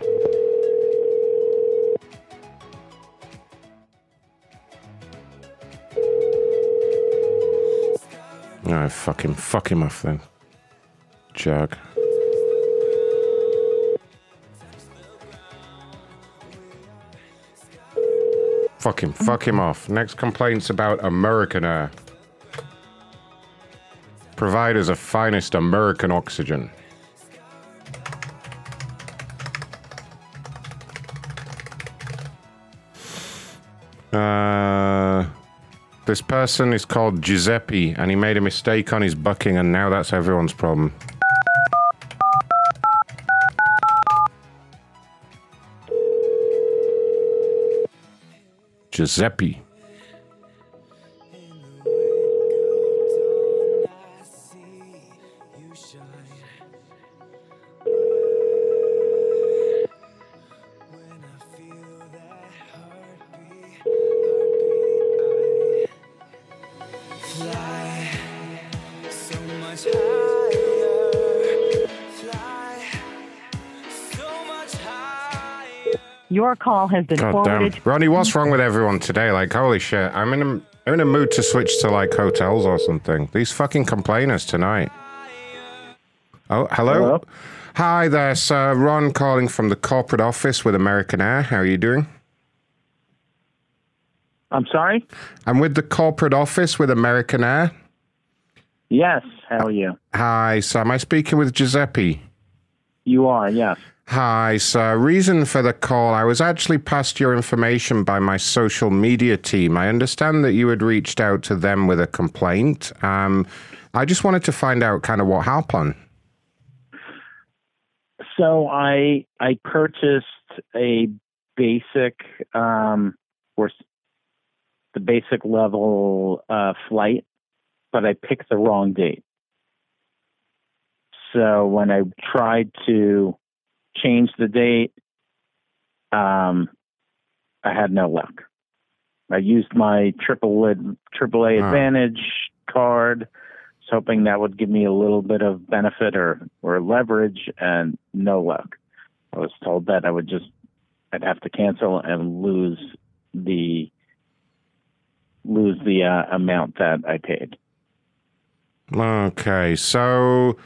Alright, fuck him. Fuck him off then. Jerk. Fuck him. Fuck him off. Next complaint's about American Air. Providers of finest American oxygen. Uh, this person is called Giuseppe, and he made a mistake on his bucking, and now that's everyone's problem. Giuseppe. Call has been God forwarded. damn. Ronnie, what's wrong with everyone today? Like, holy shit. I'm in a, I'm in a mood to switch to, like, hotels or something. These fucking complainers tonight. Oh, hello? Hi there, sir. Ron calling from the corporate office with American Air. How are you doing? I'm sorry? I'm with the corporate office with American Air. Yes. How are you? Hi, so am I speaking with Giuseppe? You are, yes. Hi, sir. Reason for the call. I was actually passed your information by my social media team. I understand that you had reached out to them with a complaint. Um, I just wanted to find out kind of what happened. So I I purchased a basic um or the basic level uh flight, but I picked the wrong date. So when I tried to change the date, um I had no luck. I used my triple AAA Ah. Advantage card, was hoping that would give me a little bit of benefit or or leverage, and no luck. I was told that I would just I'd have to cancel and lose the lose the uh, amount that I paid. Okay, so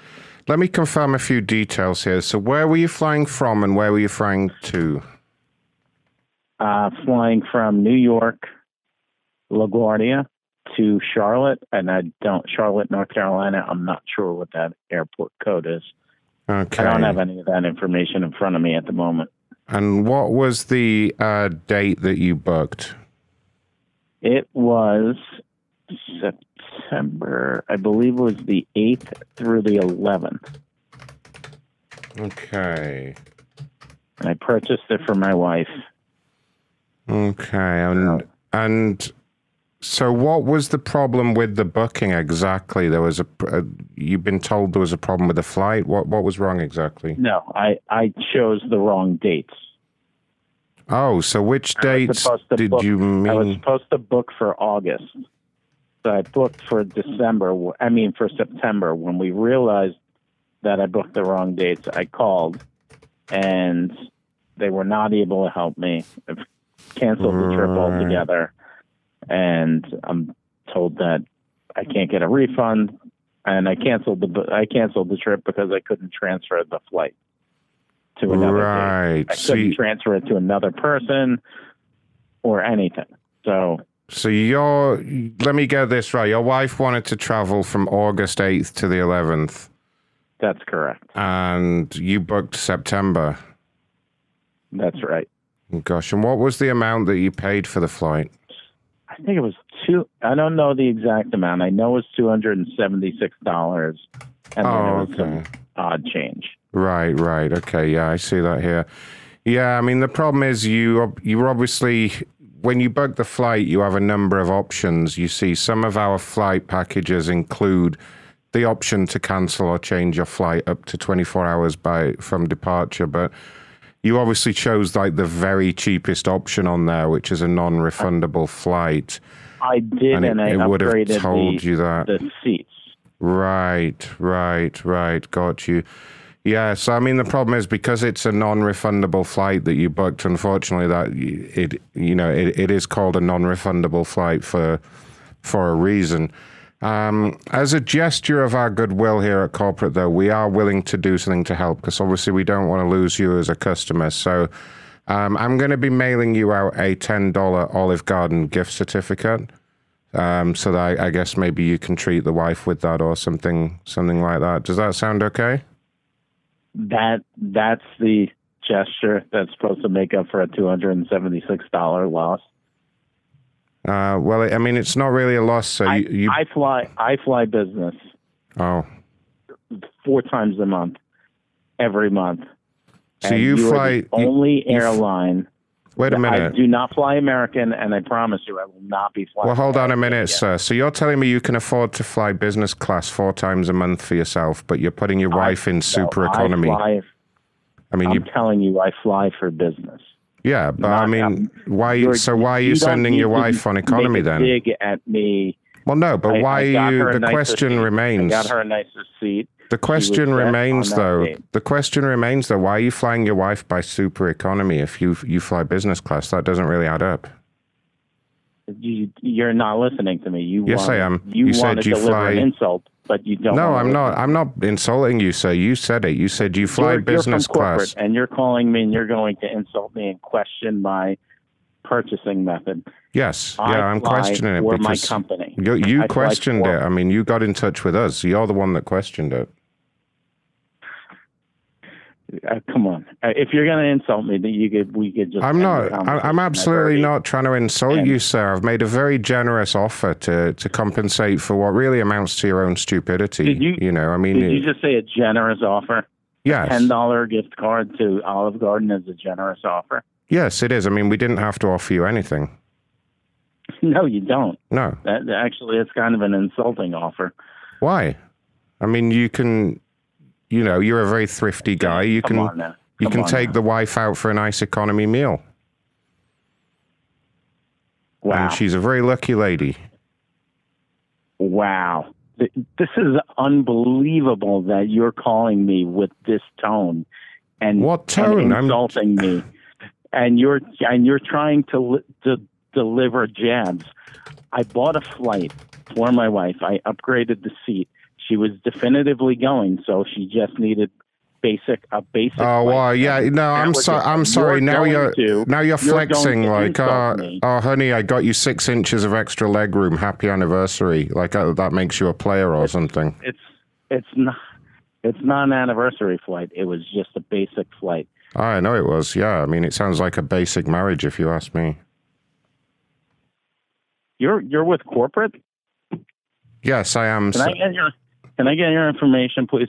let me confirm a few details here. So, where were you flying from and where were you flying to? Uh, flying from New York, LaGuardia to Charlotte, and I don't Charlotte, North Carolina. I'm not sure what that airport code is. Okay. I don't have any of that information in front of me at the moment. And what was the uh, date that you booked? It was September, I believe it was the 8th through the 11th. Okay. And I purchased it for my wife. Okay, and and so what was the problem with the booking exactly? There was a, a uh, you've been told there was a problem with the flight. What what was wrong exactly? No, I, I chose the wrong dates. Oh, so which dates did book- you mean? I was supposed to book for August. So I booked for December. I mean, for September. When we realized that I booked the wrong dates, I called, and they were not able to help me. I've canceled the trip altogether, and I'm told that I can't get a refund. And I canceled the I canceled the trip because I couldn't transfer the flight to another date. Right. I So couldn't transfer it to another person or anything. So So your let me get this right. Your wife wanted to travel from August 8th to the 11th. That's correct. And you booked September. That's right. Gosh, and what was the amount that you paid for the flight? I think it was two. I don't know the exact amount. I know it was two hundred and seventy six dollars, and then Oh, was okay. some odd change. Right, right. Okay, yeah, I see that here. Yeah, I mean the problem is you you were obviously when you book the flight, you have a number of options. You see some of our flight packages include the option to cancel or change your flight up to 24 hours by from departure, but you obviously chose like the very cheapest option on there, which is a non-refundable flight. I did, And and, I it would have told the, you that. the seats. Right, right, right. Got you. Yeah. So I mean, the problem is because it's a non-refundable flight that you booked. Unfortunately, that it you know it, it is called a non-refundable flight for for a reason. Um, as a gesture of our goodwill here at corporate, though, we are willing to do something to help because obviously we don't want to lose you as a customer. So um, I'm going to be mailing you out a ten dollar Olive Garden gift certificate. Um, so that I, I guess maybe you can treat the wife with that or something, something like that. Does that sound okay? That that's the gesture that's supposed to make up for a two hundred and seventy six dollar loss. Uh, well, I mean, it's not really a loss. So you, you I fly I fly business oh, four times a month, every month. So And you are fly- the only you airline. Wait a minute. I do not fly American, and I promise you, I will not be flying. well, hold on a minute, sir. So you're telling me you can afford to fly business class four times a month for yourself, but you're putting your wife in super No, economy. I, fly, I mean, I'm telling you, I fly for business. yeah, but I mean, why? You're- So why are you, you sending your wife on economy then? Dig at me. Well, no, but I- why I are you? The question seat. remains. I got her a nicer seat. The question remains, though. date. The question remains, though. Why are you flying your wife by super economy if you you fly business class? That doesn't really add up. You, you're not listening to me. You Yes, want, I am. You, You said you fly- an insult, but you don't. no, I'm not. I'm not insulting you, sir. You said it. You said you fly you're, business you're from corporate, class. and you're calling me, and you're going to insult me and question my purchasing method. Yes. I yeah, I'm questioning it for my because company. you, you questioned it. I mean, you got in touch with us. You're the one that questioned it. Uh, come on, uh, if you're going to insult me, then you could. We could just. I'm not. I'm absolutely not trying to insult And- you, sir. I've made a very generous offer to to compensate for what really amounts to your own stupidity. Did you- you know, I mean, Did you just say a generous offer? yes, Ten dollar gift card to Olive Garden is a generous offer. yes, it is. I mean, we didn't have to offer you anything. No, you don't. No, That actually, it's kind of an insulting offer. why? I mean, you can. You know, you're a very thrifty guy. You Come can. You can take now. the wife out for a nice economy meal. Wow. And she's a very lucky lady. Wow. This is unbelievable that you're calling me with this tone and What tone? and I'm- insulting me, and you're and you're trying to to deliver jabs. I bought a flight for my wife. I upgraded the seat. She was definitively going, so she just needed basic a basic. Oh well, yeah. No, I'm sorry. I'm sorry. now you're to- now you're you're flexing like, insult oh, oh, honey, I got you six inches of extra leg room. Happy anniversary. Like uh, that makes you a player or something. it's it's not it's not an anniversary flight. It was just a basic flight. I know it was. Yeah. I mean, it sounds like a basic marriage, if you ask me. You're you're with corporate. Yes, I am. Can I get your Can I get your information, please?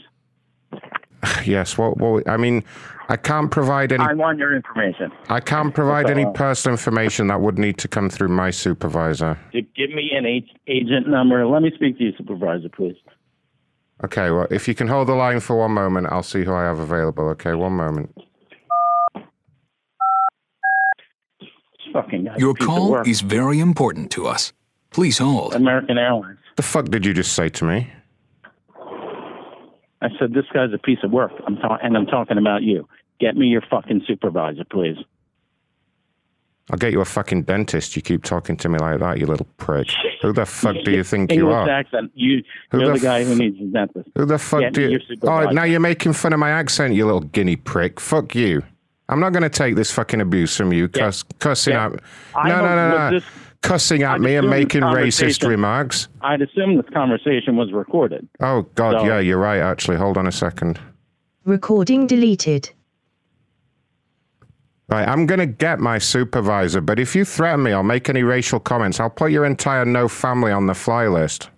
yes. What? What? I mean, I can't provide any. I want your information. I can't provide That's any uh, personal information that would need to come through my supervisor. Give me an agent number. Let me speak to your supervisor, please. Okay. Well, if you can hold the line for one moment, I'll see who I have available. Okay. One moment. Fucking Your call is very important to us. Please hold. American Airlines. The fuck did you just say to me? I said, this guy's a piece of work. I'm ta- and I'm talking about you. Get me your fucking supervisor, please. I'll get you a fucking dentist. You keep talking to me like that, you little prick. Who the fuck do you think you are? accent. You, Who you're the the, guy who needs a dentist. Who the fuck Get do you? Oh, now you're making fun of my accent, you little guinea prick. Fuck you. I'm not going to take this fucking abuse from you, cuss, cussing Yeah. I No, no, no, no. this- Cussing at I'd me and making racist remarks. I'd assume this conversation was recorded. Oh God, So- yeah, you're right. Actually, hold on a second. Recording deleted. Right, I'm going to get my supervisor, but if you threaten me or make any racial comments, I'll put your entire no family on the fly list.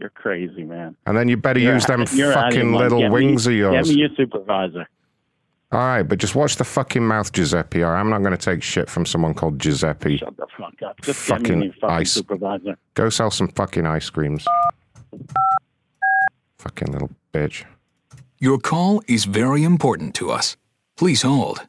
You're crazy, man. And then you better You're use them you're out of your fucking little Get me- wings of yours. Get me your supervisor. All right, but just watch the fucking mouth, Giuseppe. Or I'm not going to take shit from someone called Giuseppe. Shut the fuck up. Just Fucking get me your fucking ice. supervisor. Go sell some fucking ice creams. Fucking little bitch. Your call is very important to us. Please hold.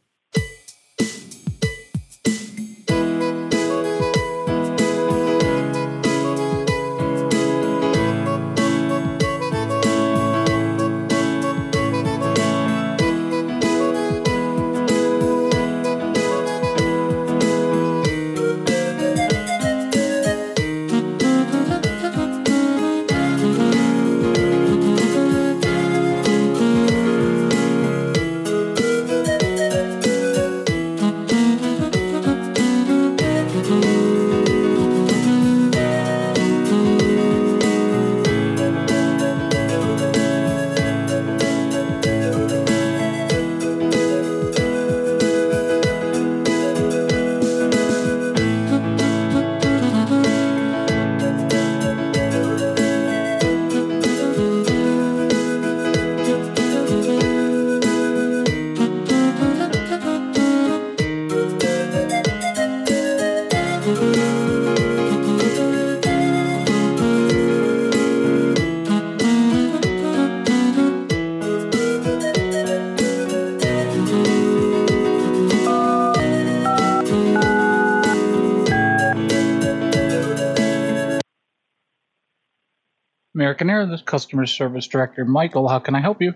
American Air, the customer service director, Michael. How can I help you?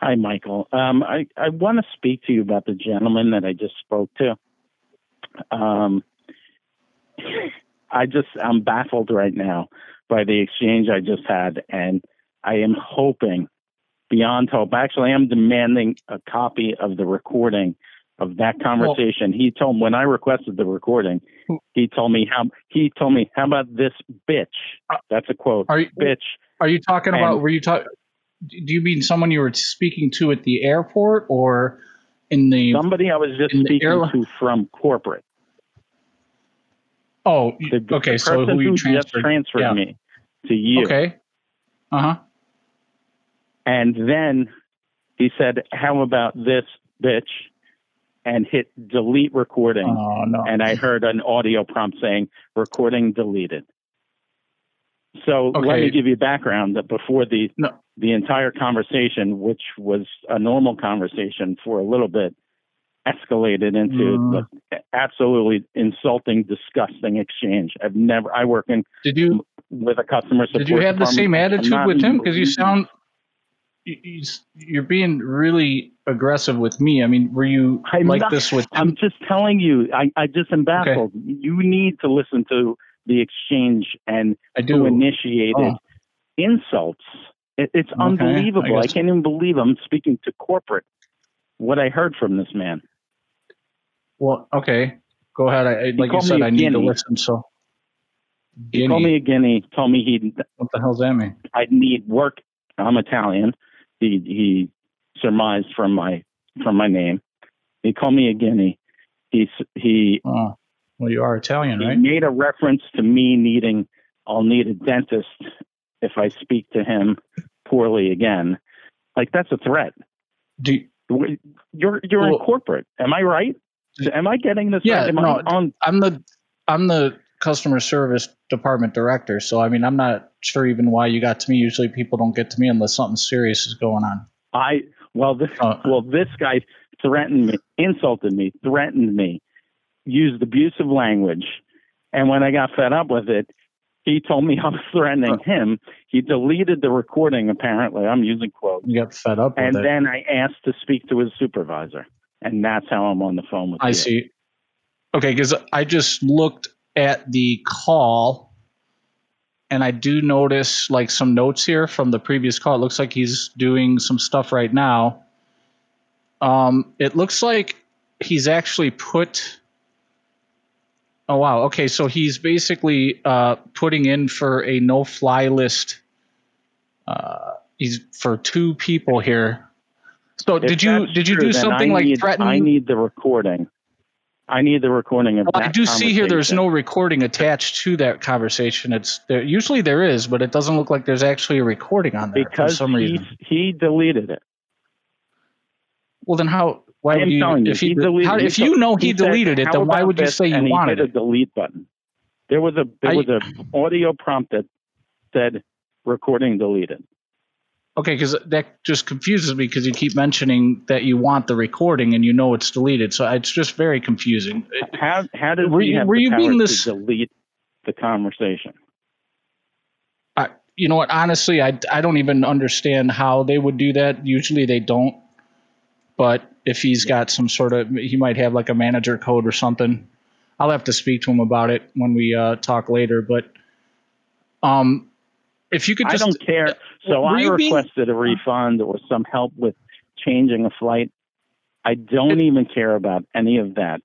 Hi, Michael. Um, I, I want to speak to you about the gentleman that I just spoke to. Um, I just, I'm baffled right now by the exchange I just had, and I am hoping beyond hope. Actually, I'm demanding a copy of the recording of that conversation. he told me when I requested the recording, he told me how he told me how about this bitch. That's a quote. Are you, bitch? Are you talking about? Were you talking? Do you mean someone you were speaking to at the airport or in the somebody I was just speaking to from corporate? Oh, The, okay. the So who you just transferred? transferred yeah. me to you. Okay. Uh huh. And then he said, "How about this bitch?" And hit delete recording. Oh no! And I heard an audio prompt saying "recording deleted." So let me give you background that before the the entire conversation, which was a normal conversation for a little bit, escalated into mm-hmm. the absolutely insulting, disgusting exchange. I've never. I work in Did you with a customer support. did you have the same attitude with him? Because you sound you're being really aggressive with me. I mean, were you I'm like not- this with I'm just telling you. I, I just am baffled. You need to listen to the exchange and I do. who initiated Oh. insults. It, it's Okay, unbelievable. I, guess- can't even believe I'm speaking to corporate. What I heard from this man. Well, okay. Go ahead. I, I- like you said, I need to listen. So He called me a guinea. Told me he. What the hell's that mean? I need work. I'm Italian. He he surmised from my from my name. He called me a guinea. He he. Oh, well, you are Italian, he right? made a reference to me needing. I'll need a dentist if I speak to him poorly again. Like that's a threat. Do you're you're in corporate? Am I right? Am I getting this Yeah, right? Am I no, on I'm the I'm the customer service department director. So I mean, I'm not sure even why you got to me. Usually, people don't get to me unless something serious is going on. I well this Uh, well this guy threatened me, insulted me, threatened me, used abusive language, And when I got fed up with it, he told me I was threatening him. He deleted the recording, apparently. I'm using quotes. You got fed up with And it. then I asked to speak to his supervisor. And that's how I'm on the phone with I you. see. Okay, because I just looked at the call, and I do notice like some notes here from the previous call. It looks like he's doing some stuff right now. Um, it looks like he's actually put. Oh wow. Okay, so he's basically uh, putting in for a no-fly list. Uh, he's for two people here. So If did you did you true, do something I like need, threaten? I need the recording. I need the recording of Well, that I do see here there's no recording attached to that conversation. It's there. Usually there is, but it doesn't look like there's actually a recording on there because for some he, reason. he deleted it. Well, then how? Why would you? you, if he, he deleted. how, he if you know he, said, deleted it, then why would you say you wanted he it? a delete button. There was a there I- was a audio prompt that said recording deleted. Okay, because that just confuses me because you keep mentioning that you want the recording and you know it's deleted, so it's just very confusing. How how does Were you- have were the you being to this- delete the conversation? I, you know what? Honestly, I, I don't even understand how they would do that. Usually they don't. But if he's got some sort of, he might have like a manager code or something. I'll have to speak to him about it when we uh, talk later. But um, if you could I just, don't care. So Were I you being- requested a refund or some help with changing a flight. I don't even care about any of that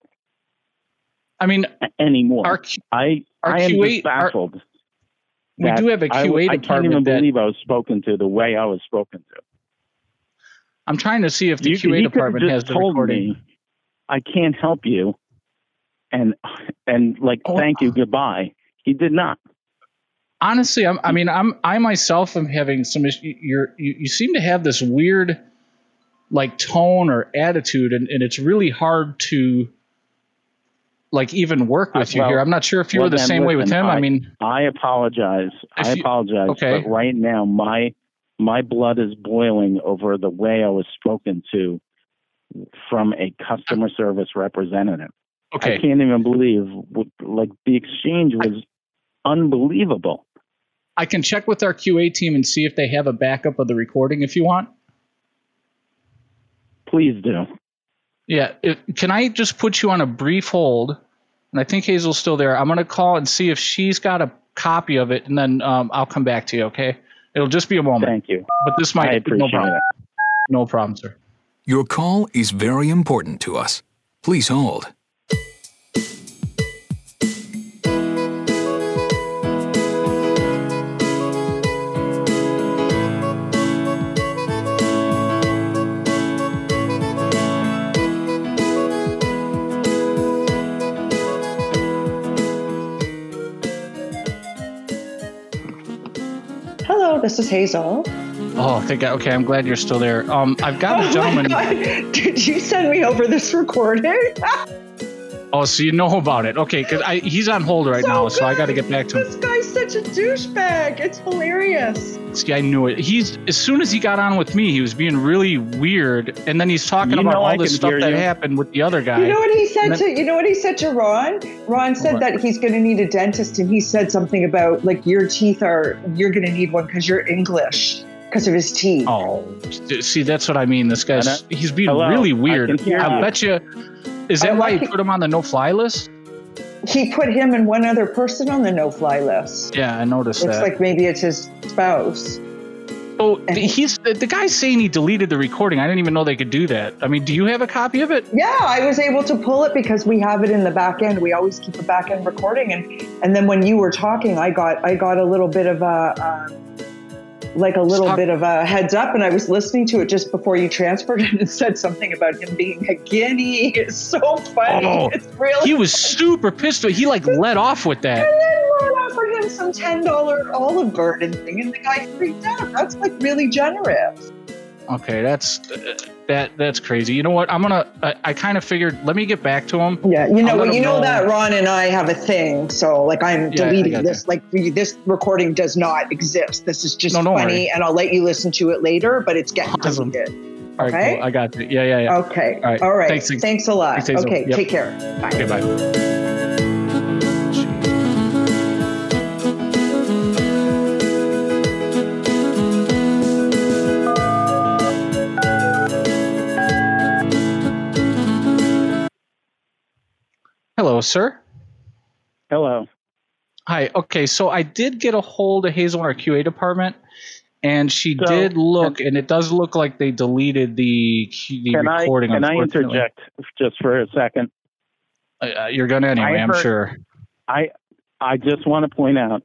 I mean, anymore. Our, I our I am QA just baffled. we do have a QA department. I, can't even that- believe I was spoken to the way I was spoken to. I'm trying to see if the You- QA department has the told recording. me, I can't help you, and and like Oh. thank you uh. goodbye. He did not. Honestly I'm, i mean i'm i myself am having some issue you're you, you seem to have this weird like tone or attitude and, and it's really hard to like even work with you Well- here i'm not sure if you well, were the same way with him i, mean I apologize. I If you- apologize. okay. But right now, my my blood is boiling over the way I was spoken to from a customer service representative. Okay. I can't even believe what, like the exchange was unbelievable. I can check with our qa team and see if they have a backup of the recording if you want Please do. yeah it, can i just put you on a brief hold and i think hazel's still there i'm going to call and see if she's got a copy of it and then um, i'll come back to you okay it'll just be a moment Thank you. but this might I no problem it. no problem sir Your call is very important to us. Please hold. This is Hazel. Oh, thank God. Okay, I'm glad you're still there. Um, I've got a Oh my gentleman. Did you send me over this recording? Oh, so you know about it? Okay, because he's on hold right So now, so I got to get back to him. This guy's such a douchebag. It's hilarious. See, I knew it. He's as soon as he got on with me, he was being really weird, and then he's talking You about all I this stuff that you. happened with the other guy. You know what he said then- to you know what he said to Ron? Ron said What? that he's going to need a dentist, and he said something about like your teeth are you're going to need one because you're English because of his teeth. Oh, see, that's what I mean. This guy's he's being Hello, really weird. can hear I bet you. Is that why you put him on the no-fly list? He put him and one other person on the no-fly list. Yeah, I noticed Looks that. like maybe it's his spouse. Oh, he's the, the guy's saying he deleted the recording. I didn't even know they could do that. I mean, do you have a copy of it? Yeah, I was able to pull it because we have it in the back end. We always keep a back end recording, and and then when you were talking, I got I got a little bit of a. Um, like a little Stop. bit of a heads up, and I was listening to it just before you transferred it and said something about him being a guinea. It's so funny. Oh, it's really he was super pissed. Off. He like let off with that. And then offered him some ten dollar Olive Garden thing, and the guy freaked out. That's like really generous. Okay, that's uh, that that's crazy. You know what? I'm gonna. I, I kind of figured. Let me get back to him. Yeah, you know, let you him know that Ron and I have a thing. So like, I'm Yeah, deleting this. Like, this recording does not exist. This is just No, funny, worry. and I'll let you listen to it later. But it's getting Awesome. deleted. All right, Okay. cool. I got you. Yeah, yeah, yeah. Okay. All right. All right. Thanks, Thanks, a lot. Thanks, okay. Yep. Take care. Bye. Okay, bye. Sir. Hello. Hi. Okay, so I did get a hold of Hazel in our QA department, and she So- did look, and it does look like they deleted the the Can I recording. can I interject just for a second? Uh, you're gonna anyway. I I'm sure. I I just want to point out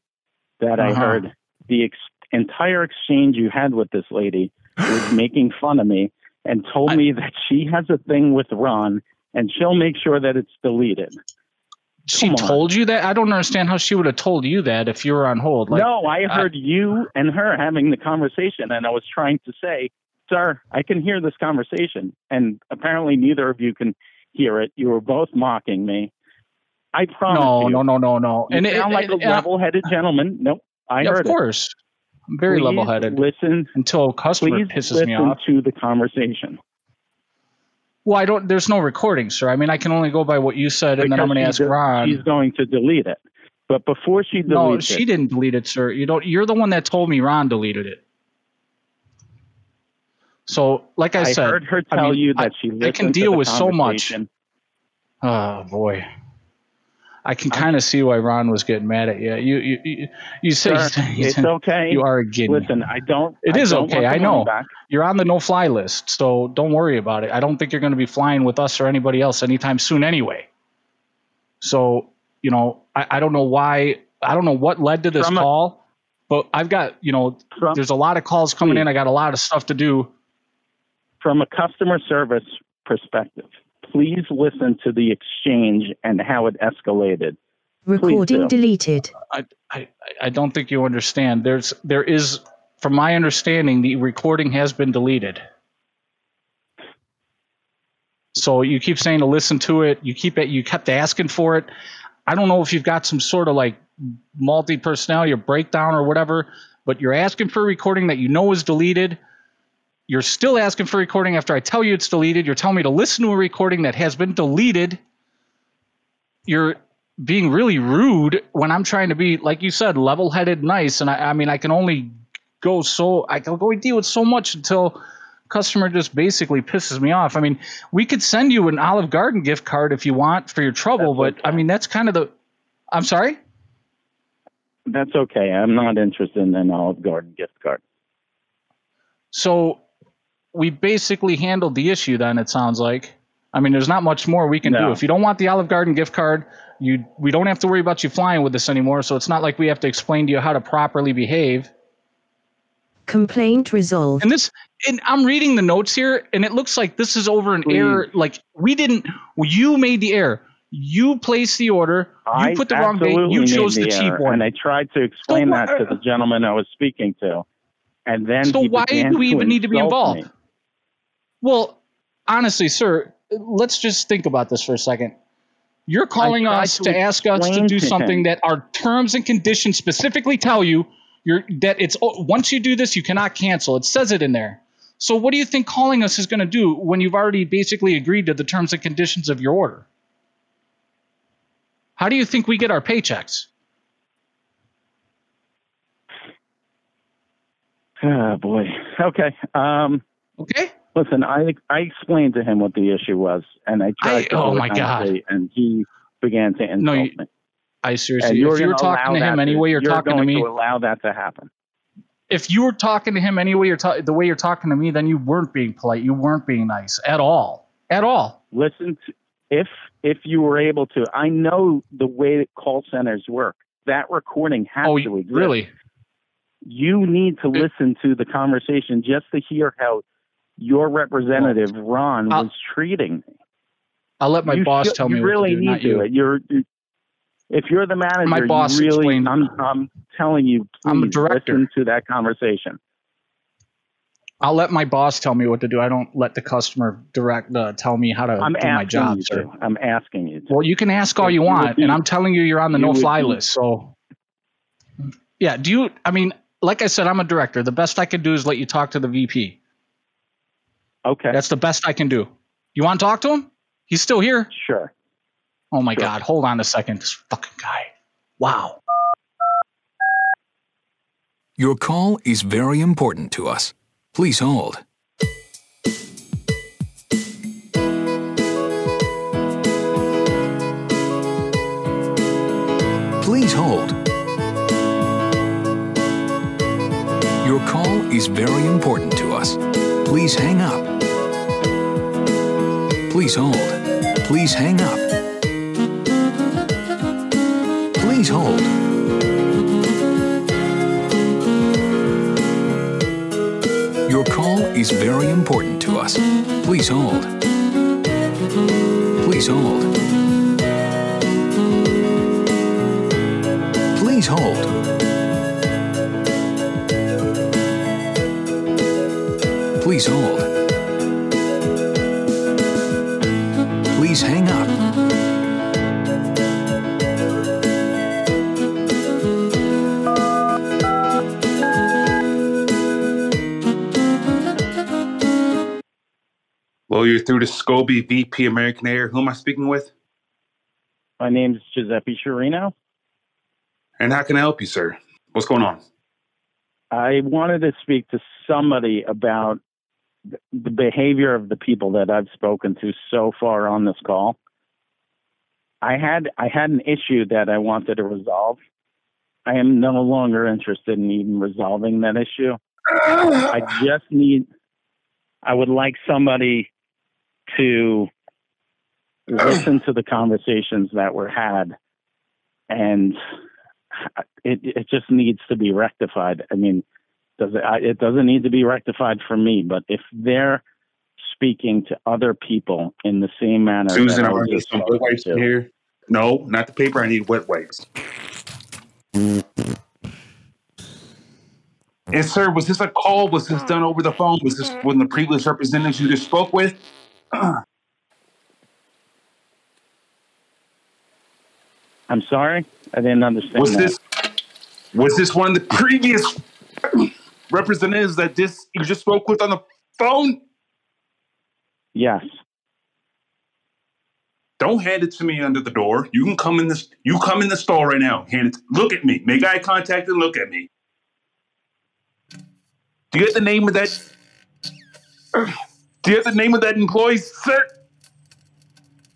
that I Uh-huh. heard the ex- entire exchange you had with this lady was making fun of me and told me that she has a thing with Ron and she'll make sure that it's deleted. She Come on. told you that. I don't understand how she would have told you that if you were on hold. Like, no, I heard you and her having the conversation, and I was trying to say, "Sir, I can hear this conversation," and apparently neither of you can hear it. You were both mocking me. I promise no, you. no, no, no, no. You And it- sound like it- a uh, level-headed gentleman. Nope, I Yeah, heard of it. course. I'm very Please level-headed. Listen until a customer pisses me off. to the conversation. Well, I don't. There's no recording, sir. I mean, I can only go by what you said, and then I'm going to ask Ron. She's going to delete it, but before she deletes no, it, she didn't delete it, sir. You don't. You're the one that told me Ron deleted it. So, like I, I said, I heard her I tell mean, you that I, she I can deal with so much. Oh boy, I can kind of see why Ron was getting mad at you. You you you, you say it's okay. You are a guinea. Listen, I don't. It I is don't okay. I know. You're on the no-fly list, so don't worry about it. I don't think you're going to be flying with us or anybody else anytime soon, anyway. So you know, I, I don't know why. I don't know what led to this From call, but I've got you know, there's a lot of calls coming in. I got a lot of stuff to do. From a customer service perspective, please listen to the exchange and how it escalated. Recording deleted. I, I, I don't think you understand. There's there is, from my understanding, the recording has been deleted. So you keep saying to listen to it. You keep it. You kept asking for it. I don't know if you've got some sort of like multi personality or breakdown or whatever, but you're asking for a recording that you know is deleted. You're still asking for a recording after I tell you it's deleted. You're telling me to listen to a recording that has been deleted. You're being really rude when I'm trying to be, like you said, level headed, nice. And I, I mean, I can only go so, I can only deal with so much until customer just basically pisses me off. I mean, we could send you an Olive Garden gift card if you want for your trouble, but I mean, that's kind of the, I'm sorry? That's okay. I'm not interested in an Olive Garden gift card. So we basically handled the issue then, it sounds like. I mean, there's not much more we can do. If you don't want the Olive Garden gift card, you we don't have to worry about you flying with this anymore. So it's not like we have to explain to you how to properly behave. Complaint resolved. And this, and I'm reading the notes here, and it looks like this is over an error. Like we didn't, well, you made the error. You placed the order. You I put the wrong date. You chose the, the cheap error, one. and I tried to explain why- that to the gentleman I was speaking to, and then So he why began do we even need to be involved? me. Well, honestly, sir, let's just think about this for a second. You're calling us to to ask us to do to something him. that our terms and conditions specifically tell you you're, that it's oh, once you do this, you cannot cancel. It says it in there. So what do you think calling us is going to do when you've already basically agreed to the terms and conditions of your order? How do you think we get our paychecks? Oh boy. Okay. Um, okay. Listen, I I explained to him what the issue was, and I tried I- to oh my God. and he began to insult No, you- me. I And seriously, you're if you were talking to him that any way you're, you're talking to me, to allow that to happen. if you were talking to him anyway, you're ta- the way you're talking to me, then you weren't being polite. You weren't being nice at all. At all. Listen, to, if if you were able to, I know the way that call centers work. That recording has Oh, to exist. really? You need to listen to the conversation just to hear how your representative Ron I'll- was treating me. I'll let my you boss should- tell you me really what to do, need to. you. You're, if you're the manager, My boss you really, explained- I'm, I'm telling you, I'm a director. listen to that conversation. I'll let my boss tell me what to do. I don't let the customer direct uh, tell me how to I'm do my job, you sir. to. I'm asking you. To. Well, you can ask all If you you want, be- and I'm telling you, you're on the you no-fly list. So, yeah. Do you? I mean, like I said, I'm a director. The best I can do is let you talk to the VP. Okay. That's the best I can do. You want to talk to him? He's still here. Sure. Oh my sure. God. Hold on a second. This fucking guy. Wow. Your call is very important to us. Please hold. Please hold. Your call is very important to us. Please hang up. Please hold. Please hang up. Please hold. Your call is very important to us. Please hold. Please hold. Please hold. Please hold. Please hang up. Well, you're through to Scobie, VP American Air. Who am I speaking with? My name is Giuseppe Chirino. And how can I help you, sir? What's going on? I wanted to speak to somebody about th- the behavior of the people that I've spoken to so far on this call. I had I had an issue that I wanted to resolve. I am no longer interested in even resolving that issue. I just need I would like somebody to listen to the conversations that were had and it it just needs to be rectified. I mean, does it? I, it doesn't need to be rectified for me, but if they're speaking to other people in the same manner, Susan, I need some wet wipes in here. No, not the paper. I need wet wipes. And sir, was this a call? Was this done over the phone? Was this one of the previous representatives you just spoke with? I'm sorry, I didn't understand. Was that. this was this one of the previous representatives that this you just spoke with on the phone? Yes. Don't hand it to me under the door. You can come in this. You come in the stall right now. Hand it. Look at me. Make eye contact and look at me. Do you have the name of that? Do you have the name of that employee, sir?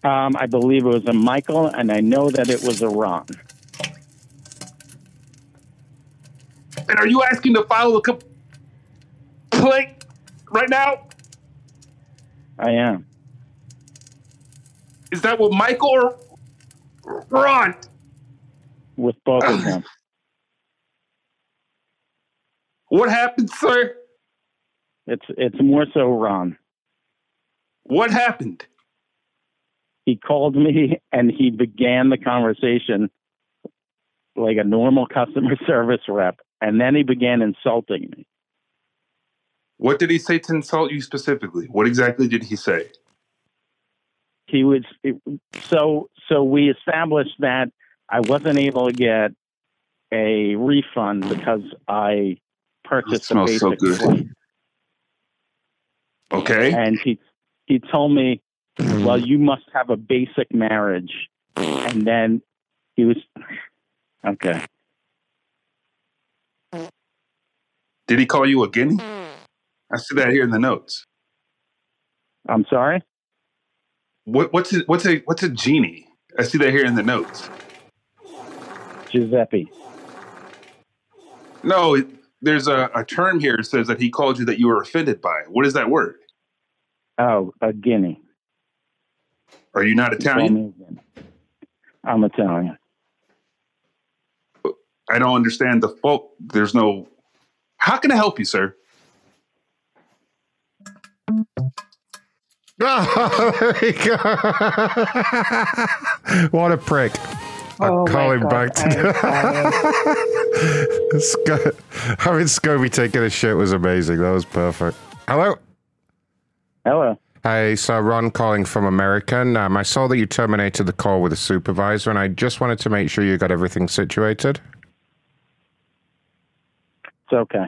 Um, I believe it was a Michael, and I know that it was a Ron. And are you asking to file a complaint right now? I am. Is that with Michael or Ron? With both of them. What happened, sir? It's it's more so Ron. What happened? He called me and he began the conversation like a normal customer service rep, and then he began insulting me. What did he say to insult you specifically? What exactly did he say? He was so so we established that I wasn't able to get a refund because I purchased a smells so basic good. flight. Okay. And he he told me, "Well, you must have a basic marriage," and then he was okay. Did he call you a guinea? I see that here in the notes. I'm sorry. What, what's a, what's a what's a genie? I see that here in the notes. Giuseppe. No, there's a, a term here that says that he called you that you were offended by. What is that word? Oh, a guinea. Are you not Italian? me a guinea. I'm Italian. I don't understand the fault. There's no. How can I help you, sir? Oh, there we what a prick. Oh I'll call him God, back I'm to Sco- Having Scobie taking a shit was amazing. That was perfect. Hello? Hello. Hey, so Ron calling from American. Um, I saw that you terminated the call with a supervisor, and I just wanted to make sure you got everything situated. It's okay.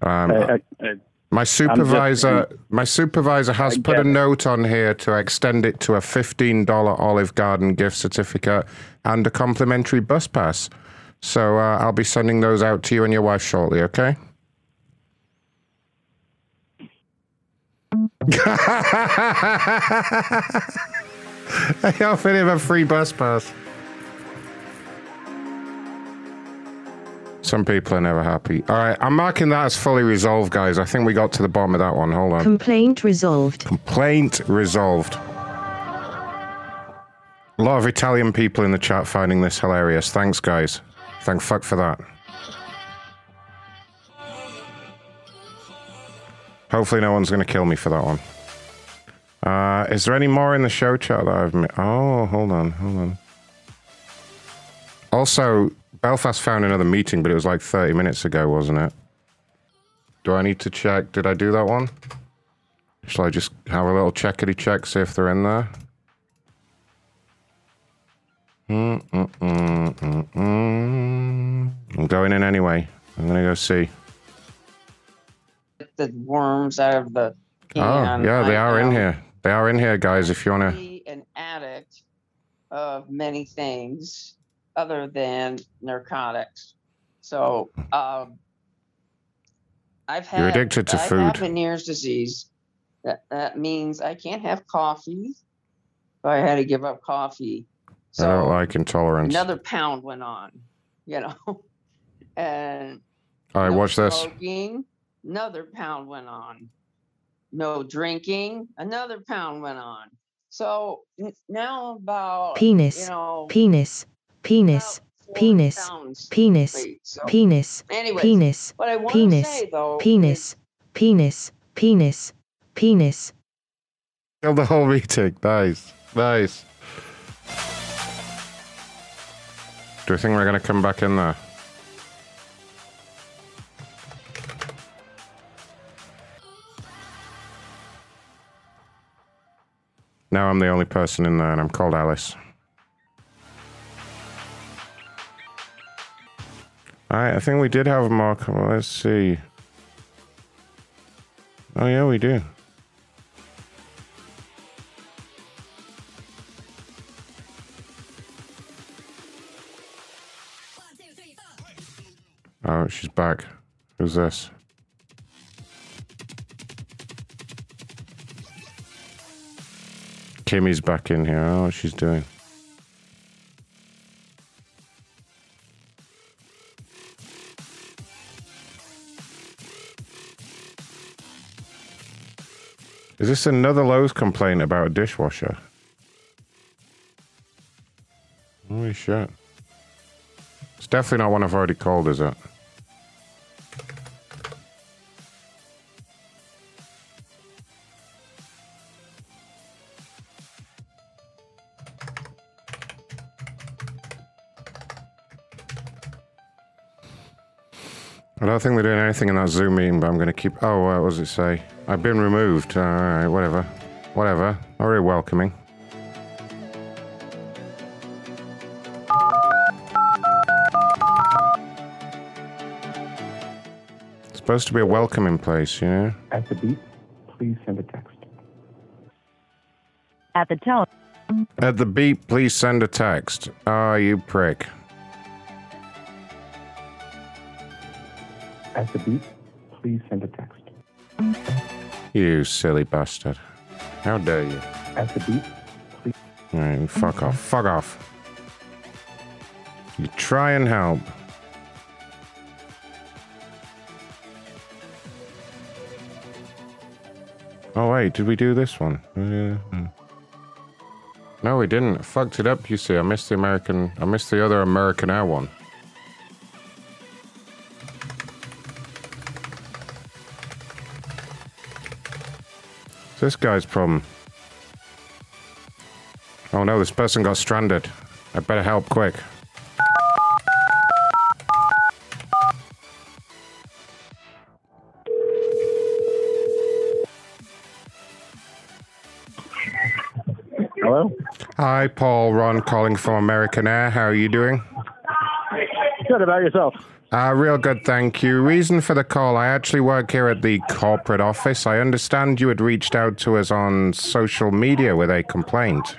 Um, I, I, my supervisor, my supervisor has put a note on here to extend it to a fifteen dollar Olive Garden gift certificate and a complimentary bus pass. So uh, I'll be sending those out to you and your wife shortly. Okay. I offered him a free bus pass. Some people are never happy. All right, I'm marking that as fully resolved, guys. I think we got to the bottom of that one. Hold on. Complaint resolved. Complaint resolved. A lot of Italian people in the chat finding this hilarious. Thanks, guys. Thank fuck for that. Hopefully, no one's going to kill me for that one. Uh, is there any more in the show chat that I've missed? Oh, hold on, hold on. Also, Belfast found another meeting, but it was like 30 minutes ago, wasn't it? Do I need to check? Did I do that one? Shall I just have a little checkity check, see if they're in there? Mm, mm, mm. I'm going in anyway. I'm gonna go see. the worms out of the Oh, yeah, they are in here. They are in here, guys. If you wanna, Be An addict of many things other than narcotics. So um, I've had You're addicted to I've food. had Meniere's disease. That that means I can't have coffee. So I had to give up coffee. I don't like intolerance. Another pound went on, you know. and All right, no watch this. Smoking, another pound went on. No drinking, another pound went on. So now about Penis. you know, Penis. Penis. Penis. Penis. Penis. Penis. Penis. Penis. Penis. Penis. Penis. Killed the whole meeting. Nice, nice. Do we think we're gonna come back in there? Now I'm the only person in there, and I'm called Alice. Alright, I think we did have a. Well, let's see. Oh, yeah, we do. Oh, she's back. Who's this? Kimmy's back in here. Oh, what she's doing. Is this another Lowe's complaint about a dishwasher? Holy shit. It's definitely not one I've already called, is it? Don't think they're doing anything in that Zoom meeting, but I'm going to keep. Oh, uh, what does it say? I've been removed. Uh, all right, whatever. Whatever. Not very welcoming. It's supposed to be a welcoming place, you know? At the beep, please send a text. At the tone. At the beep, please send a text. Ah, you prick. At the beep, please send a text. You silly bastard. How dare you? At the beep, please. Alright, fuck off. Fuck off. You try and help. Oh wait, did we do this one? Uh, No, we didn't. I fucked it up, you see. I missed the American... I missed the other American Air one. It's this guy's problem. Oh no, this person got stranded. I better help quick. Hello? Hi, Paul Ron calling from American Air. How are you doing? Good about yourself. Uh, real good, thank you. Reason for the call I actually work here at the corporate office. I understand you had reached out to us on social media with a complaint.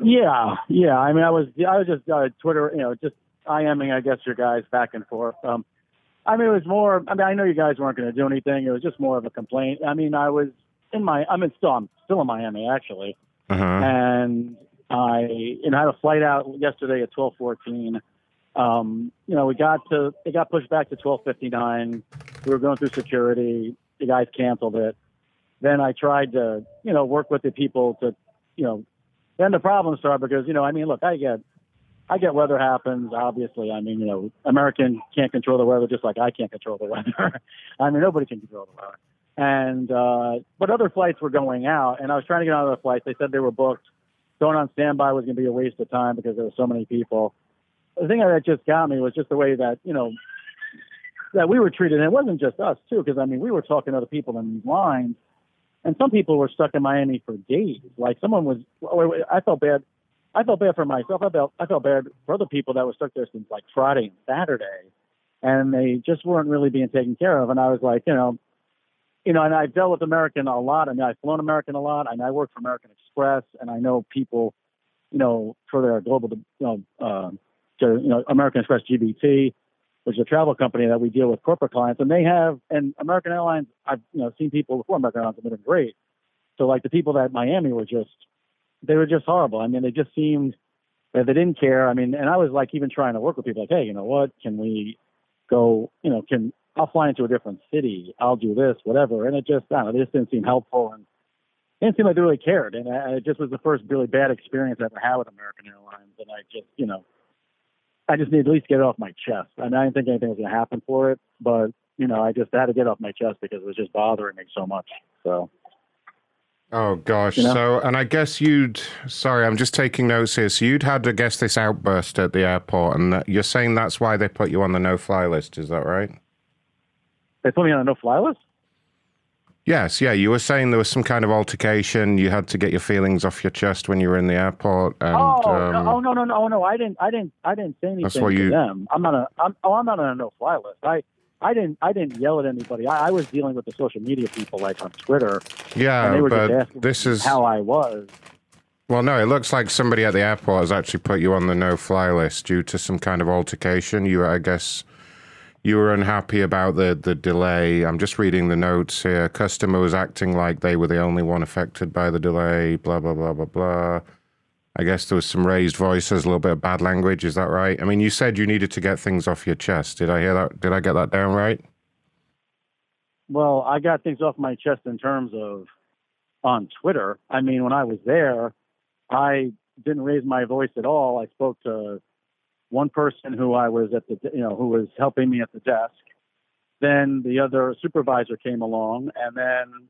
Yeah, yeah. I mean, I was, I was just uh, Twitter, you know, just IMing, I guess, your guys back and forth. Um, I mean, it was more. I mean, I know you guys weren't going to do anything. It was just more of a complaint. I mean, I was in my, I'm in still, I'm still in Miami actually, Uh-huh. and I, you know, had a flight out yesterday at twelve fourteen. Um, you know, we got to it got pushed back to twelve fifty nine. We were going through security. The guys canceled it. Then I tried to, you know, work with the people to, you know, then the problem started because, you know, I mean, look, I get, I get weather happens. Obviously, I mean, you know, American can't control the weather just like I can't control the weather. I mean, nobody can control the weather. And uh, but other flights were going out, and I was trying to get on other flights. They said they were booked. Going on standby was going to be a waste of time because there were so many people. The thing that just got me was just the way that you know that we were treated. And it wasn't just us too, because I mean, we were talking to other people in these lines, and some people were stuck in Miami for days. Like someone was, I felt bad. I felt bad for myself. I felt I felt bad for other people that were stuck there since like Friday and Saturday, and they just weren't really being taken care of. And I was like, you know, you know, and I've dealt with American a lot. I mean, I've flown American a lot. I I work for American Express, and I know people, you know, for their global, you know, uh, to, you know, American Express GBT, which is a travel company that we deal with corporate clients, and they have, and American Airlines, I've, you know, seen people before American Airlines have been great. So like the people at Miami were just, they were just horrible. I mean, they just seemed that they didn't care. I mean, and I was like even trying to work with people like, hey, you know what? Can we go? You know, can I'll fly into a different city. I'll do this, whatever. And it just, I don't know, it just didn't seem helpful. And it didn't seem like they really cared. And I, it just was the first really bad experience I ever had with American Airlines. And I just, you know, I just need to at least get it off my chest. I I didn't think anything was going to happen for it, but, you know, I just had to get it off my chest because it was just bothering me so much. So. Oh gosh. You know? So, and I guess you'd. Sorry, I'm just taking notes here. So you'd had, I guess, this outburst at the airport, and that, you're saying that's why they put you on the no-fly list. Is that right? They put me on a no-fly list. Yes. Yeah. You were saying there was some kind of altercation. You had to get your feelings off your chest when you were in the airport. And, oh, um, no, oh no, no, no, no! I didn't, I didn't, I didn't say anything That's what to you- them. I'm not a, I'm, oh, I'm not on a no-fly list. I, I didn't, I didn't yell at anybody. I, I was dealing with the social media people, like on Twitter. Yeah, and they were but this is- how I was. Well, no, it looks like somebody at the airport has actually put you on the no-fly list due to some kind of altercation. You, I guess, you were unhappy about the the delay. I'm just reading the notes here. Customer was acting like they were the only one affected by the delay. Blah blah blah blah blah. I guess there was some raised voices, a little bit of bad language. Is that right? I mean, you said you needed to get things off your chest. Did I hear that? Did I get that down right? Well, I got things off my chest in terms of on Twitter. I mean, when I was there, I didn't raise my voice at all. I spoke to one person who I was at the, you know, who was helping me at the desk. Then the other supervisor came along, and then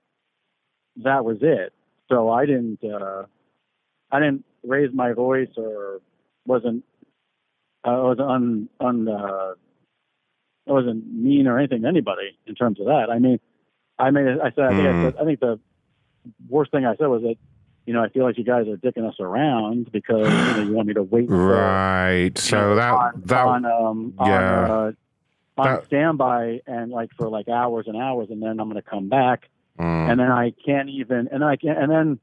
that was it. So I didn't, uh, I didn't raise my voice or wasn't, I was un, un, uh, I wasn't mean or anything to anybody in terms of that. I mean, I mean, I said, I think, I, said, I think the worst thing I said was that, you know, I feel like you guys are dicking us around because you, know, you want me to wait for Right. So that on, that on um yeah. on, uh, on That- standby and like for like hours and hours, and then I'm going to come back, Mm. and then I can't even, and I can't, and then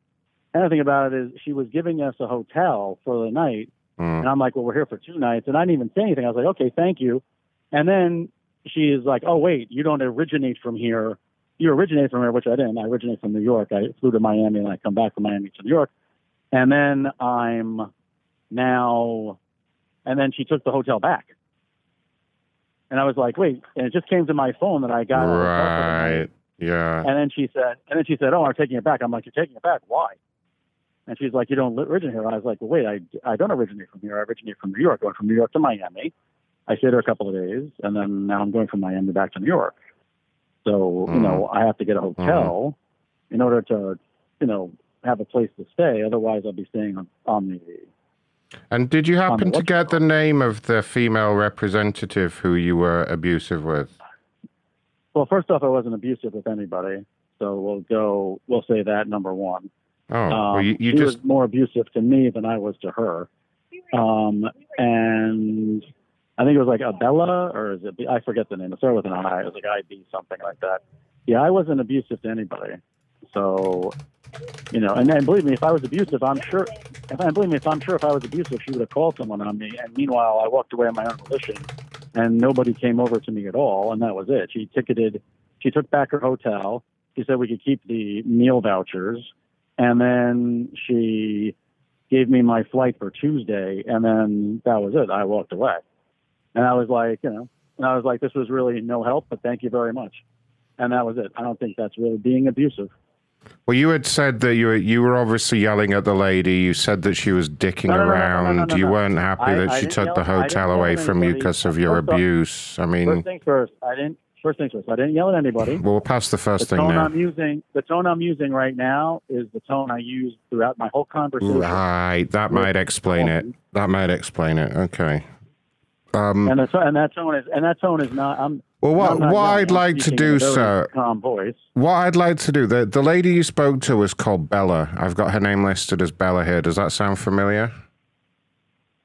another thing about it is she was giving us a hotel for the night, Mm. and I'm like, well, we're here for two nights, and I didn't even say anything. I was like, okay, thank you, and then she is like, oh wait, you don't originate from here. You originate from here, which I didn't. I originate from New York. I flew to Miami and I come back from Miami to New York, and then I'm now, and then she took the hotel back. And I was like, wait, and it just came to my phone that I got. a hotel for the night. Right. Yeah. And then she said, and then she said, "Oh, I'm taking it back." I'm like, "You're taking it back? Why?" And she's like, "You don't originate here." I was like, "Well, wait, I, I don't originate from here. I originate from New York. I went from New York to Miami. I stayed there a couple of days, and then now I'm going from Miami back to New York. So you know, mm-hmm. I have to get a mm-hmm. hotel in order to, you know, have a place to stay. Otherwise, I'll be staying on, on the And did you happen to get the name of the female representative who you were abusive with? Well, first off, I wasn't abusive with anybody, so we'll go. We'll say that number one. Oh, well, um, you, you just was more abusive to me than I was to her. Um, and I think it was like Abella, or is it? I forget the name. It started with an I. It was like IB something like that. Yeah, I wasn't abusive to anybody. So, you know, and, and believe me, if I was abusive, I'm sure. If I believe me, if I'm sure if I was abusive, she would have called someone on me. And meanwhile, I walked away on my own volition, and nobody came over to me at all, and that was it. She ticketed. She took back her hotel. She said we could keep the meal vouchers, and then she gave me my flight for Tuesday, and then that was it. I walked away. And I was like, you know, and I was like, this was really no help, but thank you very much. And that was it. I don't think that's really being abusive. Well, you had said that you were you were obviously yelling at the lady. You said that she was dicking No, no, around. no, you weren't happy I- that I she took yell- the hotel away from you because of your abuse. I mean, First things first, I didn't. First things first, I didn't yell at anybody. well, we'll pass the first the thing tone now. I'm using, the tone I'm using right now is the tone I used throughout my whole conversation. Right, that might explain it. That might explain it. Okay. Um, And, that's, and that tone is, and that tone is not. I'm. Well, what what I'd like to do, sir, calm voice. what I'd like to do, the the lady you spoke to was called Bella. I've got her name listed as Bella here. Does that sound familiar?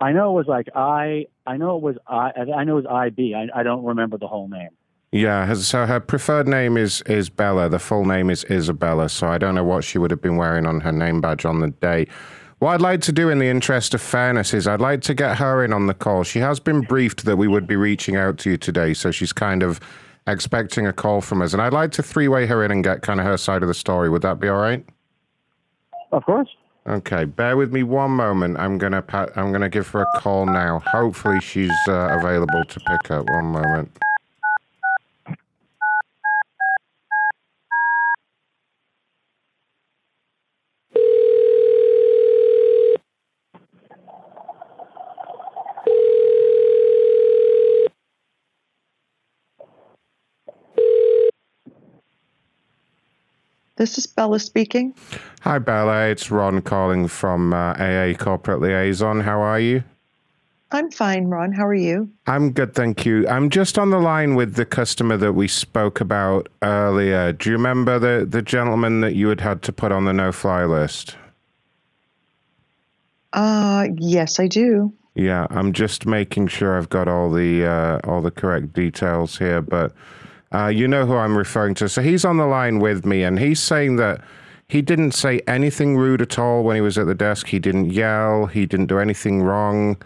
I know it was like I. I know it was I. I know it was IB. I, I don't remember the whole name. Yeah, so her preferred name is is Bella. The full name is Isabella. So I don't know what she would have been wearing on her name badge on the day. What I'd like to do, in the interest of fairness, is I'd like to get her in on the call. She has been briefed that we would be reaching out to you today, so she's kind of expecting a call from us. And I'd like to three way her in and get kind of her side of the story. Would that be all right? Of course. Okay, bear with me one moment. I'm gonna pa- I'm gonna give her a call now. Hopefully, she's uh, available to pick up. One moment. This is Bella speaking. Hi, Bella. It's Ron calling from uh, AA Corporate Liaison. How are you? I'm fine, Ron. How are you? I'm good, thank you. I'm just on the line with the customer that we spoke about earlier. Do you remember the, the gentleman that you had had to put on the no fly list? Uh, yes, I do. Yeah, I'm just making sure I've got all the uh, all the correct details here, but uh, you know who I'm referring to. So he's on the line with me, and he's saying that he didn't say anything rude at all when he was at the desk. He didn't yell. He didn't do anything wrong.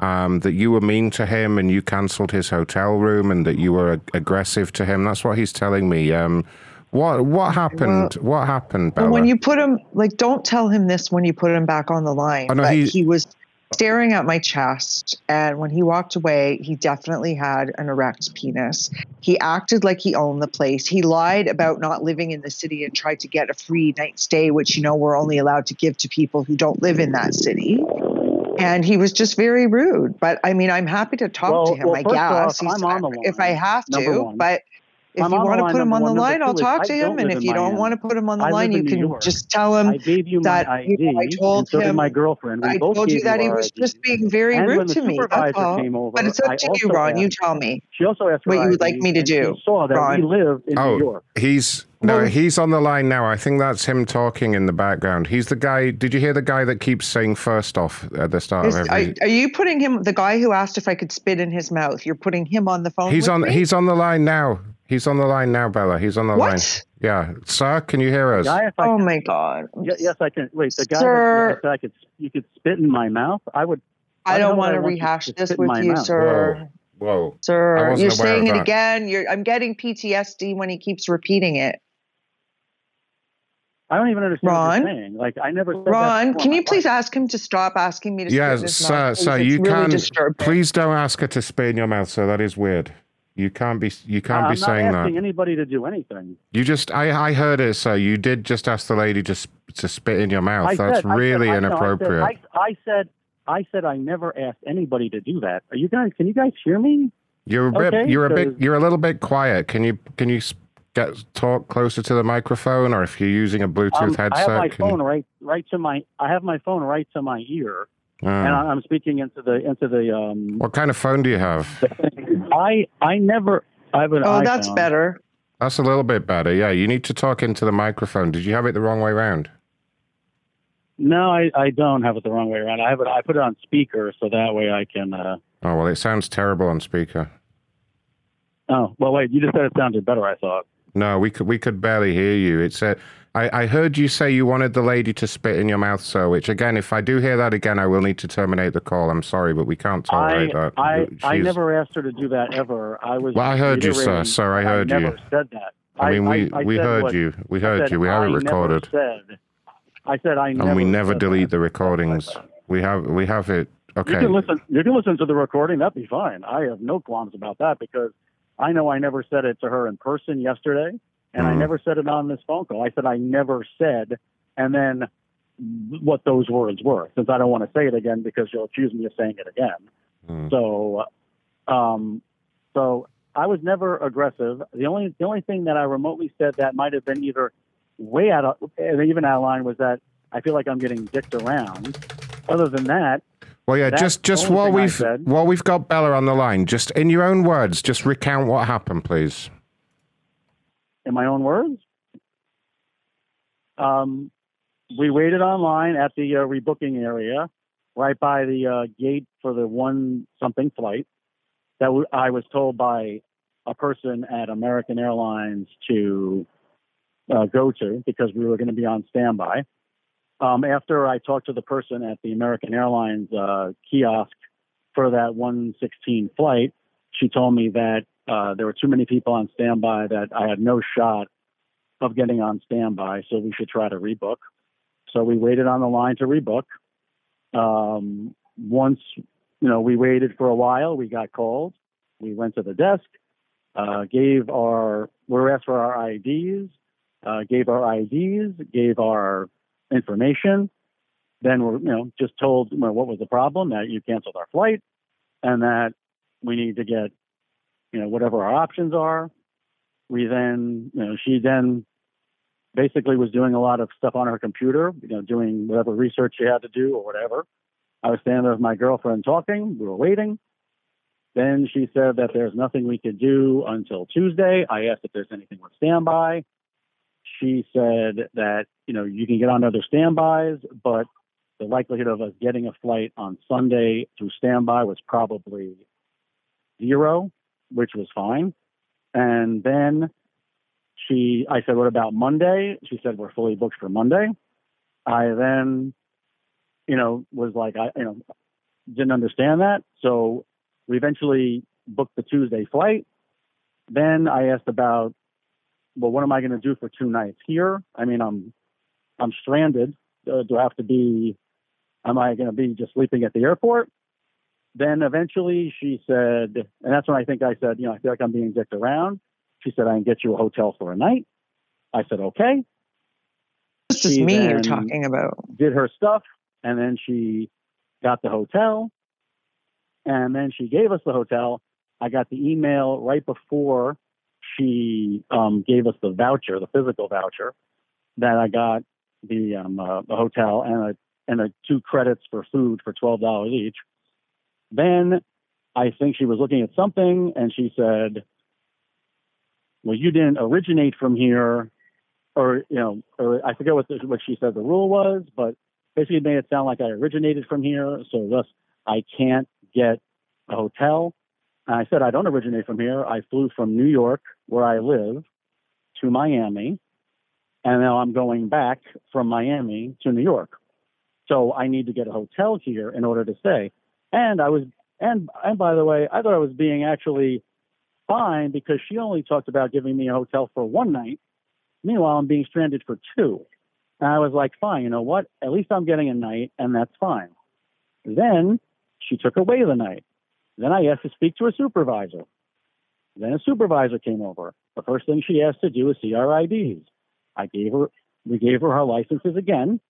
Um, that you were mean to him and you cancelled his hotel room and that you were ag- aggressive to him. That's what he's telling me. Um, what what happened? what happened, Bella? Well, when you put him, like, don't tell him this when you put him back on the line. Oh, no, he- he was staring at my chest, and when he walked away, he definitely had an erect penis. He acted like he owned the place. He lied about not living in the city and tried to get a free night stay, which you know we're only allowed to give to people who don't live in that city. And he was just very rude. But I mean, I'm happy to talk Well- to him. well, I off, guess He's- I'm on the if I have to. But if I'm you want to put him on the line, I'll talk to him. And if you don't want to put him on the line, you can York. just tell him I gave you that my you know, I told so him my girlfriend. We I both told you that he was IDs. just being very And rude to me. That's all. over, but it's up I to you, also Ron. You tell me She also asked what you would like me to and she do. saw that Ron. we lived in oh, New York. he's no, he's on the line now. I think that's him talking in the background. He's the guy. Did you hear the guy that keeps saying first off at the start Is, of are, every? are you putting him, the guy who asked if I could spit in his mouth? You're putting him on the phone. He's with on. me? He's on the line now. He's on the line now, Bella. He's on the What? line. Yeah, sir, can you hear us? Guy, Oh could- my god! Ye- yes, I can. Wait, the guy Sir- that said I could, you could spit in my mouth. I would. I why the don't want to rehash this with you, mouth? sir. Whoa, whoa. Sir, you're saying it again. You're. I'm getting PTSD when he keeps repeating it. I don't even understand what Ron? you're saying. Like I never said Ron, before. can you please ask him to stop asking me to spit in Yes, his sir, mouth? please? sir. It's You really can. disturbing. Please don't ask her to spit in your mouth, sir. That is weird. You can't be. You can't I'm be not saying asking that. anybody to do anything. You just. I. I heard it, So You did just ask the lady to to spit in your mouth. I That's said, I said- really I- no, I said- inappropriate. I, I said, I said, I never asked anybody to do that. Are you guys? Can you guys hear me? You're a bit. Okay, you're a bit. You're a little bit quiet. Can you? Can you get talk closer to the microphone, or if you're using a Bluetooth Um, I headset? have my can you- phone right, right to my. I have my phone right to my ear, Ah. and I- I'm speaking into the into the. Um, what kind of phone do you have? I I never. I have an Oh, that's better. That's a little bit better. Yeah, you need to talk into the microphone. Did you have it the wrong way around? No, I, I don't have it the wrong way around. I have it. I put it on speaker so that way I can. Uh, Oh well, it sounds terrible on speaker. oh well, wait. You just said it sounded better. I thought. No, we could we could barely hear you. It's a. I, I heard you say you wanted the lady to spit in your mouth, sir. Which again, if I do hear that again, I will need to terminate the call. I'm sorry, but we can't I tolerate that. I, I never asked her to do that ever. I was. Well, I heard you, sir. Sir, I heard you. never said that. I mean, we I we heard what- you. We heard you. We have I it recorded, Said, I said I never. and we never delete that. the recordings. We have we have it Okay. You can listen. You can listen to the recording. That'd be fine. I have no qualms about that because I know I never said it to her in person yesterday, and I Mhm. never said it on this phone call. I said I never said, and then what those words were. Since I don't want to say it again because you'll accuse me of saying it again. Mm. So, um, so I was never aggressive. The only the only thing that I remotely said that might have been either way out of even out of line was that I feel like I'm getting dicked around. Other than that, Well, yeah, just just while we've while we've got Bella on the line, just in your own words, just recount what happened, please. In my own words, um, we waited online at the uh, rebooking area, right by the uh, gate for the one something flight that w- I was told by a person at American Airlines to uh, go to because we were going to be on standby. Um, after I talked to the person at the American Airlines uh, kiosk for that 116 flight, she told me that uh, there were too many people on standby that I had no shot of getting on standby, so we should try to rebook. So we waited on the line to rebook. Um, once you know we waited for a while, we got called. We went to the desk, uh, gave our we were asked for our IDs, uh, gave our IDs, gave our information. Then we're you know just told you know, what was the problem that you canceled our flight, and that we need to get you know whatever our options are. We then you know she then basically was doing a lot of stuff on her computer, you know, doing whatever research she had to do or whatever. I was standing there with my girlfriend talking. We were waiting. Then she said that there's nothing we could do until Tuesday. I asked if there's anything with standby. She said that, you know, you can get on other standbys, but the likelihood of us getting a flight on Sunday through standby was probably zero, which was fine. And then she, I said, what about Monday? She said, we're fully booked for Monday. I then, you know, was like, I, you know, didn't understand that. So we eventually booked the Tuesday flight. Then I asked about, well, what am I going to do for two nights here? I mean, I'm, I'm stranded. Uh, do I have to be, am I going to be just sleeping at the airport? Then eventually she said, and that's when I think I said, you know, I feel like I'm being dicked around. She said, I can get you a hotel for a night. I said, okay. This is me you're talking about. Did her stuff, and then she got the hotel, and then she gave us the hotel. I got the email right before she um, gave us the voucher, the physical voucher, that I got the um, uh, the hotel and a and a two credits for food for twelve dollars each. Then I think she was looking at something, and she said, "Well, you didn't originate from here." or you know, or I forget what the, what she said the rule was, but basically made it sound like I originated from here, so thus I can't get a hotel. And I said I don't originate from here. I flew from New York, where I live, to Miami, and now I'm going back from Miami to New York. So I need to get a hotel here in order to stay. And I was, and and by the way, I thought I was being actually fine because she only talked about giving me a hotel for one night. Meanwhile, I'm being stranded for two. And I was like, fine, you know what? At least I'm getting a night, and that's fine. Then she took away the night. Then I asked to speak to a supervisor. Then a supervisor came over. The first thing she asked to do was see our IDs. I gave her, we gave her her licenses again.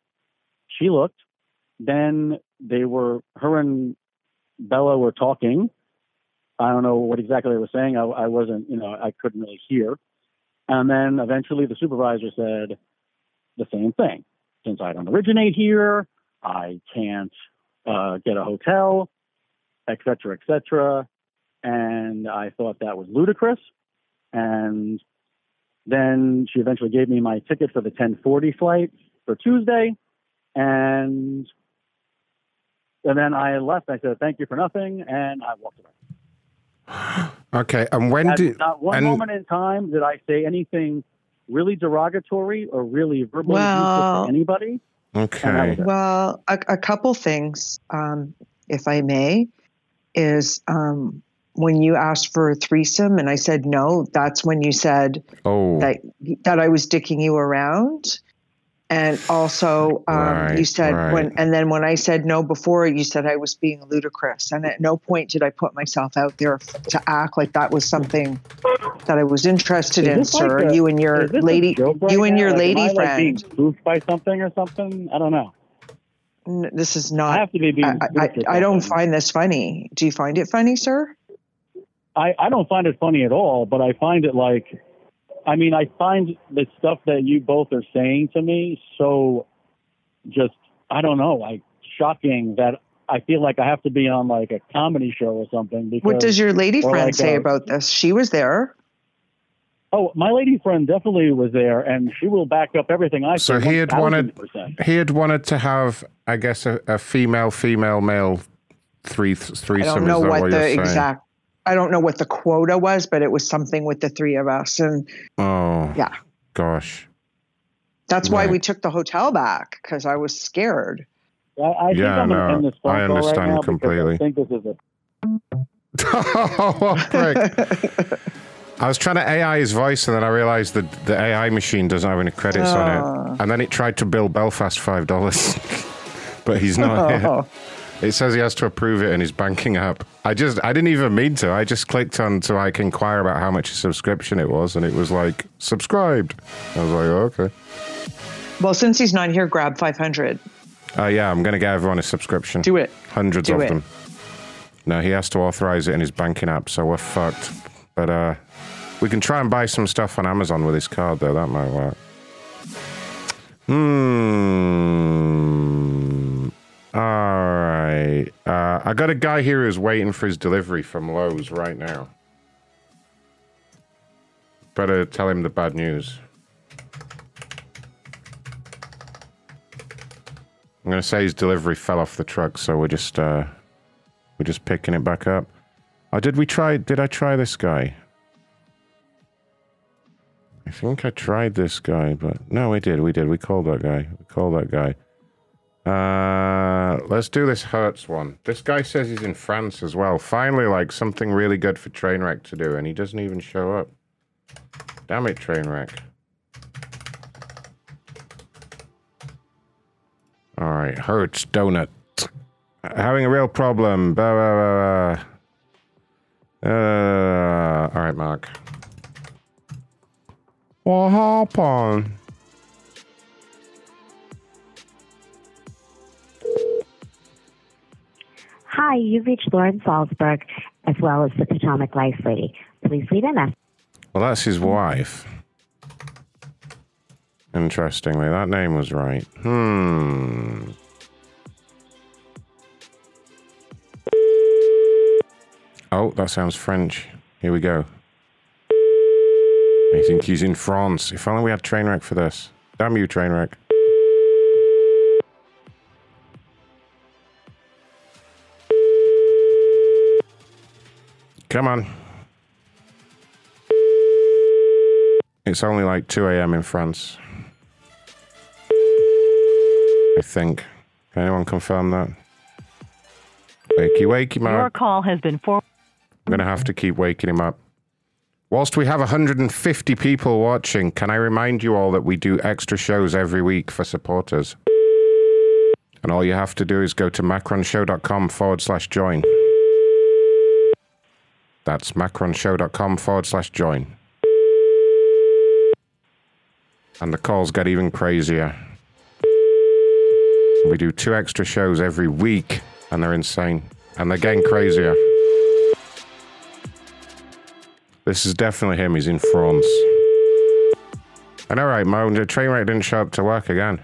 She looked. Then they were, her and Bella were talking. I don't know what exactly they were saying. I, I wasn't, you know, I couldn't really hear. And then eventually the supervisor said the same thing. Since I don't originate here, I can't uh, get a hotel, et cetera, et cetera. And I thought that was ludicrous. And then she eventually gave me my ticket for the 1040 flight for Tuesday. And and then I left. I said, thank you for nothing. And I walked away. Okay, and when At did not one and moment in time did I say anything really derogatory or really verbally abusive Well- to anybody. okay Well, a, a couple things, um, if I may, is um, when you asked for a threesome and I said no, that's when you said oh that that I was dicking you around. And also, um, you said right. when, and then when I said no before, you said I was being ludicrous. And at no point did I put myself out there f- to act like that was something that I was interested Is in, this like sir. a- you and your is this a lady, right you and now? your Like, lady am I, like, being friend. spoofed by something or something? I don't know. N- This is not. I have to be being I, I, I don't find this funny. Do you find it funny, sir? I, I don't find it funny at all, but I find it like, I mean, I find the stuff that you both are saying to me so just, I don't know, like shocking that I feel like I have to be on like a comedy show or something. Because, What does your lady friend like say a- about this? She was there. Oh, my lady friend definitely was there, and she will back up everything I said. So say. he had wanted, he had wanted to have, I guess, a, a female, female, male three I threesome. don't know is what what the exact. I don't know what the quota was, but it was something with the three of us, and Oh, yeah, gosh. that's why we took the hotel back because I was scared. I, I think Yeah, I'm no, in this phone I understand right now completely. I think this is a oh, prick. I was trying to AI his voice, and then I realized that the AI machine doesn't have any credits on Oh. it. Ah. And then it tried to bill Belfast five dollars, but he's not here. Oh. Oh. It says he has to approve it in his banking app. I just, I didn't even mean to. I just clicked on to like inquire about how much a subscription it was, and it was like subscribed. I was like, oh, okay. Well, since he's not here, grab five hundred. Uh, yeah, I'm gonna get everyone a subscription. Do it. Hundreds Do of it. them. No, he has to authorize it in his banking app, so we're fucked. But uh, we can try and buy some stuff on Amazon with his card, though. That might work. Hmm. All right. Uh, I got a guy here who's waiting for his delivery from Lowe's right now. Better tell him the bad news. I'm gonna say his delivery fell off the truck, so we're just uh, we're just picking it back up. Oh, did we try? Did I try this guy? I think I tried this guy, but no, we did. We did. We called that guy. We called that guy. Uh, let's do this Hertz one. This guy says he's in France as well. Finally, like something really good for Trainwreck to do, and he doesn't even show up. Damn it, Trainwreck. All right, Hertz Donut. Having a real problem. Blah, blah, blah. Uh, all right, Mark. What happened? Hi, you've reached Lauren Salzberg as well as the Potomac Life Lady. Please leave a message. Well, that's his wife. Interestingly, that name was right. Hmm. Oh, that sounds French. Here we go. I think he's in France. If only we had Trainwreck for this. Damn you, Trainwreck. Come on. It's only like 2 a.m. in France. I think. Can anyone confirm that? Wakey, wakey, man. Your call has been for. I'm going to have to keep waking him up. Whilst we have 150 people watching, can I remind you all that we do extra shows every week for supporters? And all you have to do is go to macronshow.com forward slash join. That's macronshow.com forward slash join. And the calls get even crazier. We do two extra shows every week, and they're insane. And they're getting crazier. This is definitely him. He's in France. And all right, Mo, the train wreck didn't show up to work again.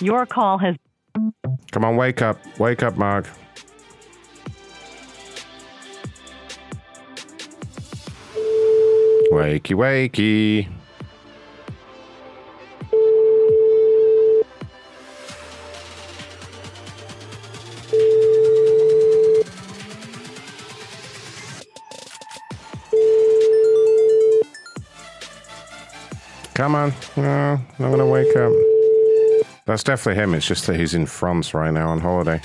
Your call has. Come on, wake up. Wake up, Mark. Wakey, wakey. Come on. No, I'm gonna wake up. That's definitely him. It's just that he's in France right now on holiday.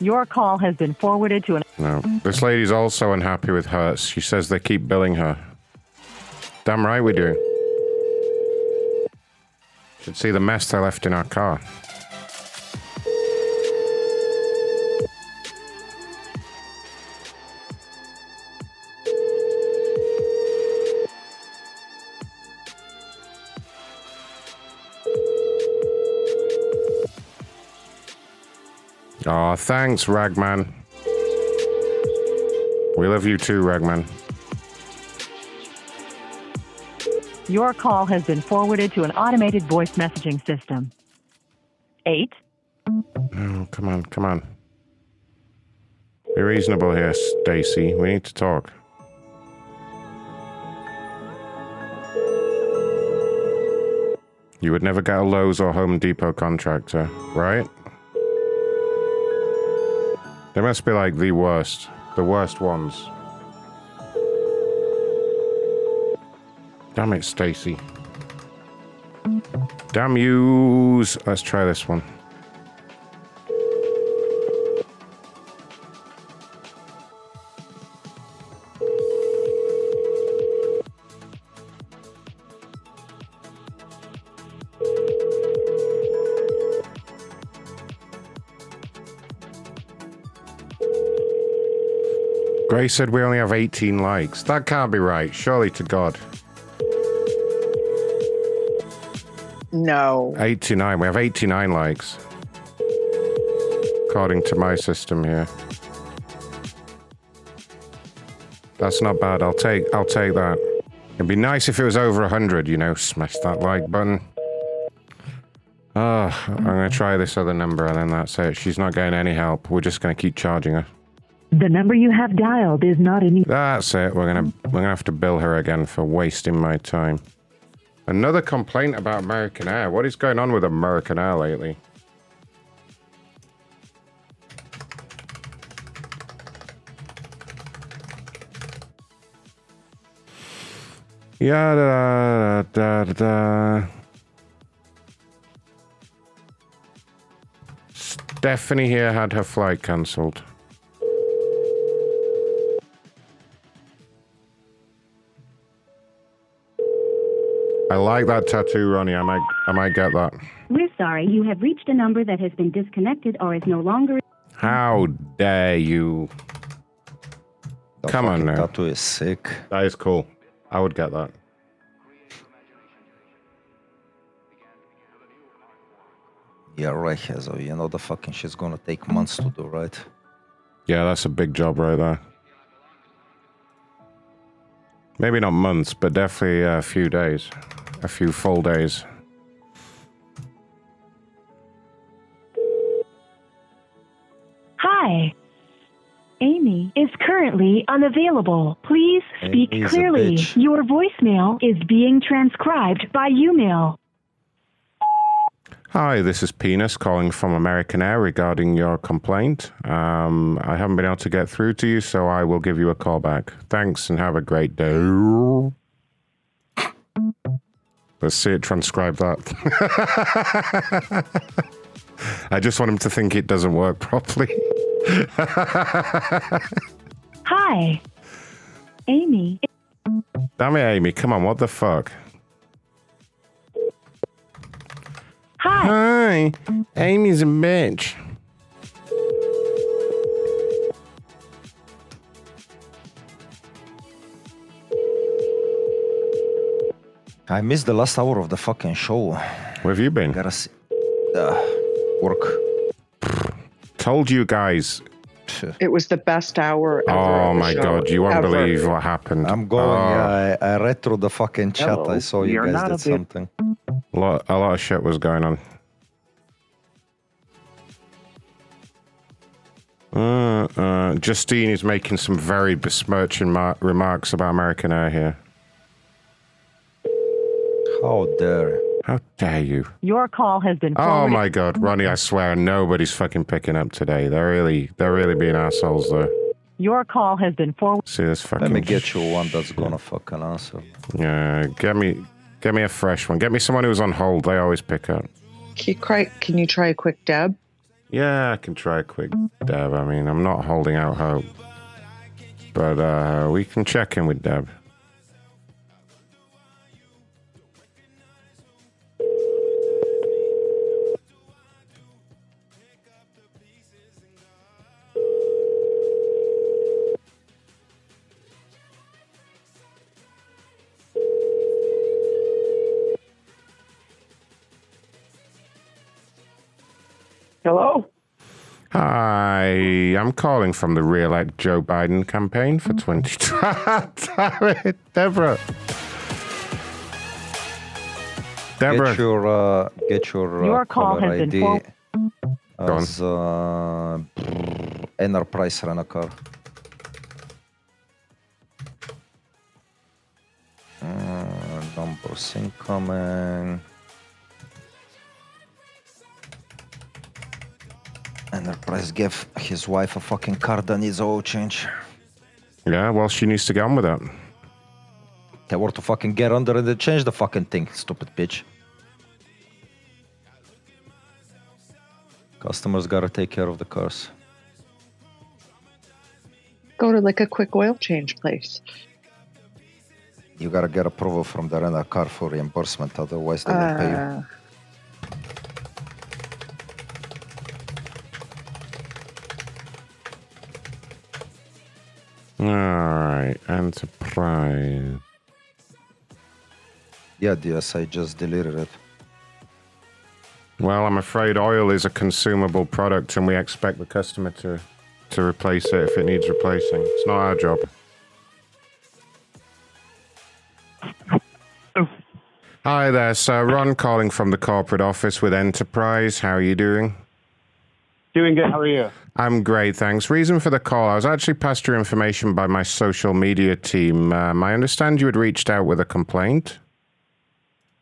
Your call has been forwarded to an. No. This lady's also unhappy with Hertz. She says they keep billing her. Damn right we do. Should see the mess they left in our car. Oh, thanks, Ragman. We love you too, Ragman. Your call has been forwarded to an automated voice messaging system. Eight. Oh, come on, come on. Be reasonable here, Stacy. We need to talk. You would never get a Lowe's or Home Depot contractor, right? They must be like the worst. The worst ones. Damn it, Stacy. Damn yous. Let's try this one. Gray said we only have 18 likes. That can't be right. Surely to God. No. 89. We have 89 likes. According to my system here. That's not bad. I'll take I'll take that. It'd be nice if it was over 100, you know, smash that like button. Ah, I'm going to try this other number and then that's it. She's not getting any help. We're just going to keep charging her. The number you have dialed is not in. That's it. We're gonna we're gonna have to bill her again for wasting my time. Another complaint about American Air. What is going on with American Air lately? Yeah, da, da, da, da. Stephanie here had her flight cancelled. I like that tattoo, Ronnie. I might, I might get that. We're sorry, you have reached a number that has been disconnected or is no longer. How dare you? Come on now. Tattoo is sick. That is cool. I would get that. Yeah, right, Hazel. You know the fucking shit's gonna take months to do, right? Yeah, that's a big job right there. Maybe not months, but definitely a few days, a few full days. Hi. Amy is currently unavailable. Please speak Amy's clearly. Your voicemail is being transcribed by YouMail. Hi, this is Penis calling from American Air regarding your complaint. Um, I haven't been able to get through to you, so I will give you a call back. Thanks and have a great day. Let's see it transcribe that. I just want him to think it doesn't work properly. Hi. Amy. Damn it, Amy. Come on, what the fuck? Hi. Hi. Amy's a bitch. I missed the last hour of the fucking show. Where have you been? Gotta see. Uh, work. Told you guys. It was the best hour ever. Oh my show. god, you won't Ever. believe what happened. I'm going. Oh, yeah, I, I read through the fucking chat. Hello, I saw you you're guys did a something. a lot, a lot of shit was going on. Uh, uh, Justine is making some very besmirching mar- remarks about American Air here. How dare? How dare you? Your call has been Oh my god, Ronnie! I swear nobody's fucking picking up today. They're really, they're really being assholes though. Your call has been forwarded. See this fucking. Let me get you one that's gonna fucking answer. Yeah, get me, get me a fresh one. Get me someone who's on hold. They always pick up. Can you, cry, can you try a quick deb? Yeah, I can try a quick Deb. I mean, I'm not holding out hope. But uh, we can check in with Deb. Hello? Hi, I'm calling from the re-elect Joe Biden campaign for 2020. Damn it, Deborah. Deborah. Get your uh, get your, uh, Your call caller has been ID for- Go on. as uh, Enterprise Rent-A-Car. Uh, numbers incoming. Enterprise gave his wife a fucking card that needs oil change. Yeah, well, she needs to get on with that. They her to fucking get under it and change the fucking thing, stupid bitch. Customers gotta take care of the cars. Go to like a quick oil change place. You gotta get approval from the rental car for reimbursement, otherwise they won't pay you. Ah. Uh, All right, Enterprise. Yeah, DS, I just deleted it. Well, I'm afraid oil is a consumable product, and we expect the customer to to replace it if it needs replacing. It's not our job. Hi there, sir. Ron calling from the corporate office with Enterprise. How are you doing? Doing good. How are you? I'm great, thanks. Reason for the call I was actually passed your information by my social media team. Um, I understand you had reached out with a complaint.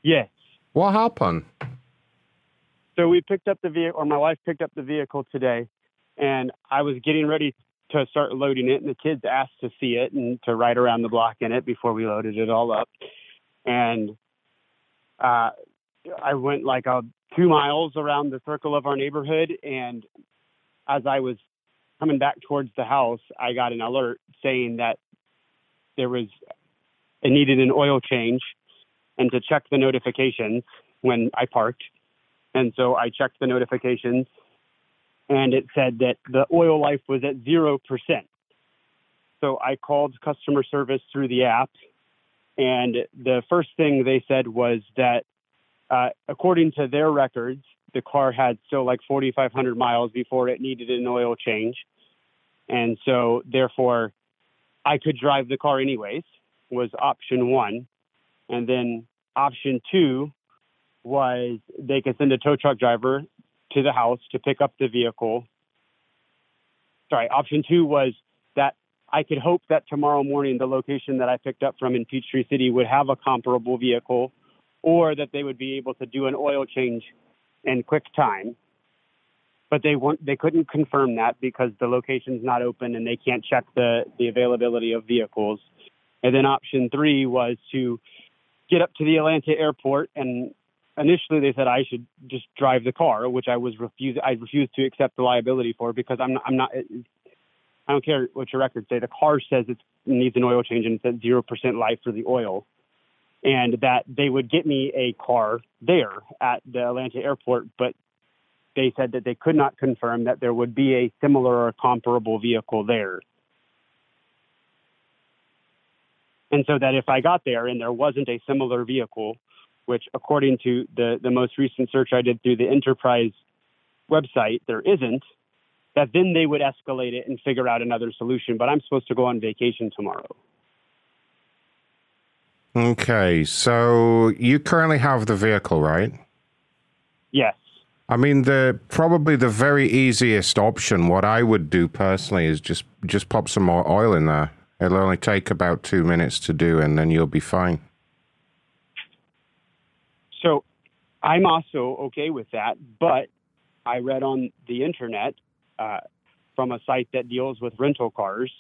Yes. What happened? So we picked up the vehicle, or my wife picked up the vehicle today, and I was getting ready to start loading it, and the kids asked to see it and to ride around the block in it before we loaded it all up. And uh, I went like a two miles around the circle of our neighborhood, and as I was coming back towards the house, I got an alert saying that there was it needed an oil change, and to check the notifications when I parked. And so I checked the notifications and it said that the oil life was at 0%. So I called customer service through the app. And the first thing they said was that, uh, according to their records, the car had still like 4,500 miles before it needed an oil change. And so, therefore, I could drive the car anyways, was option one. And then option two was they could send a tow truck driver to the house to pick up the vehicle. Sorry, option two was that I could hope that tomorrow morning the location that I picked up from in Peachtree City would have a comparable vehicle or that they would be able to do an oil change in quick time. But they weren't they couldn't confirm that because the location's not open and they can't check the, the availability of vehicles. And then option three was to get up to the Atlanta airport and initially they said I should just drive the car, which I was refused. I refused to accept the liability for because I'm not, I'm not. I don't care what your records say. The car says it needs an oil change and it's at zero percent life for the oil, and that they would get me a car there at the Atlanta airport, but they said that they could not confirm that there would be a similar or comparable vehicle there. And so that if I got there and there wasn't a similar vehicle, which according to the, the most recent search I did through the enterprise website, there isn't, that then they would escalate it and figure out another solution. But I'm supposed to go on vacation tomorrow. Okay, so you currently have the vehicle, right? Yes. I mean, the probably the very easiest option. What I would do personally is just just pop some more oil in there. It'll only take about two minutes to do, and then you'll be fine. So I'm also okay with that, but I read on the internet uh, from a site that deals with rental cars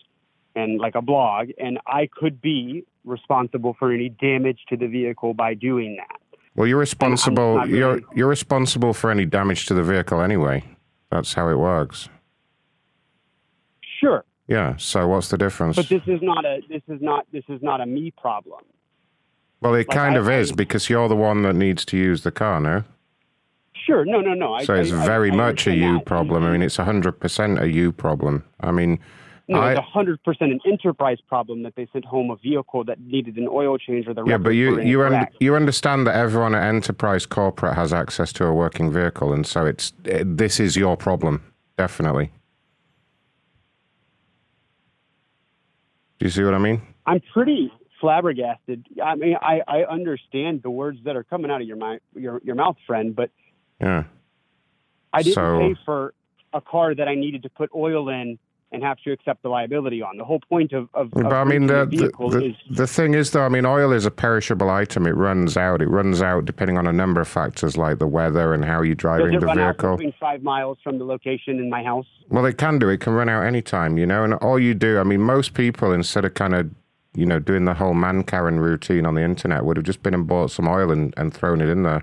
and like a blog, and I could be responsible for any damage to the vehicle by doing that. Well, you're responsible. not You're you're responsible for any damage to the vehicle anyway. That's how it works. Sure, Yeah. So what's the difference? but this is not a this is not this is not a me problem. well, it like, kind I- of is because you're the one that needs to use the car, no? Sure, no, no, no. I, So it's I- I- very much a you that. problem. I mean, it's 100% a you problem. I mean, No, I, it's hundred percent an enterprise problem that they sent home a vehicle that needed an oil change or the yeah, but you you un- you understand that everyone at Enterprise Corporate has access to a working vehicle, and so it's it, this is your problem, definitely. Do you see what I mean? I'm pretty flabbergasted. I mean, I, I understand the words that are coming out of your mi- your your mouth, friend, but Yeah. I didn't So- pay for a car that I needed to put oil in and have to accept the liability on. The whole point of of, of I mean, the, vehicle the, the, is the thing is, though, I mean, oil is a perishable item. It runs out. It runs out depending on a number of factors like the weather and how you're driving it the run out vehicle. between five miles from the location in my house? Well, it can do. It can run out anytime, you know. And all you do, I mean, most people instead of kind of, you know, doing the whole man Karen routine on the internet would have just been and bought some oil and, and thrown it in there.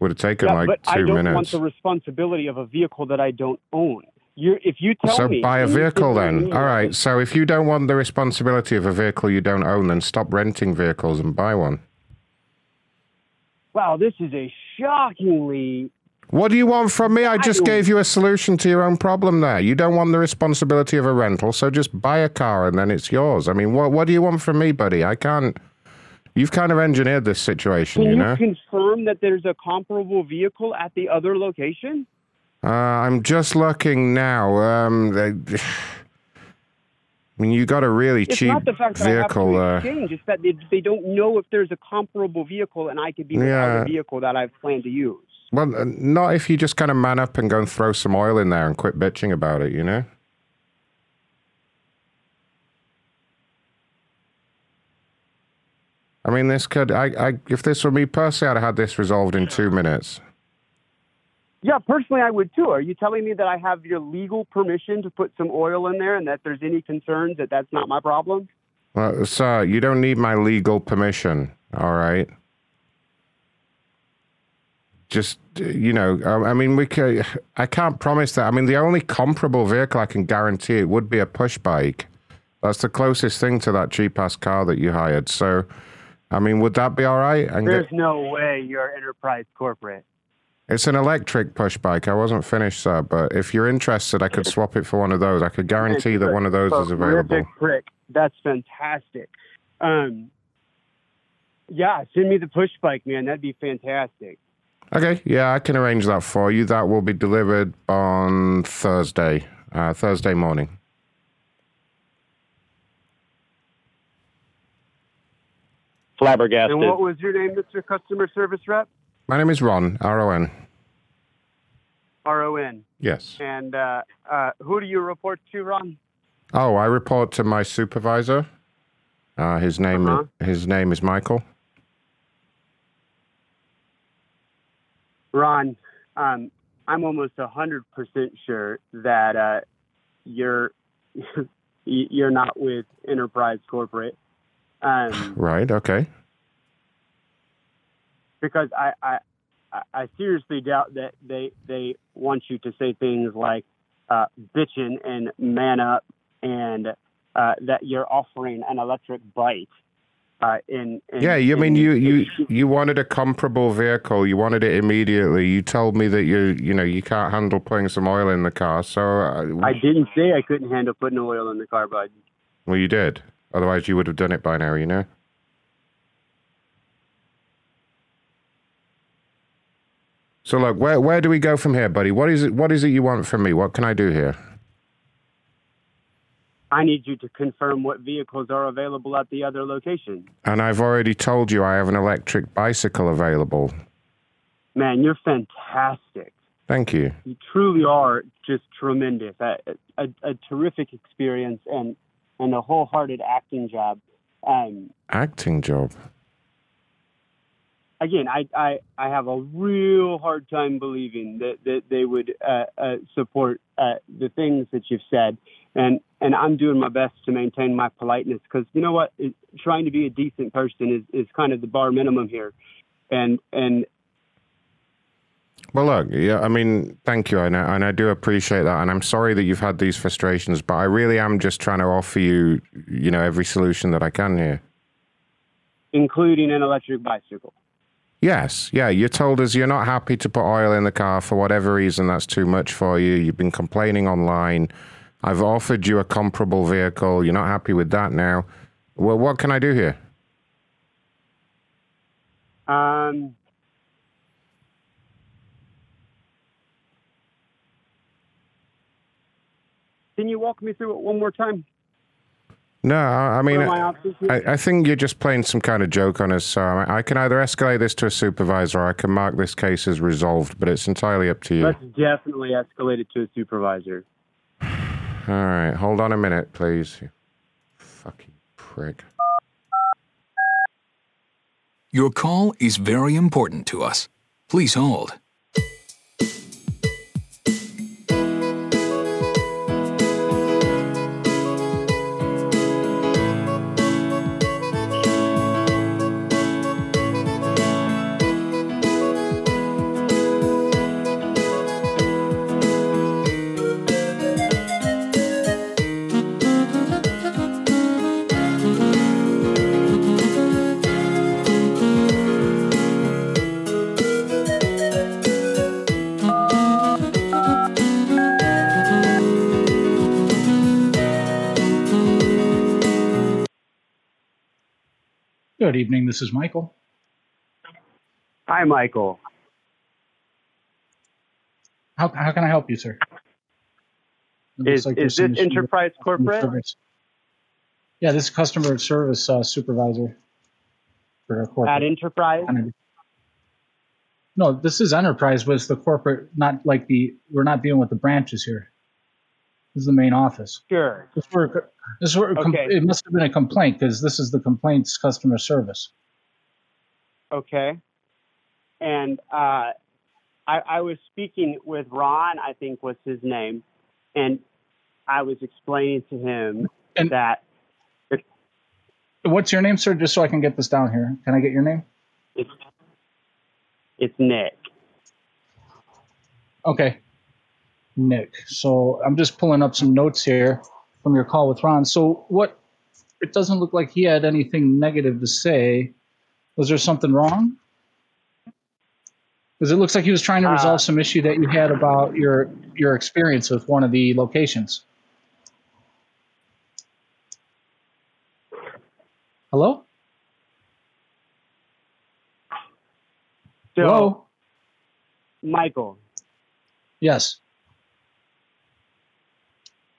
Would have taken yeah, like but I two don't want the responsibility of a vehicle that I don't own. You, if you tell So me, buy a vehicle then. All right. So if you don't want the responsibility of a vehicle you don't own, then stop renting vehicles and buy one. Wow, this is a shockingly What do you want from me? I just gave you a solution to your own problem there. You don't want the responsibility of a rental, so just buy a car and then it's yours. I mean, what what do you want from me, buddy? I can't. You've kind of engineered this situation, Can you you know. confirm that there's a comparable vehicle at the other location? Uh, I'm just looking now. Um, they, I mean, you got a really It's cheap not the fact that I vehicle. have to Uh, exchange. It's that they, they don't know if there's a comparable vehicle, and I could be Yeah. a vehicle that I've planned to use. well, uh, not if you just kind of man up and go and throw some oil in there and quit bitching about it, you know. I mean, this could. I, I, if this were me personally, I'd have had this resolved in two minutes. Yeah, personally, I would too. Are you telling me that I have your legal permission to put some oil in there, and that there's any concerns that that's not my problem? Well, sir, you don't need my legal permission. All right. Just you know, I I mean, we can. I can't promise that. I mean, the only comparable vehicle I can guarantee it would be a push bike. That's the closest thing to that cheap ass car that you hired. So, I mean, would that be all right? And There's get, no way you're enterprise corporate. It's an electric push bike. I wasn't finished, sir. But if you're interested, I could swap it for one of those. I could guarantee that one of those is available. Terrific prick. That's fantastic. Um, yeah, send me the push bike, man. That'd be fantastic. Okay, yeah, I can arrange that for you. That will be delivered on Thursday, uh, Thursday morning. Flabbergasted. And what was your name, Mr. Customer Service Rep? My name is Ron, R O N. R O N. Yes. And uh, uh, who do you report to, Ron? Oh, I report to my supervisor. Uh, his name Uh-huh. his name is Michael. Ron, um, I'm almost a hundred percent sure that uh, you're you're not with Enterprise Corporate, um, Right. Okay. Because I, I I- I seriously doubt that they they want you to say things like uh, bitchin' and man up and uh, that you're offering an electric bike. Uh, in, in Yeah, you in- mean you you you wanted a comparable vehicle. You wanted it immediately. You told me that you you know you can't handle putting some oil in the car. So uh, I didn't say I couldn't handle putting oil in the car, bud. well, you did. Otherwise, you would have done it by now. You know. So look, where where do we go from here, buddy? What is it? What is it you want from me? What can I do here? I need you to confirm what vehicles are available at the other location. And I've already told you I have an electric bicycle available. Man, you're fantastic. Thank you. You truly are just tremendous. A, a, a terrific experience and and a wholehearted acting job. Um, Acting job. Again, I, I I have a real hard time believing that that they would uh, uh, support uh, the things that you've said, and and I'm doing my best to maintain my politeness because you know what, It- trying to be a decent person is is kind of the bar minimum here, and and Well, look, yeah, I mean, thank you, and I, and I do appreciate that, and I'm sorry that you've had these frustrations, but I really am just trying to offer you, you know, every solution that I can here. including an electric bicycle. Yes, yeah, you told us you're not happy to put oil in the car for whatever reason that's too much for you. You've been complaining online. I've offered you a comparable vehicle. You're not happy with that now. Well, what can I do here? Um, can you walk me through it one more time? No, I I mean, What are my options here? I, I think you're just playing some kind of joke on us. So I, I can either escalate this to a supervisor or I can mark this case as resolved, but it's entirely up to you. Let's definitely escalate it to a supervisor. All right, hold on a minute, please. You fucking prick. Your call is very important to us. Please hold. Good evening. This is Michael. Hi, Michael. How, how can I help you, sir? Is, like is this Enterprise Corporate? service. Yeah, this is customer service uh, supervisor for a corporate. At Enterprise? No, this is enterprise, but it's the corporate, not like the. We're not dealing with the branches here. This is the main office. Sure. This is where, this is where a com- Okay. it must have been a complaint because this is the complaints customer service. Okay. And uh, I, I was speaking with Ron, I think was his name, and I was explaining to him that What's your name, sir? Just so I can get this down here. Can I get your name? it's, it's Nick. Okay. Nick. So I'm just pulling up some notes here from your call with Ron. So what it doesn't look like he had anything negative to say. Was there something wrong? Because it looks like he was trying to resolve Uh, some issue that you had about your your experience with one of the locations. Hello? So, Hello? Michael, Yes.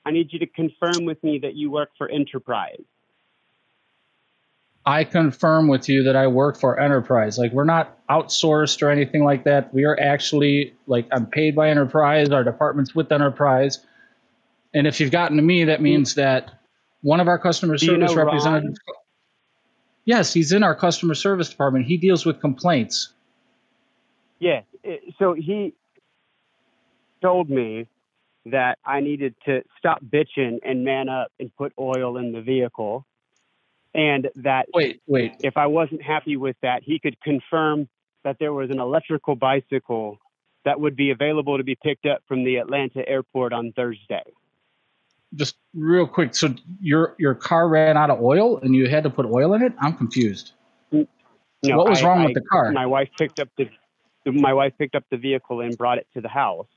I need you to confirm with me that you work for Enterprise. I confirm with you that I work for Enterprise. Like we're not outsourced or anything like that. We are actually like I'm paid by Enterprise. Our department's with Enterprise. And if you've gotten to me, that means that one of our customer Do you service know Ron? representatives. Yes, he's in our customer service department. He deals with complaints. Yes. So he told me that I needed to stop bitching and man up and put oil in the vehicle. And that wait, wait. If I wasn't happy with that, he could confirm that there was an electrical bicycle that would be available to be picked up from the Atlanta airport on Thursday. Just real quick. So your your car ran out of oil and you had to put oil in it? I'm confused. Mm, no, what was I- wrong I- with the car? My wife picked up the my wife picked up the vehicle and brought it to the house.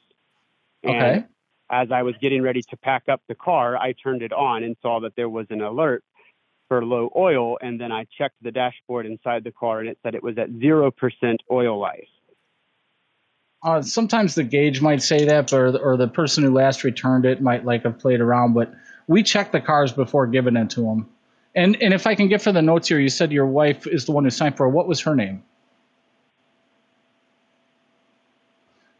And Okay. As I was getting ready to pack up the car, I turned it on and saw that there was an alert for low oil. And then I checked the dashboard inside the car and it said it was at 0% oil life. Uh, sometimes the gauge might say that, or the, or the person who last returned it might like have played around. But we check the cars before giving it to them. And and if I can get for the notes here, you said your wife is the one who signed for. it. What was her name?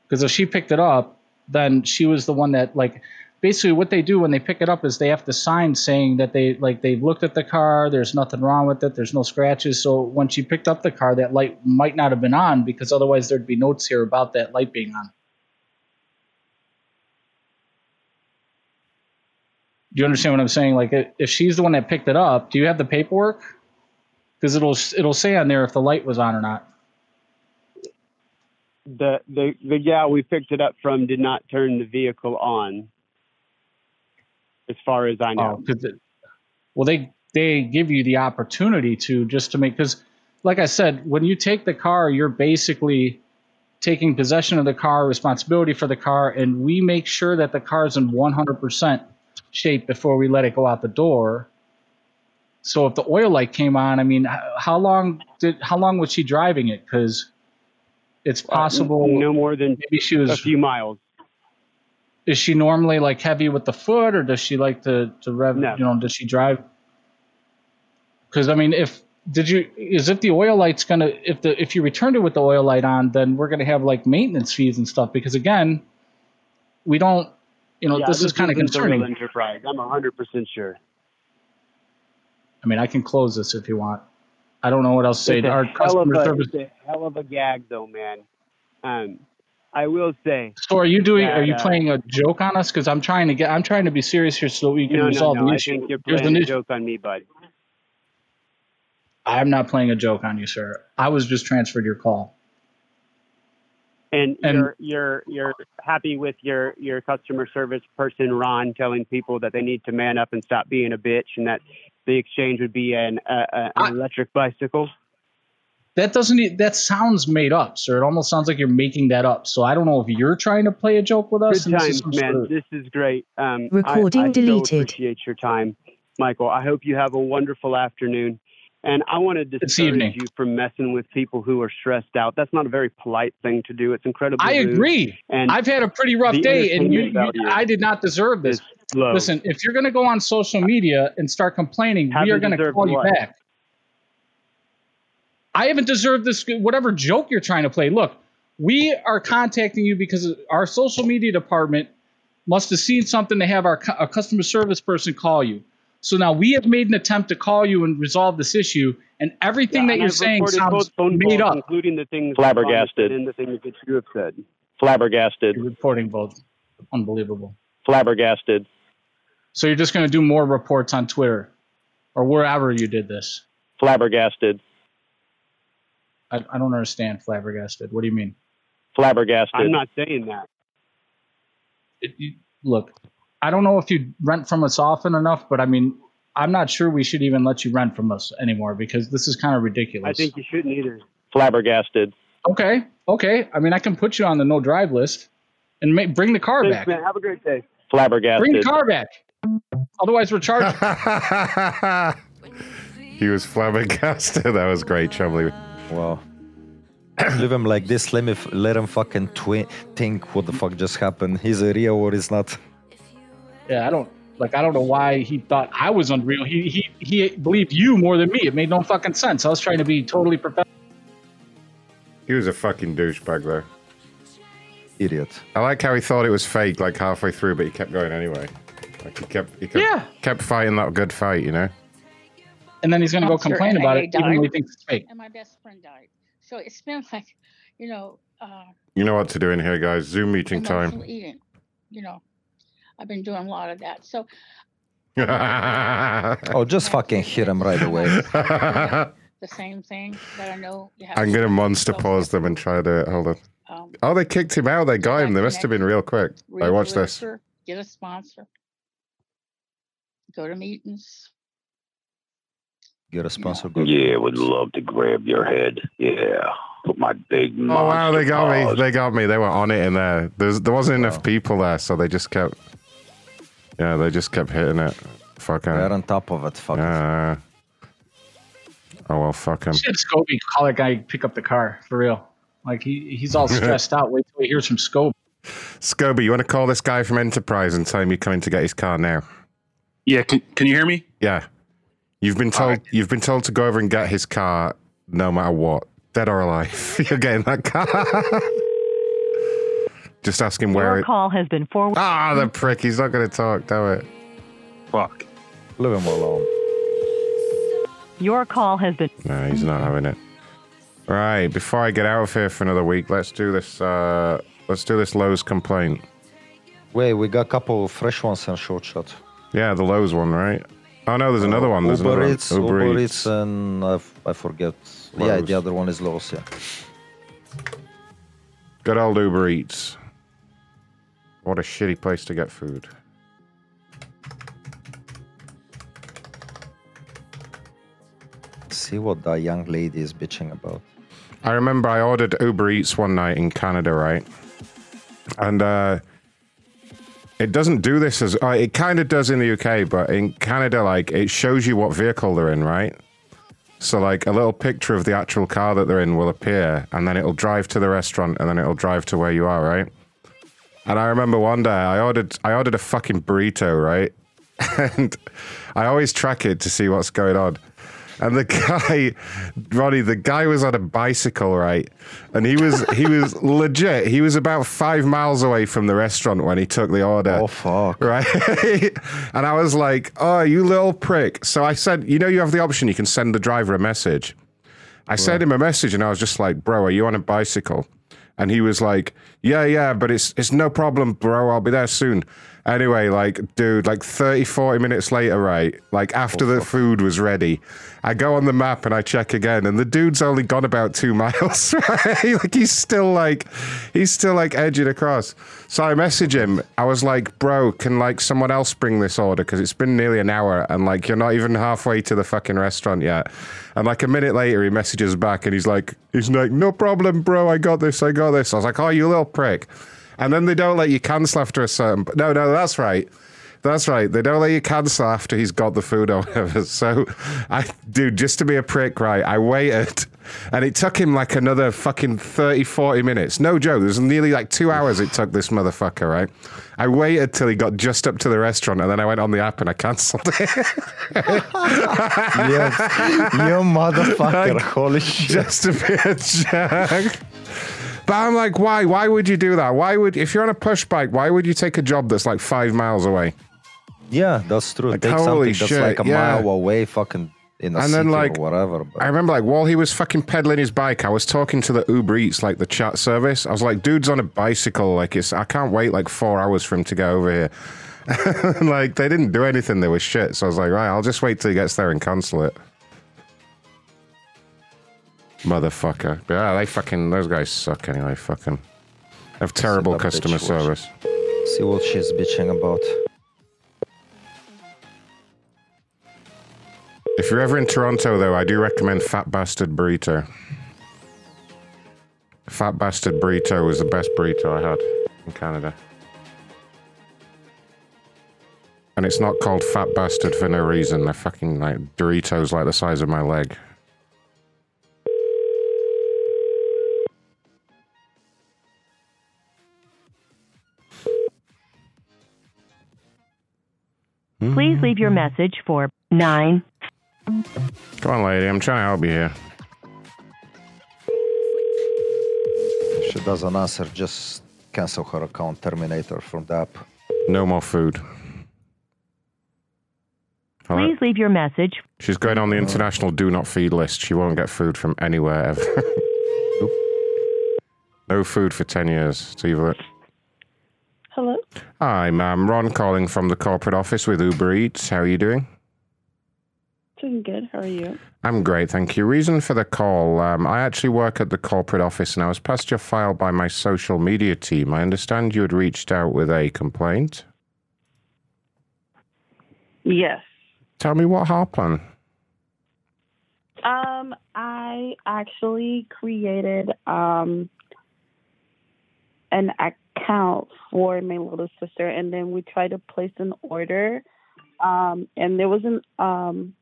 Because if she picked it up, then she was the one that like basically what they do when they pick it up is they have to sign saying that they like they've looked at the car, there's nothing wrong with it, there's no scratches. So when she picked up the car, that light might not have been on because otherwise there'd be notes here about that light being on. Do you understand what I'm saying? Like, if she's the one that picked it up, do you have the paperwork? Because it'll it'll say on there if the light was on or not. The the the gal we picked it up from did not turn the vehicle on. As far as I know. Oh, it- well, they they give you the opportunity to just to make because, like I said, when you take the car, you're basically taking possession of the car, responsibility for the car, and we make sure that the car is in 100% shape before we let it go out the door. So if the oil light came on, I mean, how long did how long was she driving it? Because it's uh, possible no more than maybe she was a few miles. Is she normally like heavy with the foot, or does she like to to rev? No. You know, does she drive? Because I mean, if did you is if the oil light's gonna if the if you returned it with the oil light on, then we're gonna have like maintenance fees and stuff. Because again, we don't. You know, Yeah, this, is kind of isn't the real concerning. Enterprise. I'm hundred percent sure. I mean, I can close this if you want. I don't know what else to say. Our hell of customer a, service. a hell of a gag, though, man. Um, I will say. So are you doing? that, are you uh, playing a joke on us? Because I'm trying to get. I'm trying to be serious here so we can No, no, resolve no. the I issue. think you're Here's playing the a joke on me, bud. I'm not playing a joke on you, sir. I was just transferred your call. And, And- you're you're you're happy with your your customer service person Ron telling people that they need to man up and stop being a bitch, and that the exchange would be an uh, an electric bicycle. That doesn't. e- That sounds made up, sir. It almost sounds like you're making that up. So I don't know if you're trying to play a joke with us. Good and this is times, man. sort of- This is great. Um, Recording I, I deleted. So appreciate your time, Michael. I hope you have a wonderful afternoon. And I want to discourage you from messing with people who are stressed out. That's not a very polite thing to do. It's incredibly. I rude. agree. And I've had a pretty rough day, and you, entertainment you- I did not deserve this. Low. Listen, if you're going to go on social media and start complaining, we Haven't are going to deserved call you what? back. I haven't deserved this. Whatever joke you're trying to play. Look, we are contacting you because our social media department must have seen something to have our, cu- our customer service person call you. So now we have made an attempt to call you and resolve this issue, and everything Yeah, that and you're I've saying sounds phone made calls, up. including the things Flabbergasted. and the things that you have said. Flabbergasted. You're reporting both. Unbelievable. Flabbergasted. So you're just going to do more reports on Twitter or wherever you did this. Flabbergasted. I, I don't understand flabbergasted. What do you mean? Flabbergasted. I'm not saying that. It- you- look, I don't know if you rent from us often enough, but I mean, I'm not sure we should even let you rent from us anymore because this is kind of ridiculous. I think you shouldn't either. Flabbergasted. Okay, okay. I mean, I can put you on the no drive list and ma- bring the car Thanks, back. man. Have a great day. Flabbergasted. Bring the car back. Otherwise, we're charging. He was flabbergasted. That was great, Chumley. Wow. Leave him like this. Let me f- let him fucking twi- think what the fuck just happened. He's a real or he's not. yeah, I don't like. I don't know why he thought I was unreal. He he he believed you more than me. It made no fucking sense. I was trying to be totally professional. He was a fucking douchebag, though. Idiot. I like how he thought it was fake, like halfway through, but he kept going anyway. Like he kept, he kept, Yeah. kept fighting that good fight, you know. And then he's gonna go complain about NIA it, even though he thinks it's fake. And my best friend died. So it's been like, you know, uh, You know what to do in here, guys. Zoom meeting time. eating. You know, I've been doing a lot of that. So Oh, just fucking hit him right away. the same thing that I know you have. I'm gonna do. monster So, pause them and try to hold on. Um, Oh, they kicked him out. They got him. They must have been real quick. I Hey, watch this. Get a sponsor. Go to meetings. Get a sponsor. Good. Yeah, would love to grab your head. Yeah, put my big. Oh wow, they got me. They got me. They were on it in there. There's, there wasn't enough people there, so they just kept. Yeah, they just kept hitting it. Fuck They're on top of it. Fuck it. Yeah. Oh well, fuck him. Shit, Scobie, call that guy pick up the car for real. Like he he's all stressed out. Wait till he hears from Scobie. Scobie, you want to call this guy from Enterprise and tell him you're coming to get his car now? Yeah, can, can you hear me? Yeah. You've been told. You've been told to go over and get his car, no matter what, dead or alive. You're getting that car. Just ask him where Your it. call has been forwarded. Ah, the prick. He's not going to talk. Damn it. Fuck. Leave him alone. Your call has been. No, he's not having it. Right. Before I get out of here for another week, let's do this. Uh, let's do this Lowe's complaint. Wait, we got a couple of fresh ones and short shot. Yeah, the Lowe's one, right? Oh no, there's another one. There's Uber another one. Eats, Uber, Eats, and I, f- I forget. Yeah, the other one is Lowe's. Yeah. Good old Uber Eats. What a shitty place to get food. See what the young lady is bitching about. I remember I ordered Uber Eats one night in Canada, right? And uh, it doesn't do this as uh, it kind of does in the UK, but in Canada, like it shows you what vehicle they're in, right? So like a little picture of the actual car that they're in will appear, and then it'll drive to the restaurant, and then it'll drive to where you are, right? And I remember one day I ordered I ordered a fucking burrito, right? and I always track it to see what's going on. And the guy, Ronnie, the guy was on a bicycle, right? And he was he was legit. He was about five miles away from the restaurant when he took the order. Oh fuck! Right? and I was like, "Oh, you little prick!" So I said, "You know, you have the option. You can send the driver a message." I sent him a message, and I was just like, "Bro, are you on a bicycle?" And he was like, "Yeah, yeah, but it's it's no problem, bro. I'll be there soon." Anyway, like, dude, like 30, 40 minutes later, right? Like, after the food was ready, I go on the map and I check again, and the dude's only gone about two miles, right? like, he's still like, he's still like edging across. So I message him. I was like, bro, can like someone else bring this order? Because it's been nearly an hour, and like, you're not even halfway to the fucking restaurant yet. And like a minute later, he messages back and he's like, he's like, no problem, bro. I got this. I got this. I was like, oh, you little prick. And then they don't let you cancel after a certain. No, no, that's right. That's right. They don't let you cancel after he's got the food or whatever. So, I, dude, just to be a prick, right? I waited, and it took him like another fucking 30, 40 minutes. No joke. It was nearly like two hours it took this motherfucker, right? I waited till he got just up to the restaurant, and then I went on the app and I cancelled it. Yes. you motherfucker. Like, Holy shit. Just to be a jerk. But I'm like, why? Why would you do that? Why would, if you're on a push bike, why would you take a job that's like five miles away? Yeah, that's true. Like, Take holy something that's shit, like a yeah. mile away, fucking in the And city then, like, or whatever. But I remember, like, while he was fucking pedaling his bike, I was talking to the Uber Eats, like the chat service. I was like, dude's on a bicycle. Like, it's, I can't wait like four hours for him to get over here. like, they didn't do anything. They were shit. So I was like, right, I'll just wait till he gets there and cancel it. Motherfucker. But yeah, they fucking, those guys suck anyway. Fucking. Have terrible customer service. see what she's bitching about. If you're ever in Toronto, though, I do recommend Fat Bastard Burrito. Fat Bastard Burrito was the best burrito I had in Canada. And it's not called Fat Bastard for no reason. They're fucking like Doritos like the size of my leg. Please mm-hmm. leave your message for 9 Come on, lady. I'm trying to help you here. If she doesn't answer, just cancel her account, Terminator her from the app. No more food. All right. Please leave your message. She's going on the uh, international do not feed list. She won't get food from anywhere ever. no food for 10 years. It's either. Hello. Hi, ma'am. Ron calling from the corporate office with Uber Eats. How are you doing? Doing good. How are you? I'm great, thank you. Reason for the call um, I actually work at the corporate office and I was passed your file by my social media team. I understand you had reached out with a complaint. Yes. Tell me what happened. Um, I actually created um an account for my little sister, and then we tried to place an order, um, and there was an um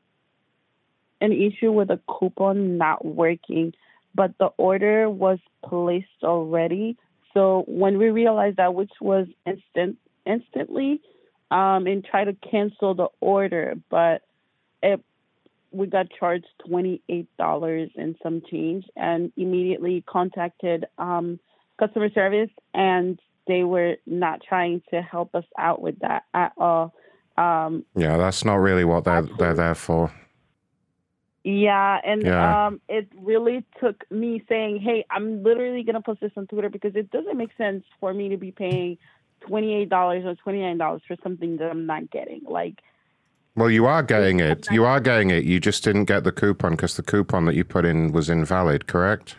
an issue with a coupon not working, but the order was placed already. So when we realized that, which was instant instantly, um, and tried to cancel the order, but it we got charged twenty eight dollars and some change, and immediately contacted um, customer service, and they were not trying to help us out with that at all. Um, Yeah, that's not really what they're, they're there for. yeah, and Yeah. um, it really took me saying, "Hey, I'm literally gonna post this on Twitter because it doesn't make sense for me to be paying twenty eight dollars or twenty nine dollars for something that I'm not getting." Like, Well, you are getting it. You are getting it. You just didn't get the coupon because the coupon that you put in was invalid, correct?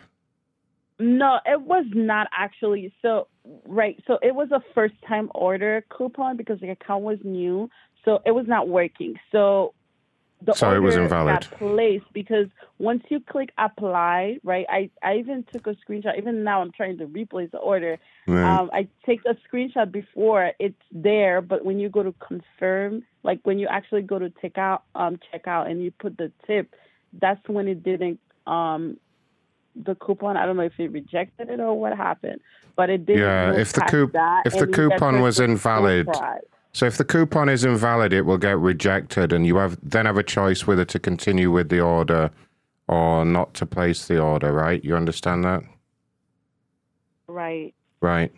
No, it was not actually. So right, so it was a first time order coupon because the account was new, so it was not working. So the So it was order invalid. got placed because once you click apply, right? I I even took a screenshot. Even now, I'm trying to replace the order. Right. Um, I take a screenshot before it's there, but when you go to confirm, like when you actually go to take out um check out and you put the tip, that's when it didn't um the coupon. I don't know if he rejected it or what happened, but it didn't. Yeah, if the coup- if the and you get coupon was invalid, so if the coupon is invalid, it will get rejected, and you have then have a choice whether to continue with the order or not to place the order. Right? You understand that? Right. Right.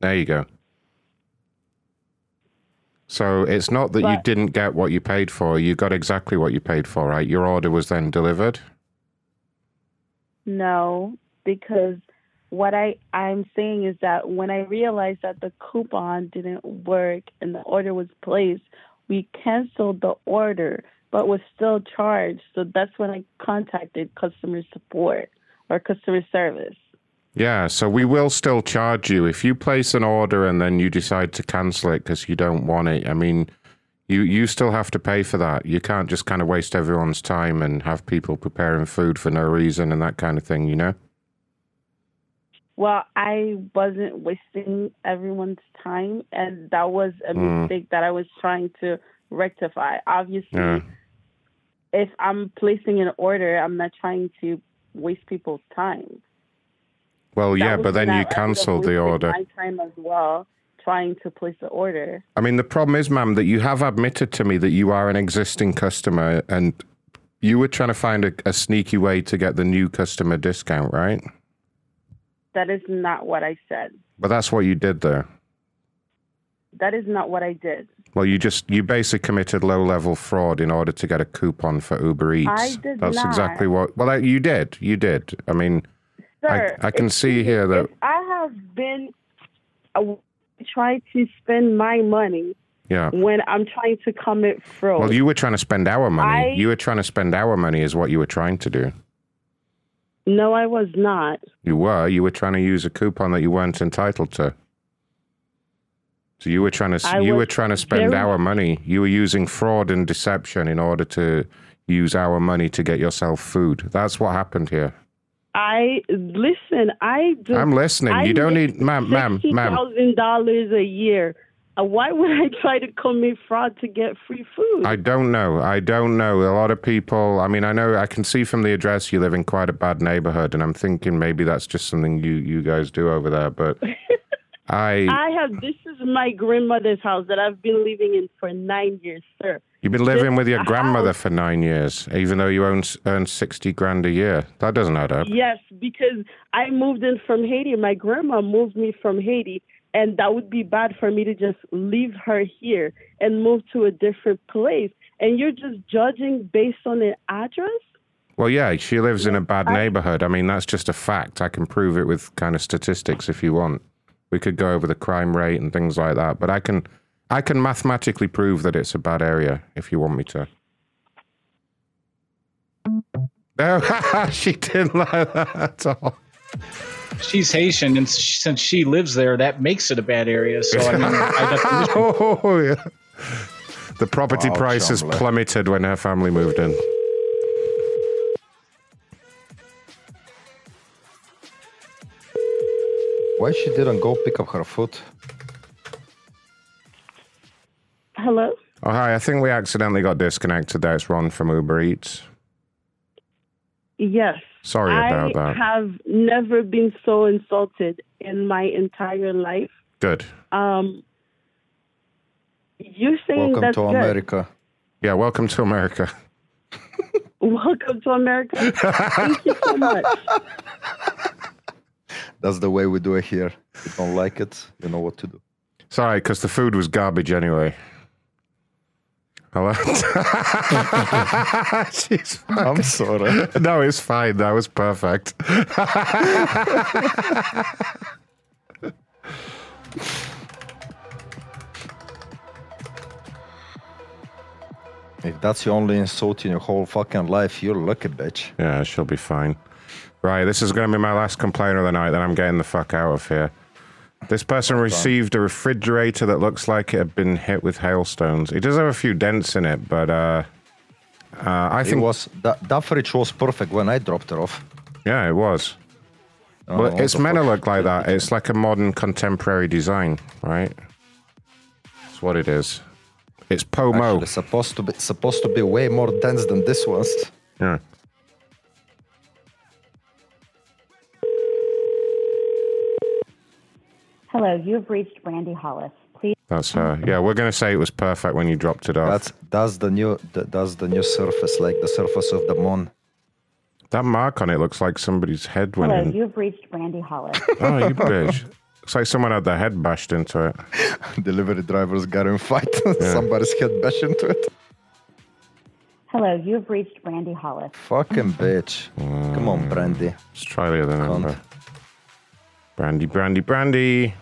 There you go. So it's not that you didn't get what you paid for. You got exactly what you paid for, right? Your order was then delivered. No, because what I I'm saying is that when I realized that the coupon didn't work and the order was placed, we canceled the order, but was still charged. So that's when I contacted customer support or customer service. Yeah, so we will still charge you if you place an order and then you decide to cancel it because you don't want it. I mean, you you still have to pay for that. You can't just kind of waste everyone's time and have people preparing food for no reason and that kind of thing, you know? Well, I wasn't wasting everyone's time, and that was a Mm. mistake that I was trying to rectify. Obviously, Yeah. if I'm placing an order, I'm not trying to waste people's time. Well, That yeah, but then you I ended up cancelled the order. My time as well, trying to place the order. I mean, the problem is, ma'am, that you have admitted to me that you are an existing customer and you were trying to find a, a sneaky way to get the new customer discount, right? That is not what I said. But that's what you did there. That is not what I did. Well, you just you basically committed low level fraud in order to get a coupon for Uber Eats. I did That's not. exactly what. Well, you did. You did. I mean, Sir, I, I can see here that. I have been trying to spend my money Yeah. when I'm trying to commit fraud. Well, you were trying to spend our money. I- you were trying to spend our money, is what you were trying to do. No, I was not. You were. You were trying to use a coupon that you weren't entitled to. So you were trying to. I you were trying to spend our money. You were using fraud and deception in order to use our money to get yourself food. That's what happened here. I listen. I do. I'm listening. I You don't need, ma'am, ma'am, ma'am. thousand dollars a year. Uh, why would I try to commit fraud to get free food? I don't know. I don't know. A lot of people. I mean, I know. I can see from the address you live in quite a bad neighborhood, and I'm thinking maybe that's just something you you guys do over there. But I, I have. This is my grandmother's house that I've been living in for nine years, sir. You've been living with your house- grandmother for nine years, even though you own earn sixty grand a year. That doesn't add up. Yes, because I moved in from Haiti. My grandma moved me from Haiti, and that would be bad for me to just leave her here and move to a different place. And you're just judging based on an address? Well, yeah, she lives in a bad neighborhood. I mean, that's just a fact. I can prove it with kind of statistics if you want. We could go over the crime rate and things like that, but I can, I can mathematically prove that it's a bad area if you want me to. No, she didn't like that at all. She's Haitian, and since she lives there, that makes it a bad area. So I mean, I oh, yeah. The property Wow, prices Chandler. plummeted when her family moved in. Why she didn't go pick up her food? Hello? Oh, hi. I think we accidentally got disconnected there. It's Ron from Uber Eats. Yes. Sorry about I that. I have never been so insulted in my entire life. Good. Um, you're saying Welcome that's to good. America. Yeah, welcome to America. Welcome to America. Thank you so much. That's the way we do it here. If you don't like it, you know what to do. Sorry, because the food was garbage anyway. Hello? She's I'm sorry. No, it's fine. That was perfect. If that's your only insult in your whole fucking life, you're lucky, bitch. yeah, she'll be fine. Right, this is going to be my last complaint of the night. Then I'm getting the fuck out of here. This person received a refrigerator that looks like it had been hit with hailstones. It does have a few dents in it, but uh, uh, I It think was that, that fridge was perfect when I dropped it off. yeah, it was. Oh, well, what it's meant to fuck? look like that. It's like a modern contemporary design, right? That's what it is. It's Pomo. Actually, supposed to be supposed to be way more dense than this one. Yeah. Hello, you have reached Brandy Hollis. Please. That's her. Yeah, we're gonna say it was perfect when you dropped it off. That's that's the new th- that's the new surface, like the surface of the moon. that mark on it looks like somebody's head went Hello, in. you have reached Brandy Hollis. Oh, you bitch! Looks like someone had their head bashed into it. Delivery drivers got in fight. Yeah. Somebody's head bashed into it. Hello, you have reached Brandy Hollis. Fucking bitch. Come on, mm. Brandy. Let's try the other number. Brandy, brandy, brandy.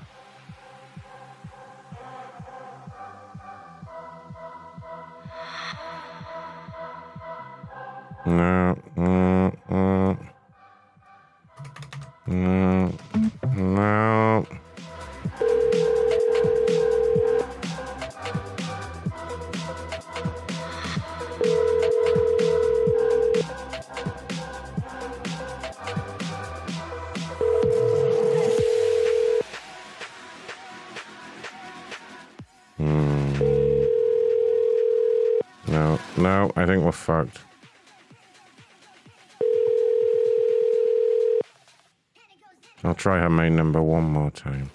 No, no, no. No, no. No, I think we're fucked. I'll try her main number one more time.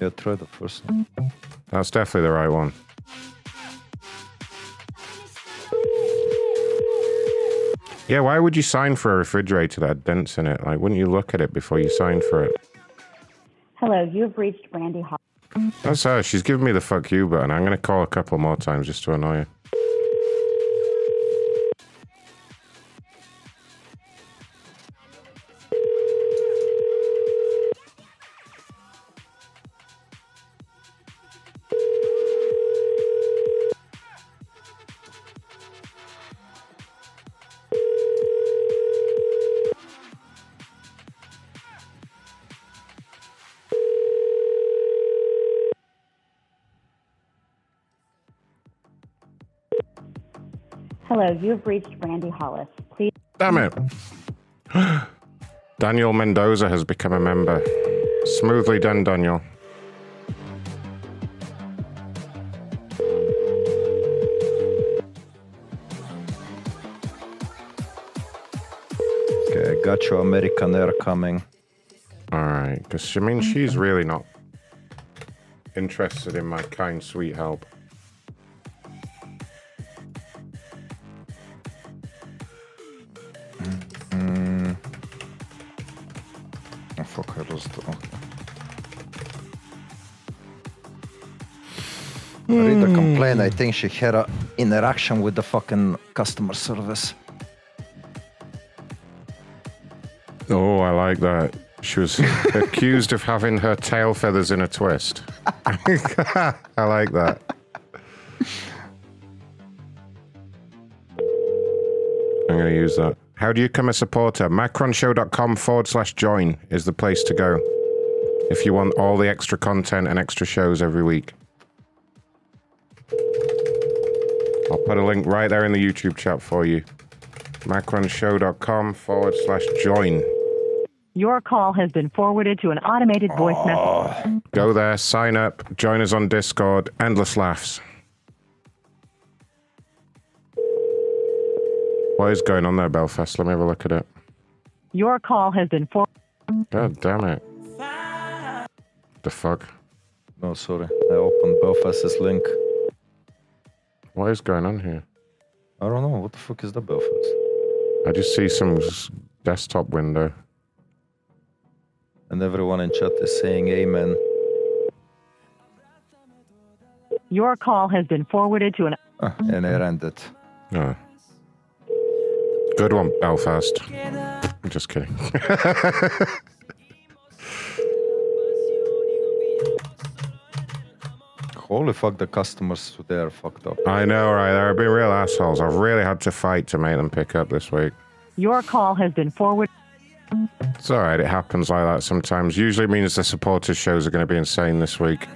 Yeah, try the first one. That's definitely the right one. Yeah, why would you sign for a refrigerator that had dents in it? Like, wouldn't you look at it before you sign for it? Hello, you have reached Brandy Hollis. That's her. She's giving me the fuck you button. I'm going to call a couple more times just to annoy her. Hello, you have reached Brandy Hollis. Please. Damn it. Daniel Mendoza has become a member. Smoothly done, Daniel. Okay, I got your American Air coming. All right, because I mean, she's really not interested in my kind, sweet help. Complaint. I think she had an interaction with the fucking customer service. Oh, I like that. She was accused of having her tail feathers in a twist. I like that. I'm going to use that. How do you become a supporter? Macronshow.com forward slash join is the place to go if you want all the extra content and extra shows every week. I'll put a link right there in the YouTube chat for you. Macronshow.com forward slash join. Your call has been forwarded to an automated voice ah. message. Go there, sign up, join us on Discord. Endless laughs. What is going on there, Belfast? Let me have a look at it. Your call has been for. God damn it. The fuck? No, sorry. I opened Belfast's link. What is going on here? I don't know. What the fuck is the Belfast? I just see some s- desktop window. And everyone in chat is saying amen. Your call has been forwarded to an. Ah, and I ended. Oh. Good one, Belfast. I'm just kidding. Holy fuck, the customers they are fucked up. I know, right? They're being real assholes. I've really had to fight to make them pick up this week. Your call has been forwarded. It's all right. It happens like that sometimes. Usually means the supporters shows are going to be insane this week.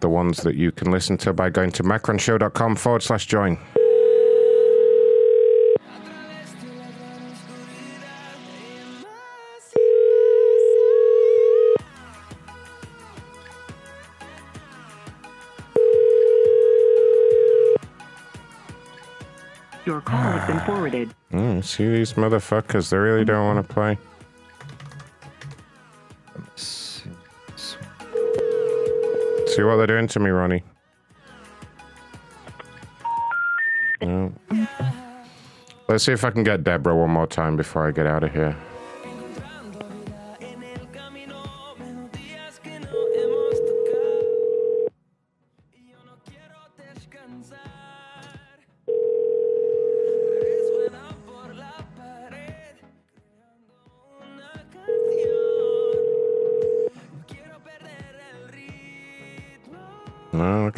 The ones that you can listen to by going to macronshow.com forward slash join. Has been forwarded. Mm, see these motherfuckers. They really don't want to play. See what they're doing to me, Ronnie. No. Let's see if I can get Deborah one more time before I get out of here.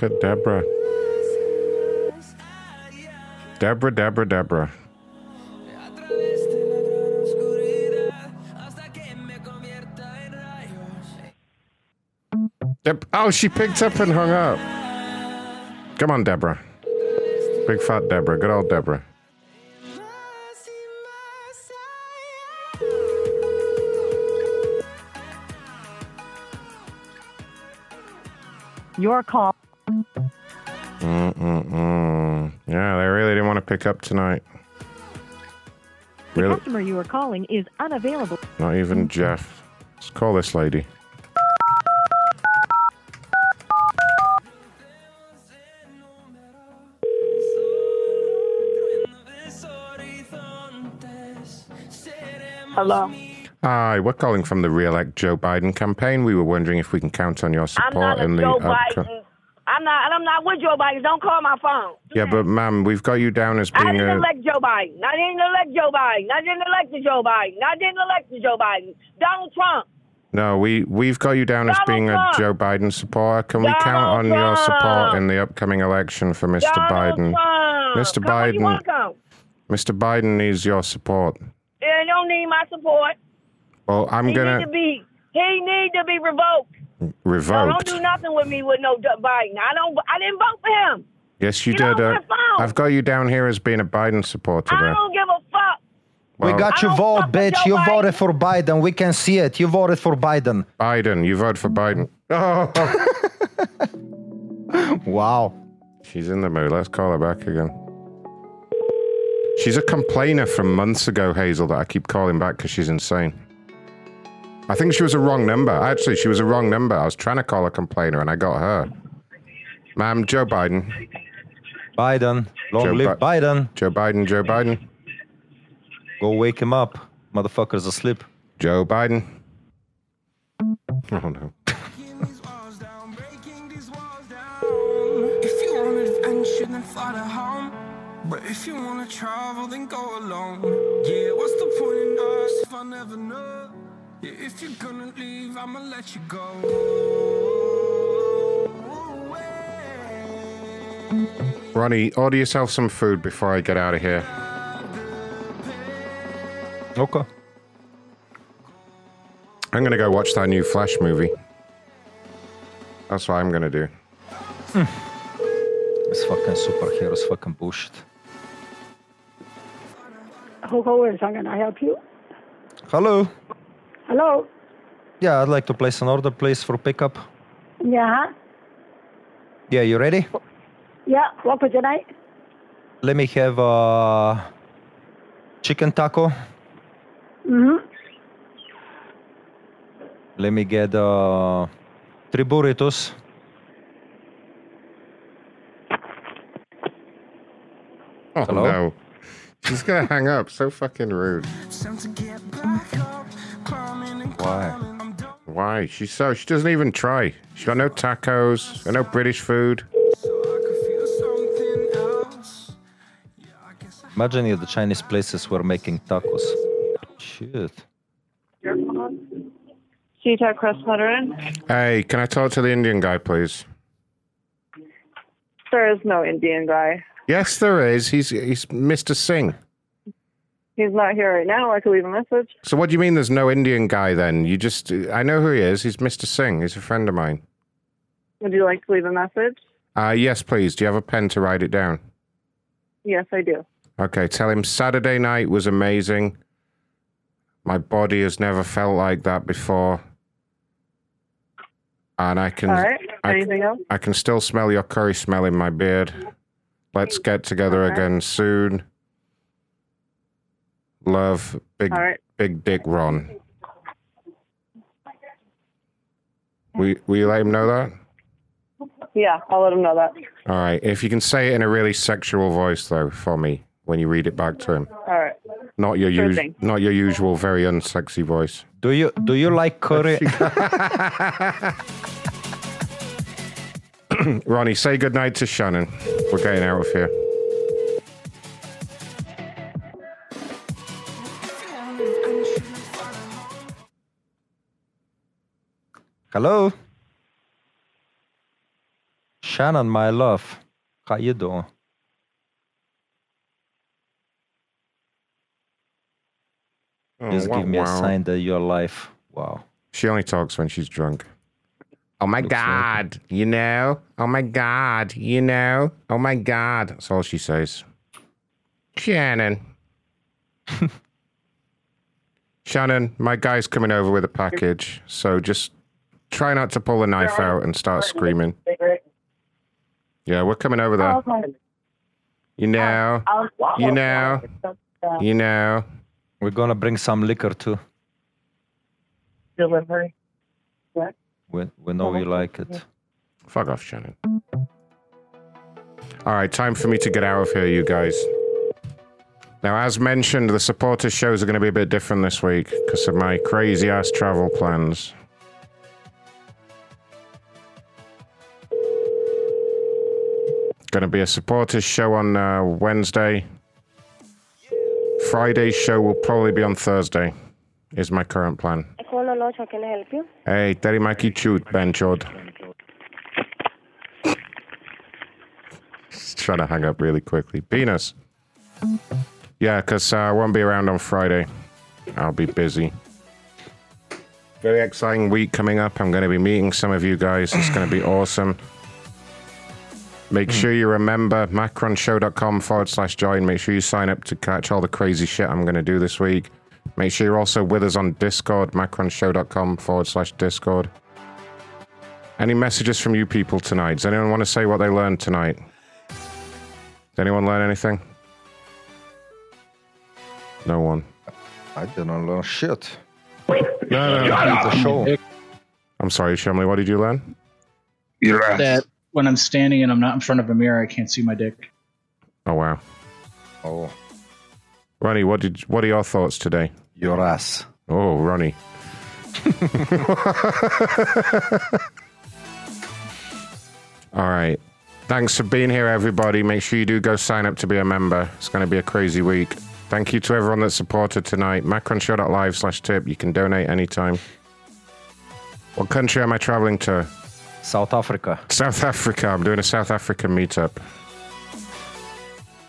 Look Deborah. Deborah, Deborah, Deborah. Deb- oh, she picked up and hung up. Come on, Deborah. Big fat Deborah. Good old Deborah. Your call. Mm-mm-mm. Yeah, they really didn't want to pick up tonight. The Really? customer you are calling is unavailable. Not even Jeff. Let's call this lady. Hello. Hi, we're calling from the re-elect Joe Biden campaign. We were wondering if we can count on your I'm support not a in the Joe upco- Biden. I'm not, and I'm not with Joe Biden. Don't call my phone. Yeah, but ma'am, we've got you down as being. I didn't a. elect Joe Biden. I didn't elect Joe Biden. I didn't elect Joe Biden. I didn't elect Joe Biden. Donald Trump. No, we we've got you down as being Trump. a Joe Biden supporter. Can we count on your support in the upcoming election for Mr. Donald Biden? Trump. Mr. Come Biden? Mr. Biden needs your support. Yeah, he don't need my support. Well, I'm he gonna need to be. He need to be revoked. No, revoke. don't do nothing with me with no Biden. I don't. I didn't vote for him. Yes, you Get did. Uh. I've got you down here as being a Biden supporter. I don't give a fuck. we got you vote, bitch. You voted for Biden. We can see it. You voted for Biden. Biden, you voted for Biden. Oh. wow. She's in the mood. Let's call her back again. She's a complainer from months ago, Hazel, that I keep calling back because she's insane. I think she was a wrong number. Actually, she was a wrong number. I was trying to call a complainer and I got her. Ma'am, Joe Biden. Biden. Long Joe live Bi- Biden. Joe Biden, Joe Biden. Go wake him up. Motherfucker's asleep. Joe Biden. Oh no. If you want adventure, then fly to home. But if you wanna travel, then go alone. Yeah, what's the point in us if I never know? Yeah, if you're gonna leave, I'ma let you go. Ronnie, order yourself some food before I get out of here. Okay. I'm gonna go watch that new Flash movie. That's what I'm gonna do. Hmm. This fucking superheroes fucking bullshit. Who, who is? How can I help you? Hello. Hello? Yeah, I'd like to place an order, please, for pickup. Yeah. Yeah, you ready? Yeah. What for tonight? Let me have a chicken taco. Mm-hmm. Let me get uh, three burritos. Oh Hello? no. She's gonna hang up. So fucking rude. Why? Why? She's so she doesn't even try. She got no tacos, got no British food. Imagine if the Chinese places were making tacos. Shit. Cheetah Crest Veteran. Hey, can I talk to the Indian guy, please? There is no Indian guy. Yes, there is. He's he's Mr. Singh. He's not here right now. I could leave a message. So what do you mean there's no Indian guy then? You just I know who he is. He's Mr. Singh. He's a friend of mine. Would you like to leave a message? Uh yes, please. Do you have a pen to write it down? Yes, I do. Okay, tell him Saturday night was amazing. My body has never felt like that before. And I can All right. I, else? I can still smell your curry smell in my beard. Let's get together Okay. again soon. Love, big, All right. big dick Ron. Will, will you let him know that? Yeah, I'll let him know that. All right. If you can say it in a really sexual voice, though, for me when you read it back to him, All right. not your Sure us- thing. not your usual very unsexy voice. Do you do you like curry? Ronnie, say goodnight to Shannon. We're getting out of here. Hello, Shannon, my love. How you doing? Just Oh, give me a sign that you're alive. Wow. She only talks when she's drunk. Oh my Looks like god, you know? Oh my god, you know? Oh my god. That's all she says. Shannon. Shannon, my guy's coming over with a package, so just try not to pull the knife out and start screaming. Yeah, we're coming over there. You know? You know? You know? We're gonna bring some liquor too. Delivery. What? We, we know you like it. Fuck off, Shannon. All right, time for me to get out of here, you guys. Now, as mentioned, the supporter shows are going to be a bit different this week because of my crazy ass travel plans. Going to be a supporters show on uh, Wednesday. Friday's show will probably be on Thursday, is my current plan. Lodge, how can I help you? Hey, Terimaki Chut, Benchod. Just trying to hang up really quickly. Penis. Yeah, because uh, I won't be around on Friday. I'll be busy. Very exciting week coming up. I'm going to be meeting some of you guys. It's going to be awesome. Make hmm. sure you remember macronshow.com forward slash join. Make sure you sign up to catch all the crazy shit I'm going to do this week. Make sure you're also with us on Discord, macronshow.com forward slash Discord. Any messages from you people tonight? Does anyone want to say what they learned tonight? Did anyone learn anything? No one. I didn't learn shit. No, no, Shut no. The show. I'm sorry, Shumley. What did you learn? you're That when I'm standing and I'm not in front of a mirror, I can't see my dick. Oh wow. Oh. Ronnie, what did what are your thoughts today? Your ass. Oh, Ronnie. All right. Thanks for being here, everybody. Make sure you do go sign up to be a member. It's going to be a crazy week. Thank you to everyone that supported tonight. Macronshow.live slash tip. You can donate anytime. What country am I traveling to? South Africa. South Africa. I'm doing a South African meetup.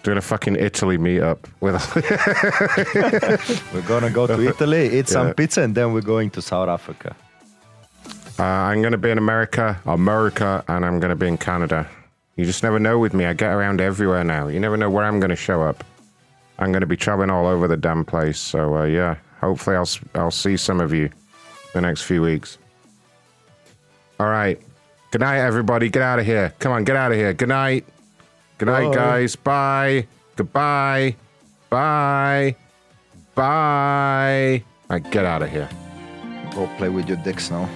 Doing a fucking Italy meetup with. We're gonna go to Italy, eat Yeah. some pizza, and then we're going to South Africa. Uh, I'm going to be in America, America, and I'm going to be in Canada. You just never know with me. I get around everywhere now. You never know where I'm going to show up. I'm going to be traveling all over the damn place. So uh, yeah, hopefully I'll s- I'll see some of you the next few weeks. All right. Good night, everybody. Get out of here. Come on, get out of here. Good night. Good night, Bye. guys. Bye. Goodbye. Bye. Bye. All right, get out of here. Go play with your dicks now.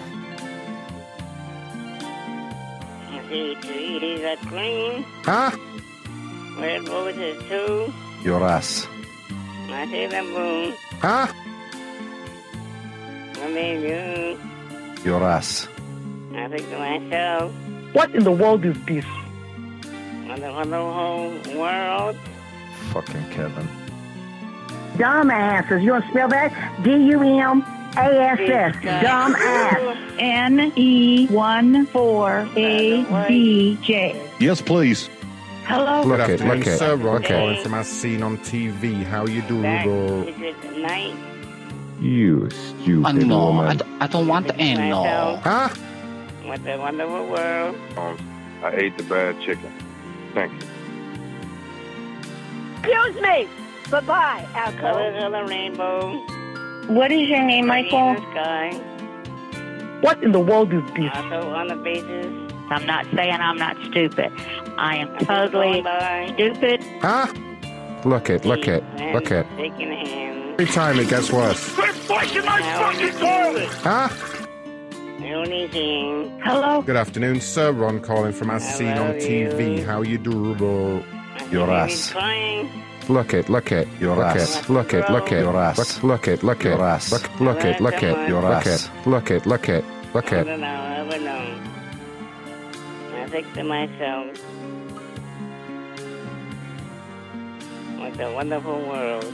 That green, Huh? red roses too. Your ass. I see the moon, Huh? I mean you. Your ass. I to myself, What in the world is this? what the, what the whole world. Fucking Kevin. Dumbasses. You want to spell that? D U M A S S. Dumbass. N E one four A B J. Yes, please. Hello. Look Good it, afternoon, look it, sir. Ron look calling from as seen on TV. How you Back doing? is it night? You stupid Uh, no, I, woman. d- I don't want any. No. Huh? What the wonderful world? Um, I ate the bad chicken. Thank you. Excuse me. Bye-bye, Colors asshole. of the rainbow. What is your name, Pretty Michael? in the sky. What in the world is this? Also on the basis. I'm not saying I'm not stupid. I am I'm totally stupid. Huh? Look it, look it, and look it. Shaking hands. Every time it gets worse. Huh? Only thing. Hello. Good afternoon, sir. Ron calling from as seen on TV. you. How you doing? Your Baby's ass. crying. Look it, look it, Your look ass. it, look it, look it, Your ass. look, look it, look it, Your ass. look, look it, look it, Your look it, look it, look it, look I don't know. I don't know. I think to myself, what a wonderful world. I think to myself, what a wonderful world.